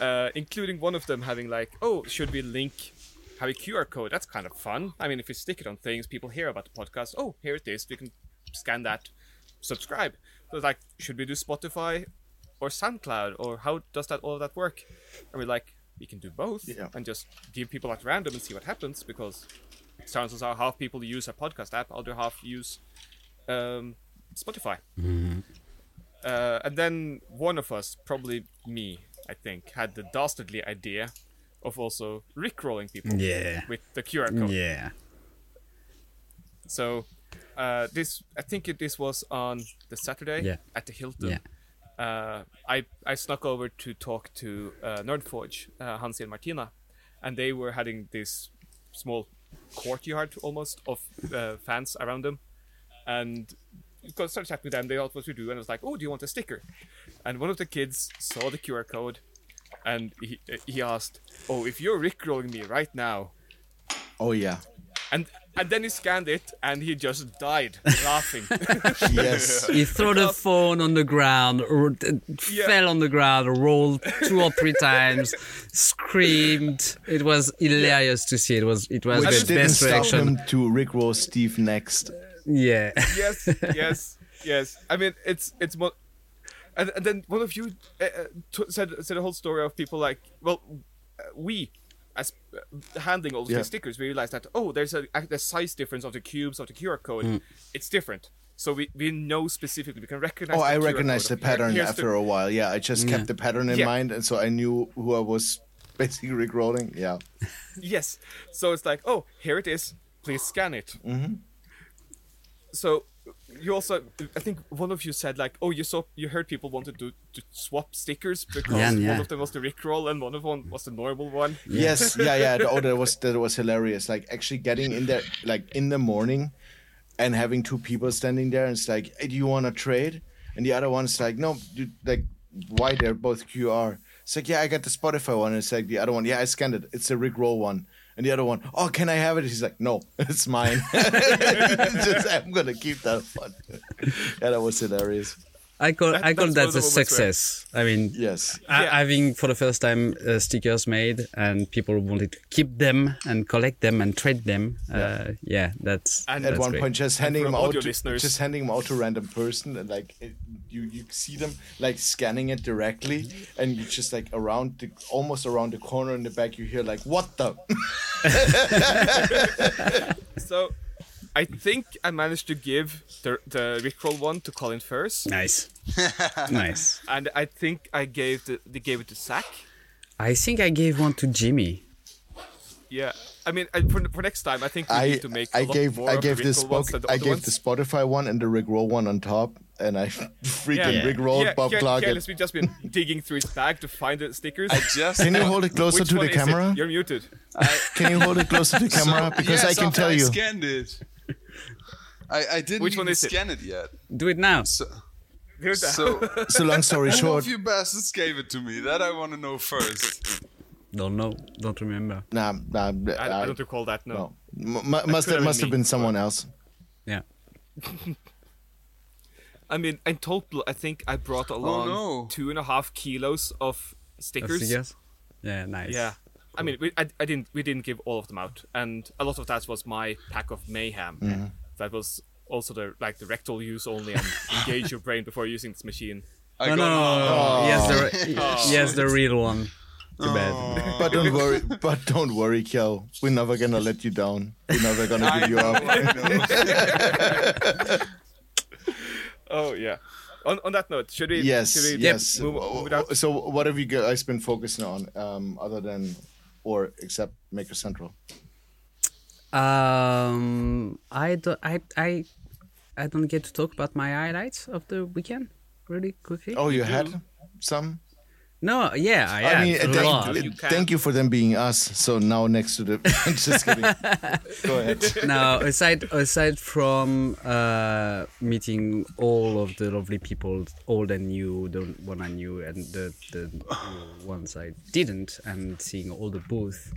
[SPEAKER 1] uh, including one of them having like, oh, should we link have a QR code? That's kind of fun. I mean, if we stick it on things, people hear about the podcast. Oh, here it is. We can scan that, subscribe. So it's like, should we do Spotify or SoundCloud, or how does that all of that work? And we're like, we can do both
[SPEAKER 3] Yeah.
[SPEAKER 1] and just give people at random and see what happens because chances are half people use a podcast app, other half use um, Spotify. Uh, and then one of us, probably me, I think, had the dastardly idea of also rickrolling people
[SPEAKER 2] Yeah.
[SPEAKER 1] with the QR code.
[SPEAKER 2] Yeah.
[SPEAKER 1] So uh, this, I think it, this was on the Saturday
[SPEAKER 2] Yeah.
[SPEAKER 1] at the Hilton.
[SPEAKER 2] Yeah.
[SPEAKER 1] Uh, I I snuck over to talk to uh, Nerdforge, uh, Hansi and Martina, and they were having this small courtyard almost of uh, fans around them, and started chatting with them. They asked what to do, and I was like, "Oh, do you want a sticker?" And one of the kids saw the QR code, and he he asked, "Oh, if you're rickrolling me right now,"
[SPEAKER 3] Oh yeah.
[SPEAKER 1] And and then he scanned it, and he just died laughing.
[SPEAKER 3] Yes.
[SPEAKER 2] He threw the phone on the ground, r-
[SPEAKER 1] Yeah.
[SPEAKER 2] fell on the ground, rolled two or three times, screamed. It was hilarious to see. It was it was
[SPEAKER 3] Which
[SPEAKER 2] the
[SPEAKER 3] didn't
[SPEAKER 2] best
[SPEAKER 3] stop
[SPEAKER 2] reaction.
[SPEAKER 3] him to rickroll Steve next.
[SPEAKER 2] Yeah.
[SPEAKER 1] yes, yes, yes. I mean, it's it's mo- and, and then one of you uh, uh, t- said said a whole story of people like, well, uh, we as uh, handling all of
[SPEAKER 3] Yeah.
[SPEAKER 1] these stickers, we realized that oh, there's a, a the size difference of the cubes of the QR code. It's different. So we, we know specifically we can recognize.
[SPEAKER 3] Oh,
[SPEAKER 1] the
[SPEAKER 3] I
[SPEAKER 1] QR
[SPEAKER 3] recognized the
[SPEAKER 1] code of
[SPEAKER 3] pattern
[SPEAKER 1] here's
[SPEAKER 3] after
[SPEAKER 1] the,
[SPEAKER 3] a while. Yeah, I just kept the pattern in
[SPEAKER 1] Yeah.
[SPEAKER 3] mind, and so I knew who I was basically rickrolling. Yeah.
[SPEAKER 1] Yes. So it's like, oh, here it is. Please scan it. Mm-hmm. So you also, I think one of you said like, oh, you saw, you heard people wanted to, to swap stickers because
[SPEAKER 2] Yeah, yeah.
[SPEAKER 1] one of them was the Rickroll and one of them was the normal one.
[SPEAKER 3] Yes, yeah, yeah. Oh, that was that was hilarious. Like actually getting in there, like in the morning, and having two people standing there, and it's like, hey, do you want to trade? And the other one's like, no, dude, like, why they're both QR? It's like, yeah, I got the Spotify one. And it's like the other one, yeah, I scanned it. It's a Rickroll one. And the other one, oh, can I have it? He's like, no, it's mine. Just, I'm gonna keep that one. yeah, that was hilarious.
[SPEAKER 2] I call
[SPEAKER 1] That-
[SPEAKER 2] I call that
[SPEAKER 1] one of the
[SPEAKER 2] a
[SPEAKER 1] moments where-
[SPEAKER 2] success. I mean,
[SPEAKER 3] Yes.
[SPEAKER 2] ha-
[SPEAKER 1] Yeah.
[SPEAKER 2] having for the first time uh, stickers made and people wanted to keep them and collect them and trade them. Uh, yeah, that's
[SPEAKER 1] And
[SPEAKER 3] At one
[SPEAKER 2] great.
[SPEAKER 3] point, just handing them out, to,
[SPEAKER 1] listeners-
[SPEAKER 3] just handing them out to random person, and like it, you, you see them like scanning it directly, mm-hmm. and you just like around the almost around the corner in the back, you hear like, "What the?"
[SPEAKER 1] So I think I managed to give the the Rickroll one to Colin first,
[SPEAKER 2] nice, nice.
[SPEAKER 1] and I think I gave the they gave it to Zach.
[SPEAKER 2] I think I gave one to Jimmy.
[SPEAKER 1] Yeah. I mean, for, for next time, I think we
[SPEAKER 3] I
[SPEAKER 1] need to make a
[SPEAKER 3] I
[SPEAKER 1] lot
[SPEAKER 3] gave
[SPEAKER 1] more
[SPEAKER 3] I
[SPEAKER 1] of the
[SPEAKER 3] gave this
[SPEAKER 1] Rickroll ones
[SPEAKER 3] Spock-
[SPEAKER 1] than the
[SPEAKER 3] I gave
[SPEAKER 1] ones.
[SPEAKER 3] the Spotify one and the Rick Roll one on top, and I freaking Rick Rolled
[SPEAKER 1] yeah,
[SPEAKER 3] Bob
[SPEAKER 1] Ke-
[SPEAKER 3] Clark.
[SPEAKER 1] Keyless, we've just been digging through his bag to find the stickers.
[SPEAKER 4] I just
[SPEAKER 3] Can you hold it closer
[SPEAKER 1] Which
[SPEAKER 3] to the
[SPEAKER 1] is it?
[SPEAKER 3] camera?
[SPEAKER 1] You're muted.
[SPEAKER 3] Can you hold it closer to the camera? Because I can
[SPEAKER 4] after
[SPEAKER 3] tell
[SPEAKER 4] I
[SPEAKER 3] you.
[SPEAKER 4] scanned it. I, I didn't
[SPEAKER 1] Which
[SPEAKER 4] even
[SPEAKER 1] one is it?
[SPEAKER 4] scan it, yet.
[SPEAKER 2] Do it now.
[SPEAKER 4] So,
[SPEAKER 1] Here's the-
[SPEAKER 4] so
[SPEAKER 3] So long story
[SPEAKER 4] who
[SPEAKER 3] short,
[SPEAKER 4] of you bastards gave it to me? That I want to know first.
[SPEAKER 2] Don't know. Don't remember.
[SPEAKER 3] nah, nah,
[SPEAKER 1] I, I don't recall that. No.
[SPEAKER 3] no. M- must have
[SPEAKER 1] have
[SPEAKER 3] must have been someone else.
[SPEAKER 2] Yeah.
[SPEAKER 1] I mean, in total, I think I brought along
[SPEAKER 4] no.
[SPEAKER 1] two and a half kilos of
[SPEAKER 2] Of
[SPEAKER 1] stickers.
[SPEAKER 2] stickers? Yeah, nice.
[SPEAKER 1] Yeah. I mean, we, I, I didn't we didn't give all of them out, and a lot of that was my pack of mayhem.
[SPEAKER 3] Mm-hmm.
[SPEAKER 1] That was also the like the rectal use only and engage your brain before using this machine.
[SPEAKER 4] I
[SPEAKER 2] No, no, no, no, no. Yes, the yes, the real one. Too.
[SPEAKER 3] But don't worry, but don't worry, Kjell. We're never gonna let you down. We're never gonna give you up.
[SPEAKER 4] I know.
[SPEAKER 1] Oh yeah. On, on that note, should we?
[SPEAKER 3] Yes,
[SPEAKER 1] Should we
[SPEAKER 3] yes.
[SPEAKER 1] Move, move it out?
[SPEAKER 3] So, what have you guys been focusing on, um, other than, or except Maker Central?
[SPEAKER 2] Um, I don't. I I I don't get to talk about my highlights of the weekend really quickly.
[SPEAKER 3] Oh, you had some.
[SPEAKER 2] No, yeah, I,
[SPEAKER 3] I
[SPEAKER 2] had
[SPEAKER 3] mean,
[SPEAKER 2] a
[SPEAKER 3] thank,
[SPEAKER 2] lot.
[SPEAKER 1] You
[SPEAKER 3] thank you for them being us. So now next to the, just kidding. Go ahead.
[SPEAKER 2] now aside aside from uh, meeting all of the lovely people old and new the one i knew and the, the ones i didn't and seeing all the booths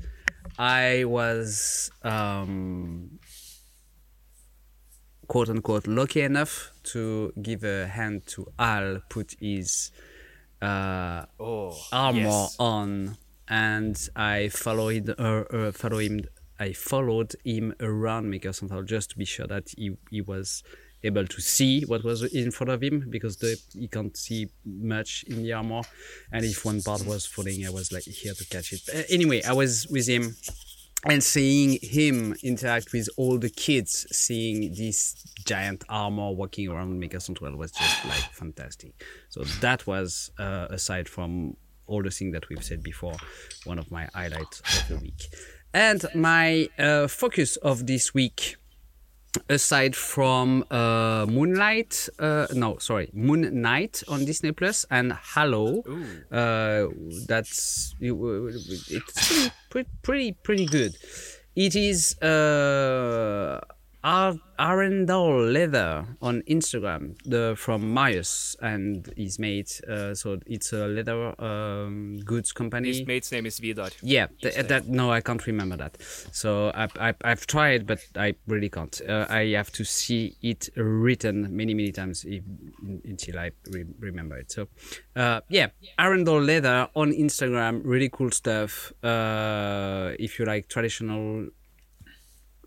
[SPEAKER 2] i was um, quote unquote lucky enough to give a hand to al put his uh,
[SPEAKER 1] Oh,
[SPEAKER 2] armor
[SPEAKER 1] yes.
[SPEAKER 2] on and I followed uh, uh, follow him I followed him around Maker Central just to be sure that he, he was able to see what was in front of him because the, he can't see much in the armor. And if one part was falling, I was like here to catch it. Uh, anyway, I was with him and seeing him interact with all the kids, seeing this giant armor walking around Maker Central was just like fantastic. So that was, uh, aside from all the things that we've said before, one of my highlights of the week. And my uh, focus of this week, aside from uh, Moonlight, uh, no, sorry, Moon Knight on Disney Plus and Halo, uh, that's it's pretty, pretty, pretty good. It is uh, Ar- Arendal Leather on Instagram, the from Marius and his mate. Uh, so it's a leather um, goods company.
[SPEAKER 1] His mate's name is Vidar.
[SPEAKER 2] Yeah, th- that no, I can't remember that. So I, I, I've tried, but I really can't. Uh, I have to see it written many, many times if, until I re- remember it. So, uh, yeah, Arendal Leather on Instagram, really cool stuff. Uh, if you like traditional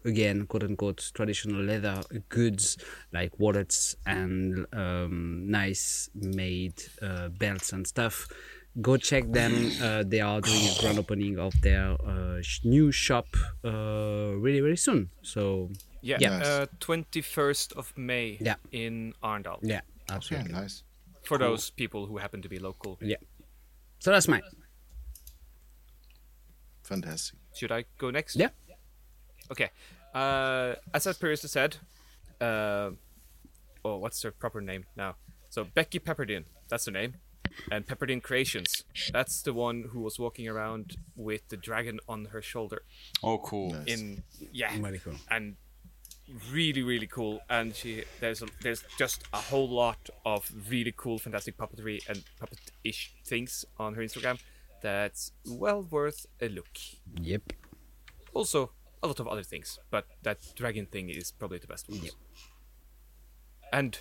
[SPEAKER 2] again, quote unquote, traditional leather goods like wallets and um, nice made uh, belts and stuff. Go check them. Uh, they are doing a grand opening of their uh, sh- new shop uh, really, really soon. So,
[SPEAKER 1] Yeah,
[SPEAKER 2] Yeah.
[SPEAKER 1] Uh, 21st of May
[SPEAKER 2] Yeah.
[SPEAKER 1] in Arendal.
[SPEAKER 2] yeah,
[SPEAKER 3] Okay,
[SPEAKER 2] absolutely.
[SPEAKER 3] nice.
[SPEAKER 1] For those people who happen to be local.
[SPEAKER 2] Yeah. So that's mine.
[SPEAKER 3] Fantastic.
[SPEAKER 1] Should I go next?
[SPEAKER 2] Yeah.
[SPEAKER 1] Okay. Uh, as I previously said, uh, oh, what's her proper name now? So Becky Pepperdine, that's her name, and Pepperdine Creations. That's the one who was walking around with the dragon on her shoulder.
[SPEAKER 4] Oh, cool.
[SPEAKER 1] In yeah,
[SPEAKER 2] Very cool.
[SPEAKER 1] and really really cool. And she there's a, there's just a whole lot of really cool, fantastic puppetry and puppet-ish things on her Instagram. That's well worth a look
[SPEAKER 2] Yep.
[SPEAKER 1] also a lot of other things, but that dragon thing is probably the best one. And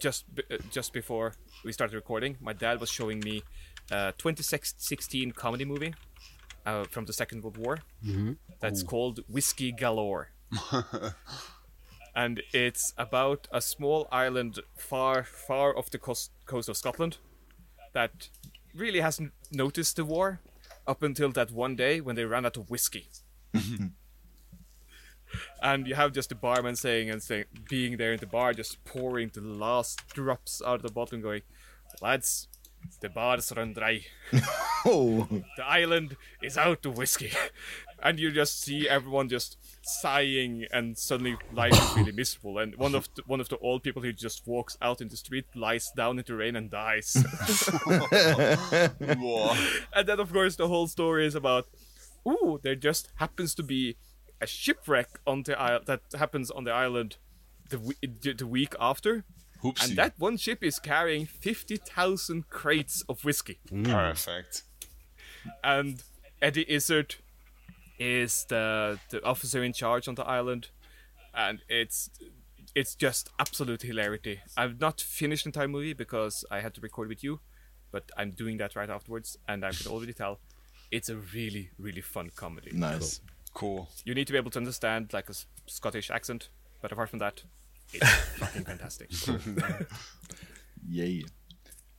[SPEAKER 1] just uh, just before we started recording, my dad was showing me a 2016 comedy movie uh, from the Second World War that's called Whiskey Galore. and it's about a small island far, far off the coast, coast of Scotland that really hasn't noticed the war up until that one day when they ran out of whiskey. and you have just the barman saying and saying, being there in the bar, just pouring the last drops out of the bottle and going, lads, the bar's run dry.
[SPEAKER 3] Oh,
[SPEAKER 1] The island is out of whiskey. and you just see everyone just sighing and suddenly life is really miserable. And one of the, one of the old people who just walks out in the street, lies down in the rain and dies. And then of course the whole story is about ooh there just happens to be a shipwreck on the island that happens on the island the, we- the the week after.
[SPEAKER 4] Hoopsie.
[SPEAKER 1] and that one ship is carrying 50,000 crates of whiskey. Mm.
[SPEAKER 4] Perfect.
[SPEAKER 1] and Eddie Izzard is the the officer in charge on the island. And it's it's just absolute hilarity. I've not finished the entire movie because I had to record with you but I'm doing that right afterwards and I can already tell it's a really really fun comedy
[SPEAKER 3] nice.
[SPEAKER 4] Cool.
[SPEAKER 1] you need to be able to understand like a S- Scottish accent but apart from that it's fucking fantastic
[SPEAKER 3] Yay.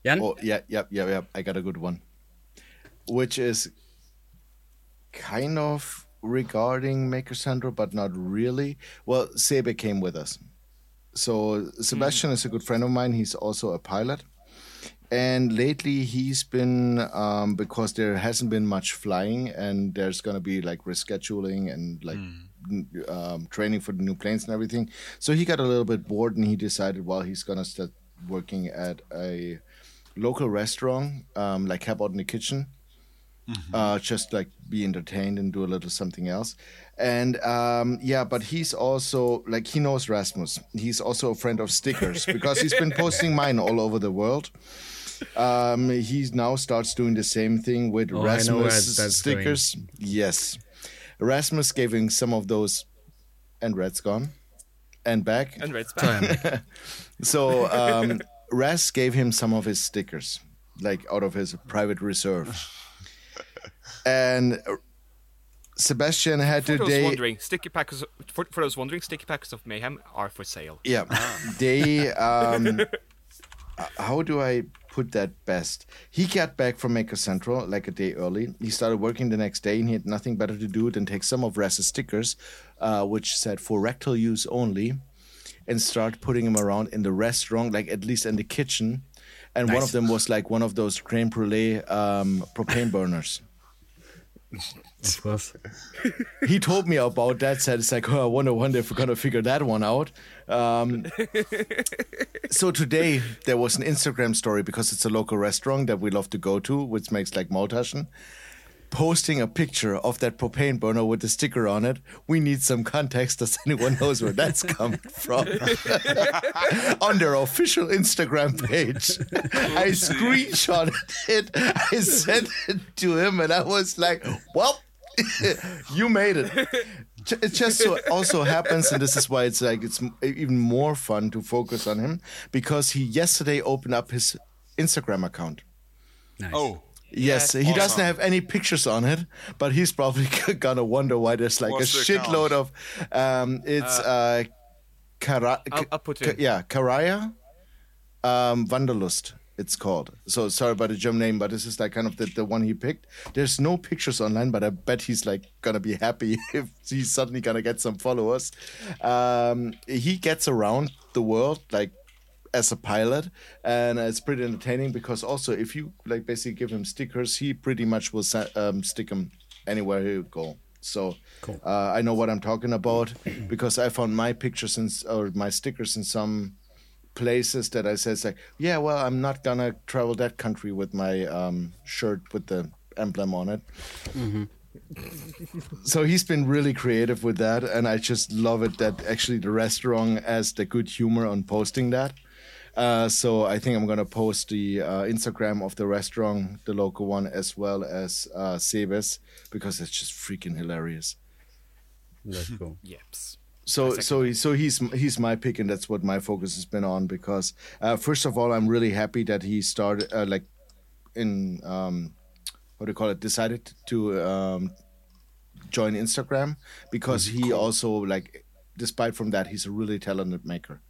[SPEAKER 2] Jan?
[SPEAKER 3] Oh, yeah, yeah, yeah, yeah. I got a good one. Which is kind of regarding Maker Central, but not really. Well, Sebe came with us. So Sebastian hmm. is a good friend of mine. He's also a pilot. And lately he's been, um, because there hasn't been much flying and there's going to be like rescheduling and like n- um, training for the new planes and everything. So he got a little bit bored and he decided, well, he's going to start working at a local restaurant, um, like help out in the kitchen, uh, just like be entertained and do a little something else. And um, yeah, but he's also like he knows Rasmus. He's also a friend of stickers because he's been posting mine all over the world. Um, he now starts doing the same thing with
[SPEAKER 2] Oh, I know where
[SPEAKER 3] Rasmus
[SPEAKER 2] that's
[SPEAKER 3] stickers. Yes, Rasmus giving some of those, and Red's gone, and back.
[SPEAKER 1] and Red's back
[SPEAKER 3] So um, Ras gave him some of his stickers, like out of his private reserve. And Sebastian had
[SPEAKER 1] For those
[SPEAKER 3] today.
[SPEAKER 1] wondering, sticky packets. For, for those wondering, sticky packets of mayhem are for sale.
[SPEAKER 3] Yeah, they. Um, uh, how do I put that best? He got back from Maker Central like a day early. He started working the next day, and he had nothing better to do than take some of Raz's stickers, uh, which said for rectal use only, and start putting them around in the restaurant, like at least in the kitchen. And one of them was like one of those creme brulee um, propane burners.
[SPEAKER 2] Of course.
[SPEAKER 3] he told me about that. Said it's like, oh, I wonder, wonder if we're gonna figure that one out. Um, so today there was an Instagram story because it's a local restaurant that we love to go to, which makes like Maultaschen. Posting a picture of that propane burner with the sticker on it. We need some context. Does anyone knows where that's coming from? on their official Instagram page. I screenshotted it. I sent it to him, and I was like, "Well, you made it." It just so also happens, and this is why it's like it's even more fun to focus on him because he yesterday opened up his Instagram account.
[SPEAKER 2] Nice.
[SPEAKER 4] Oh,
[SPEAKER 3] Yes, he doesn't have any pictures on it, but he's probably gonna wonder why there's like
[SPEAKER 4] What's
[SPEAKER 3] a shitload of. Um, it's uh, Kara-
[SPEAKER 1] I'll- I'll put in.
[SPEAKER 3] yeah, Karaya, um, Wanderlust. It's called. So sorry about the German name, but this is like kind of the, the one he picked. There's no pictures online, but I bet he's like gonna be happy if he's suddenly gonna get some followers. Um, he gets around the world like as a pilot and it's pretty entertaining because also if you like basically give him stickers he pretty much will um, stick them anywhere he go. So uh, i know what i'm talking about because i found my pictures and or my stickers in some places that i said like yeah well i'm not gonna travel that country with my um, shirt with the emblem on it. So he's been really creative with that and i just love it that actually the restaurant has the good humor on posting that uh, so i think i'm going to post the uh, instagram of the restaurant the local one as well as uh, Sebes, because it's just freaking hilarious
[SPEAKER 2] That's cool.
[SPEAKER 1] Yeps.
[SPEAKER 3] so so he, so he's he's my pick and that's what my focus has been on because uh, first of all i'm really happy that he started uh, like in um what do you call it decided to um join instagram because he also like despite from that he's a really talented maker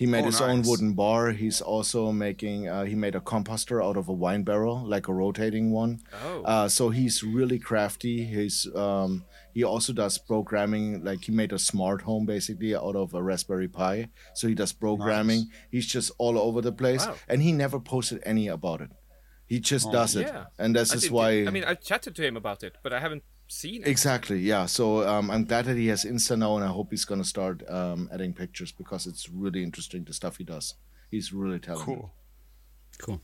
[SPEAKER 3] he made
[SPEAKER 4] Oh,
[SPEAKER 3] his own wooden bar he's also making uh, he made a composter out of a wine barrel like a rotating one
[SPEAKER 1] Oh.
[SPEAKER 3] uh, so he's really crafty. He's um, he also does programming. Like he made a smart home basically out of a Raspberry Pi. So he does programming. He's just all over the place,
[SPEAKER 1] Wow.
[SPEAKER 3] and he never posted any about it. He just does it,
[SPEAKER 1] Yeah.
[SPEAKER 3] and this
[SPEAKER 1] I
[SPEAKER 3] is
[SPEAKER 1] did-
[SPEAKER 3] why.
[SPEAKER 1] I mean, I chatted to him about it, but I haven't seen it.
[SPEAKER 3] Exactly, yeah. So um, I'm glad that he has Insta now, and I hope he's gonna start um, adding pictures because it's really interesting the stuff he does. He's really talented.
[SPEAKER 4] cool.
[SPEAKER 2] Cool.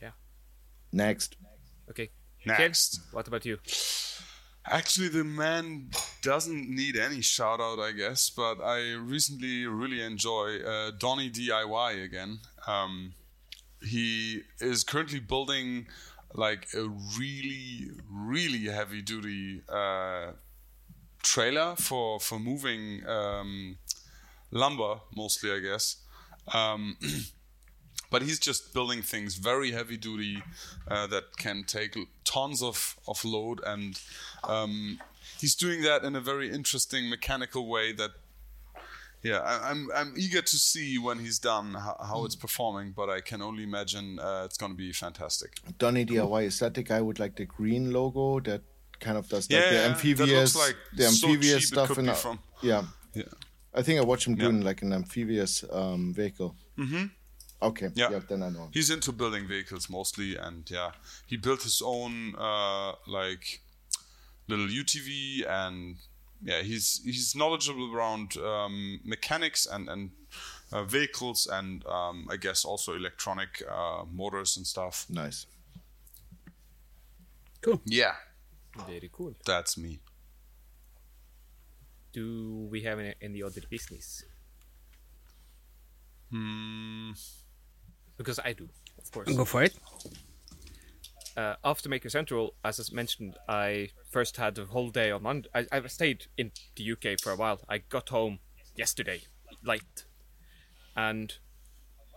[SPEAKER 2] Yeah.
[SPEAKER 3] Next,
[SPEAKER 1] Okay.
[SPEAKER 4] Next.
[SPEAKER 1] Ken, what about you?
[SPEAKER 4] Actually, the man doesn't need any shout out, I guess, but I recently really enjoy uh, Donny DIY again. Um, he is currently building like a really, really heavy duty uh, trailer for, for moving um, lumber, mostly, I guess. Um, but he's just building things very heavy duty uh, that can take tons of, of load and um, he's doing that in a very interesting mechanical way that yeah I, I'm, I'm eager to see when he's done how, how it's performing but i can only imagine uh, it's going to be fantastic
[SPEAKER 3] Donny DIY is that the guy with like the green logo that kind of does like
[SPEAKER 4] Yeah,
[SPEAKER 3] the amphibious,
[SPEAKER 4] like
[SPEAKER 3] the amphibious
[SPEAKER 4] it
[SPEAKER 3] stuff in
[SPEAKER 4] from.
[SPEAKER 3] yeah.
[SPEAKER 4] yeah
[SPEAKER 3] I think I watched him
[SPEAKER 4] Yeah.
[SPEAKER 3] doing like an amphibious um, vehicle. Mm-hmm. Okay.
[SPEAKER 4] Yeah.
[SPEAKER 3] Yeah. Then I know.
[SPEAKER 4] he's into building vehicles mostly and yeah he built his own uh, like little utv and yeah he's he's knowledgeable around um, mechanics and and uh, vehicles and um, i guess also electronic uh, motors and stuff
[SPEAKER 3] Nice.
[SPEAKER 2] Cool.
[SPEAKER 4] yeah
[SPEAKER 1] Very cool.
[SPEAKER 4] that's me
[SPEAKER 1] Do we have any, any other business?
[SPEAKER 4] Hmm.
[SPEAKER 1] Because I do, of course.
[SPEAKER 2] Go for it.
[SPEAKER 1] Uh, after Maker Central, as I mentioned, I first had a whole day on Monday. I, I stayed in the UK for a while. I got home yesterday, late. And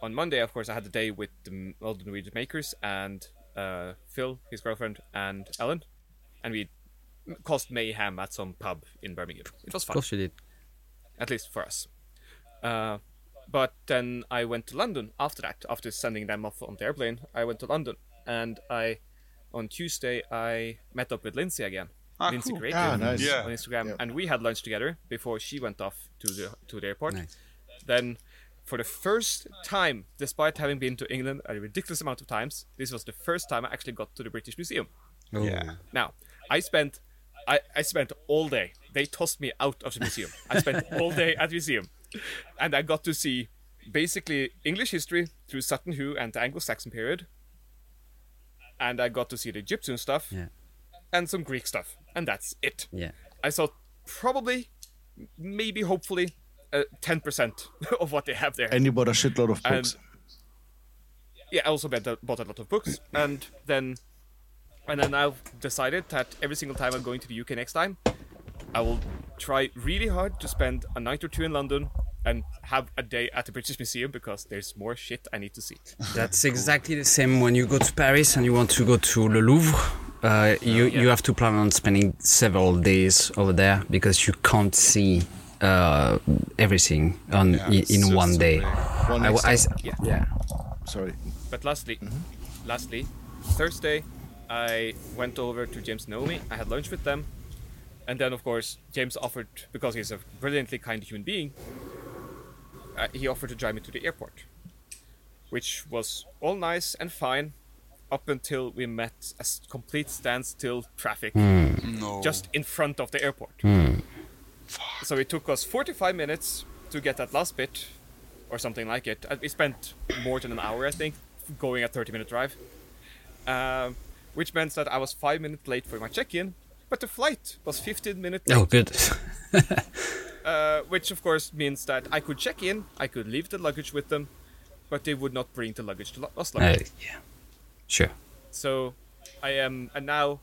[SPEAKER 1] on Monday, of course, I had the day with the Golden Region makers and uh, Phil, his girlfriend, and Ellen. And we caused mayhem at some pub in Birmingham. It was fun.
[SPEAKER 2] Of course you did.
[SPEAKER 1] at least for us. Uh, but then I went to London after that. After sending them off on the airplane, I went to London, and I, on Tuesday, I met up with Lindsay again.
[SPEAKER 4] Ah,
[SPEAKER 1] Lindsay
[SPEAKER 4] cool.
[SPEAKER 1] Creative
[SPEAKER 3] Ah, nice.
[SPEAKER 4] Yeah.
[SPEAKER 1] on Instagram,
[SPEAKER 3] Yeah.
[SPEAKER 1] and we had lunch together before she went off to the to the airport.
[SPEAKER 2] Nice.
[SPEAKER 1] Then, for the first time, despite having been to England a ridiculous amount of times, this was the first time I actually got to the British Museum.
[SPEAKER 2] Oh.
[SPEAKER 4] Yeah.
[SPEAKER 1] Now, I spent I, I spent all day. They tossed me out of the museum. I spent all day at the museum. And I got to see basically English history through Sutton Hoo and the Anglo-Saxon period. And I got to see the Egyptian stuff
[SPEAKER 2] Yeah.
[SPEAKER 1] and some Greek stuff. And that's it.
[SPEAKER 2] Yeah.
[SPEAKER 1] I saw probably, maybe, hopefully, uh, 10% of what they have there.
[SPEAKER 3] And you bought a shitload of
[SPEAKER 1] And-
[SPEAKER 3] books.
[SPEAKER 1] yeah, I also bought a lot of books, and then, and then I've decided that every single time I'm going to the UK next time, I will try really hard to spend a night or two in London and have a day at the British Museum because there's more shit I need to see.
[SPEAKER 2] That's exactly the same when you go to Paris and you want to go to Le Louvre. Uh, you you have to plan on spending several days over there because you can't see uh, everything on
[SPEAKER 4] Yeah,
[SPEAKER 2] i- in
[SPEAKER 4] just
[SPEAKER 2] one
[SPEAKER 4] so
[SPEAKER 2] day.
[SPEAKER 3] One
[SPEAKER 2] I,
[SPEAKER 3] next
[SPEAKER 2] I-
[SPEAKER 1] Yeah.
[SPEAKER 2] yeah.
[SPEAKER 3] Sorry.
[SPEAKER 1] But lastly, lastly, Thursday, I went over to James and Naomi. I had lunch with them, and then of course James offered because he's a brilliantly kind human being. Uh, he offered to drive me to the airport, which was all nice and fine, up until we met a complete standstill traffic
[SPEAKER 4] No.
[SPEAKER 1] just in front of the airport. So it took us 45 minutes to get that last bit, or something like it. Uh, We spent more than an hour, I think, going a 30 minute drive. Um, which meant that I was five minutes late for my check in, but the flight was 15 minutes late.
[SPEAKER 2] Oh, good.
[SPEAKER 1] Uh, which of course means that I could check in, I could leave the luggage with them, but they would not bring the luggage to Lo- Oslo.
[SPEAKER 2] Uh, yeah. Sure.
[SPEAKER 1] So I am, and now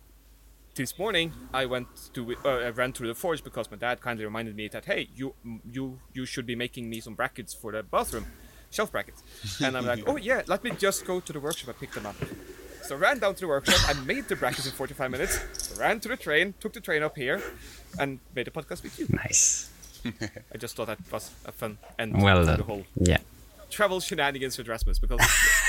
[SPEAKER 1] this morning I went to, uh, I ran through the forge because my dad kindly reminded me that hey, you you you should be making me some brackets for the bathroom, shelf brackets, and I'm like, oh yeah, let me just go to the workshop and pick them up. So I ran down to the workshop, I made the brackets in 45 minutes, ran to the train, took the train up here, and made a podcast with you.
[SPEAKER 2] Nice.
[SPEAKER 1] I just thought that was a fun end
[SPEAKER 2] Well
[SPEAKER 1] to the
[SPEAKER 2] done.
[SPEAKER 1] whole
[SPEAKER 2] Yeah.
[SPEAKER 1] travel shenanigans with Rasmus because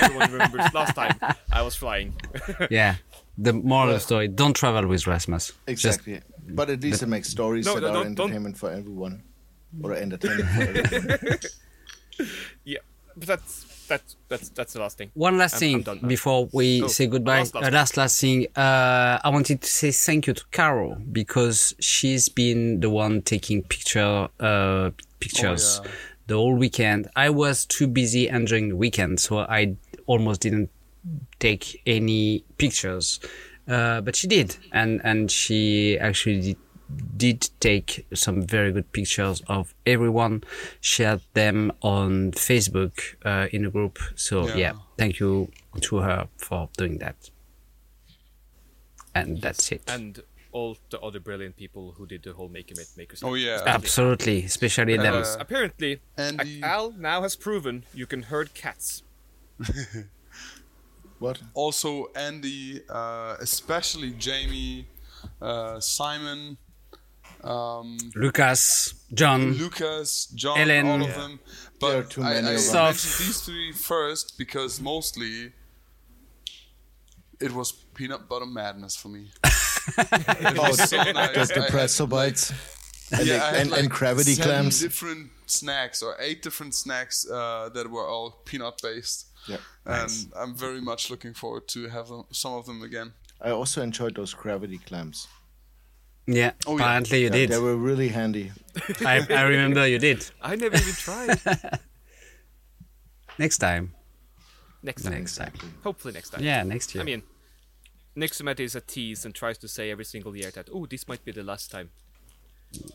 [SPEAKER 1] everyone remembers last time I was flying.
[SPEAKER 2] Yeah. The moral of the story: Don't travel with Rasmus. Just-
[SPEAKER 3] Exactly. but at least it makes stories
[SPEAKER 1] No,
[SPEAKER 3] that
[SPEAKER 1] no,
[SPEAKER 3] are
[SPEAKER 1] don't- don't-
[SPEAKER 3] entertainment for everyone. Or entertainment for everyone.
[SPEAKER 1] yeah, but that's that's that's that's the last thing.
[SPEAKER 2] One last
[SPEAKER 1] I'm-
[SPEAKER 2] thing
[SPEAKER 1] I'm
[SPEAKER 2] before we
[SPEAKER 1] Oh,
[SPEAKER 2] say goodbye.
[SPEAKER 1] last, last
[SPEAKER 2] uh, last last thing. Uh, I wanted to say thank you to Carol because she's been the one taking picture uh, pictures
[SPEAKER 4] Oh, yeah.
[SPEAKER 2] the whole weekend. I was too busy enjoying the weekend, so I almost didn't take any pictures. Uh, but she did, and and she actually did, did take some very good pictures of everyone. Shared them on Facebook uh, in a group. So yeah.
[SPEAKER 4] Yeah.
[SPEAKER 2] thank you to her for doing that. And that's it.
[SPEAKER 1] And all the other brilliant people who did the whole Make It Makers.
[SPEAKER 4] Oh yeah.
[SPEAKER 2] Absolutely, especially them.
[SPEAKER 4] Uh,
[SPEAKER 1] Apparently,
[SPEAKER 4] Andy-
[SPEAKER 1] Al now has proven you can herd cats.
[SPEAKER 3] what?
[SPEAKER 4] also Andy, uh, especially Jamie, uh, Simon, um,
[SPEAKER 2] Lucas, John.
[SPEAKER 4] Lucas, John,
[SPEAKER 2] Ellen.
[SPEAKER 4] all of
[SPEAKER 2] Yeah.
[SPEAKER 4] them.
[SPEAKER 3] There are
[SPEAKER 4] But
[SPEAKER 3] too
[SPEAKER 4] I,
[SPEAKER 3] many
[SPEAKER 4] I
[SPEAKER 3] of
[SPEAKER 2] them.
[SPEAKER 4] mentioned these three first because mostly it was peanut butter madness for me. it was so nice.
[SPEAKER 3] The, the pretzel bites. And,
[SPEAKER 4] yeah,
[SPEAKER 3] the- and,
[SPEAKER 4] like
[SPEAKER 3] and gravity
[SPEAKER 4] seven
[SPEAKER 3] clams.
[SPEAKER 4] different snacks or eight different snacks uh, that were all peanut based.
[SPEAKER 3] Yeah.
[SPEAKER 4] And I'm very much looking forward to have some of them again.
[SPEAKER 3] I also enjoyed those gravity clams.
[SPEAKER 2] Yeah,
[SPEAKER 4] Oh, yeah.
[SPEAKER 2] apparently you
[SPEAKER 3] Yeah,
[SPEAKER 2] did.
[SPEAKER 3] They were really handy.
[SPEAKER 2] I, I remember you did.
[SPEAKER 1] I never even tried.
[SPEAKER 2] Next time.
[SPEAKER 1] next time.
[SPEAKER 2] Next time.
[SPEAKER 1] Hopefully next time.
[SPEAKER 2] Yeah, next year.
[SPEAKER 1] I mean, Nixomet is a tease and tries to say every single year that, oh, this might be the last time.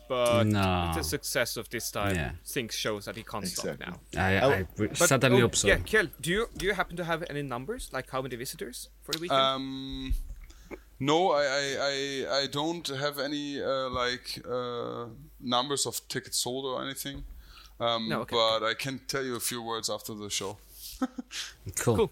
[SPEAKER 1] But
[SPEAKER 2] No.
[SPEAKER 1] the success of this time
[SPEAKER 2] Yeah.
[SPEAKER 1] things shows that he can't
[SPEAKER 3] Exactly.
[SPEAKER 1] stop now.
[SPEAKER 2] I, I re-
[SPEAKER 1] But,
[SPEAKER 2] certainly
[SPEAKER 1] oh,
[SPEAKER 2] hope so.
[SPEAKER 1] Yeah, Kjell, do you do you happen to have any numbers, like how many visitors for the weekend?
[SPEAKER 4] Um, no, I, I, I, I don't have any uh, like uh, numbers of tickets sold or anything. Um,
[SPEAKER 1] No, okay.
[SPEAKER 4] But I can tell you a few words after the show.
[SPEAKER 2] Cool.
[SPEAKER 1] Cool.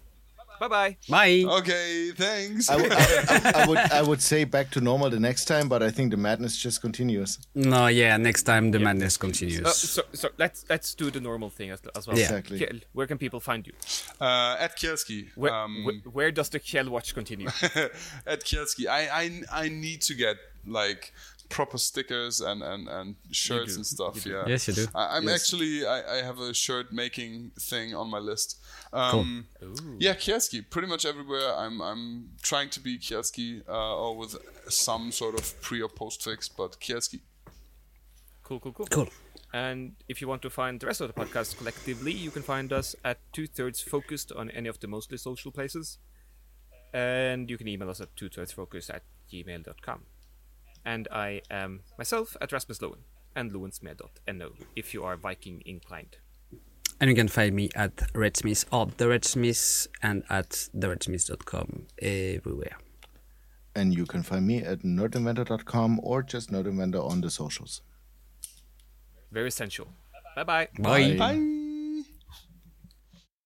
[SPEAKER 1] Bye bye.
[SPEAKER 2] Bye.
[SPEAKER 4] Okay, thanks.
[SPEAKER 3] I, would- I- I would I would say back to normal the next time, but I think the madness just continues.
[SPEAKER 2] No, yeah, next time the madness continues.
[SPEAKER 1] Uh, so, so let's let's do the normal thing as, as well.
[SPEAKER 2] Yeah.
[SPEAKER 3] Exactly.
[SPEAKER 1] Kjell, where can people find you?
[SPEAKER 4] uh, at Kielski.
[SPEAKER 1] Where,
[SPEAKER 4] um,
[SPEAKER 1] wh- where does the Kjell watch continue?
[SPEAKER 4] at Kielski. I, I I need to get like proper stickers and and, and shirts and stuff. Yeah.
[SPEAKER 2] Yes, you do.
[SPEAKER 4] I, I'm actually I, I have a shirt making thing on my list. Um, Yeah, Kielski. Pretty much everywhere. I'm I'm trying to be Kielski uh, or with some sort of pre or post fix, but Kielski.
[SPEAKER 1] Cool, cool, cool.
[SPEAKER 2] Cool.
[SPEAKER 1] And if you want to find the rest of the podcast collectively, you can find us at two thirds focused on any of the mostly social places. And you can email us at two thirds focused at gmail.com. And I am myself at Rasmus Lowen and lewensmed.no if you are Viking inclined.
[SPEAKER 2] And you can find me at Redsmith, at the Redsmith, and at theredsmith.com everywhere.
[SPEAKER 3] And you can find me at nerdinventor.com or just nerdinventor on the socials.
[SPEAKER 1] Very essential. Bye bye.
[SPEAKER 2] Bye.
[SPEAKER 3] Bye.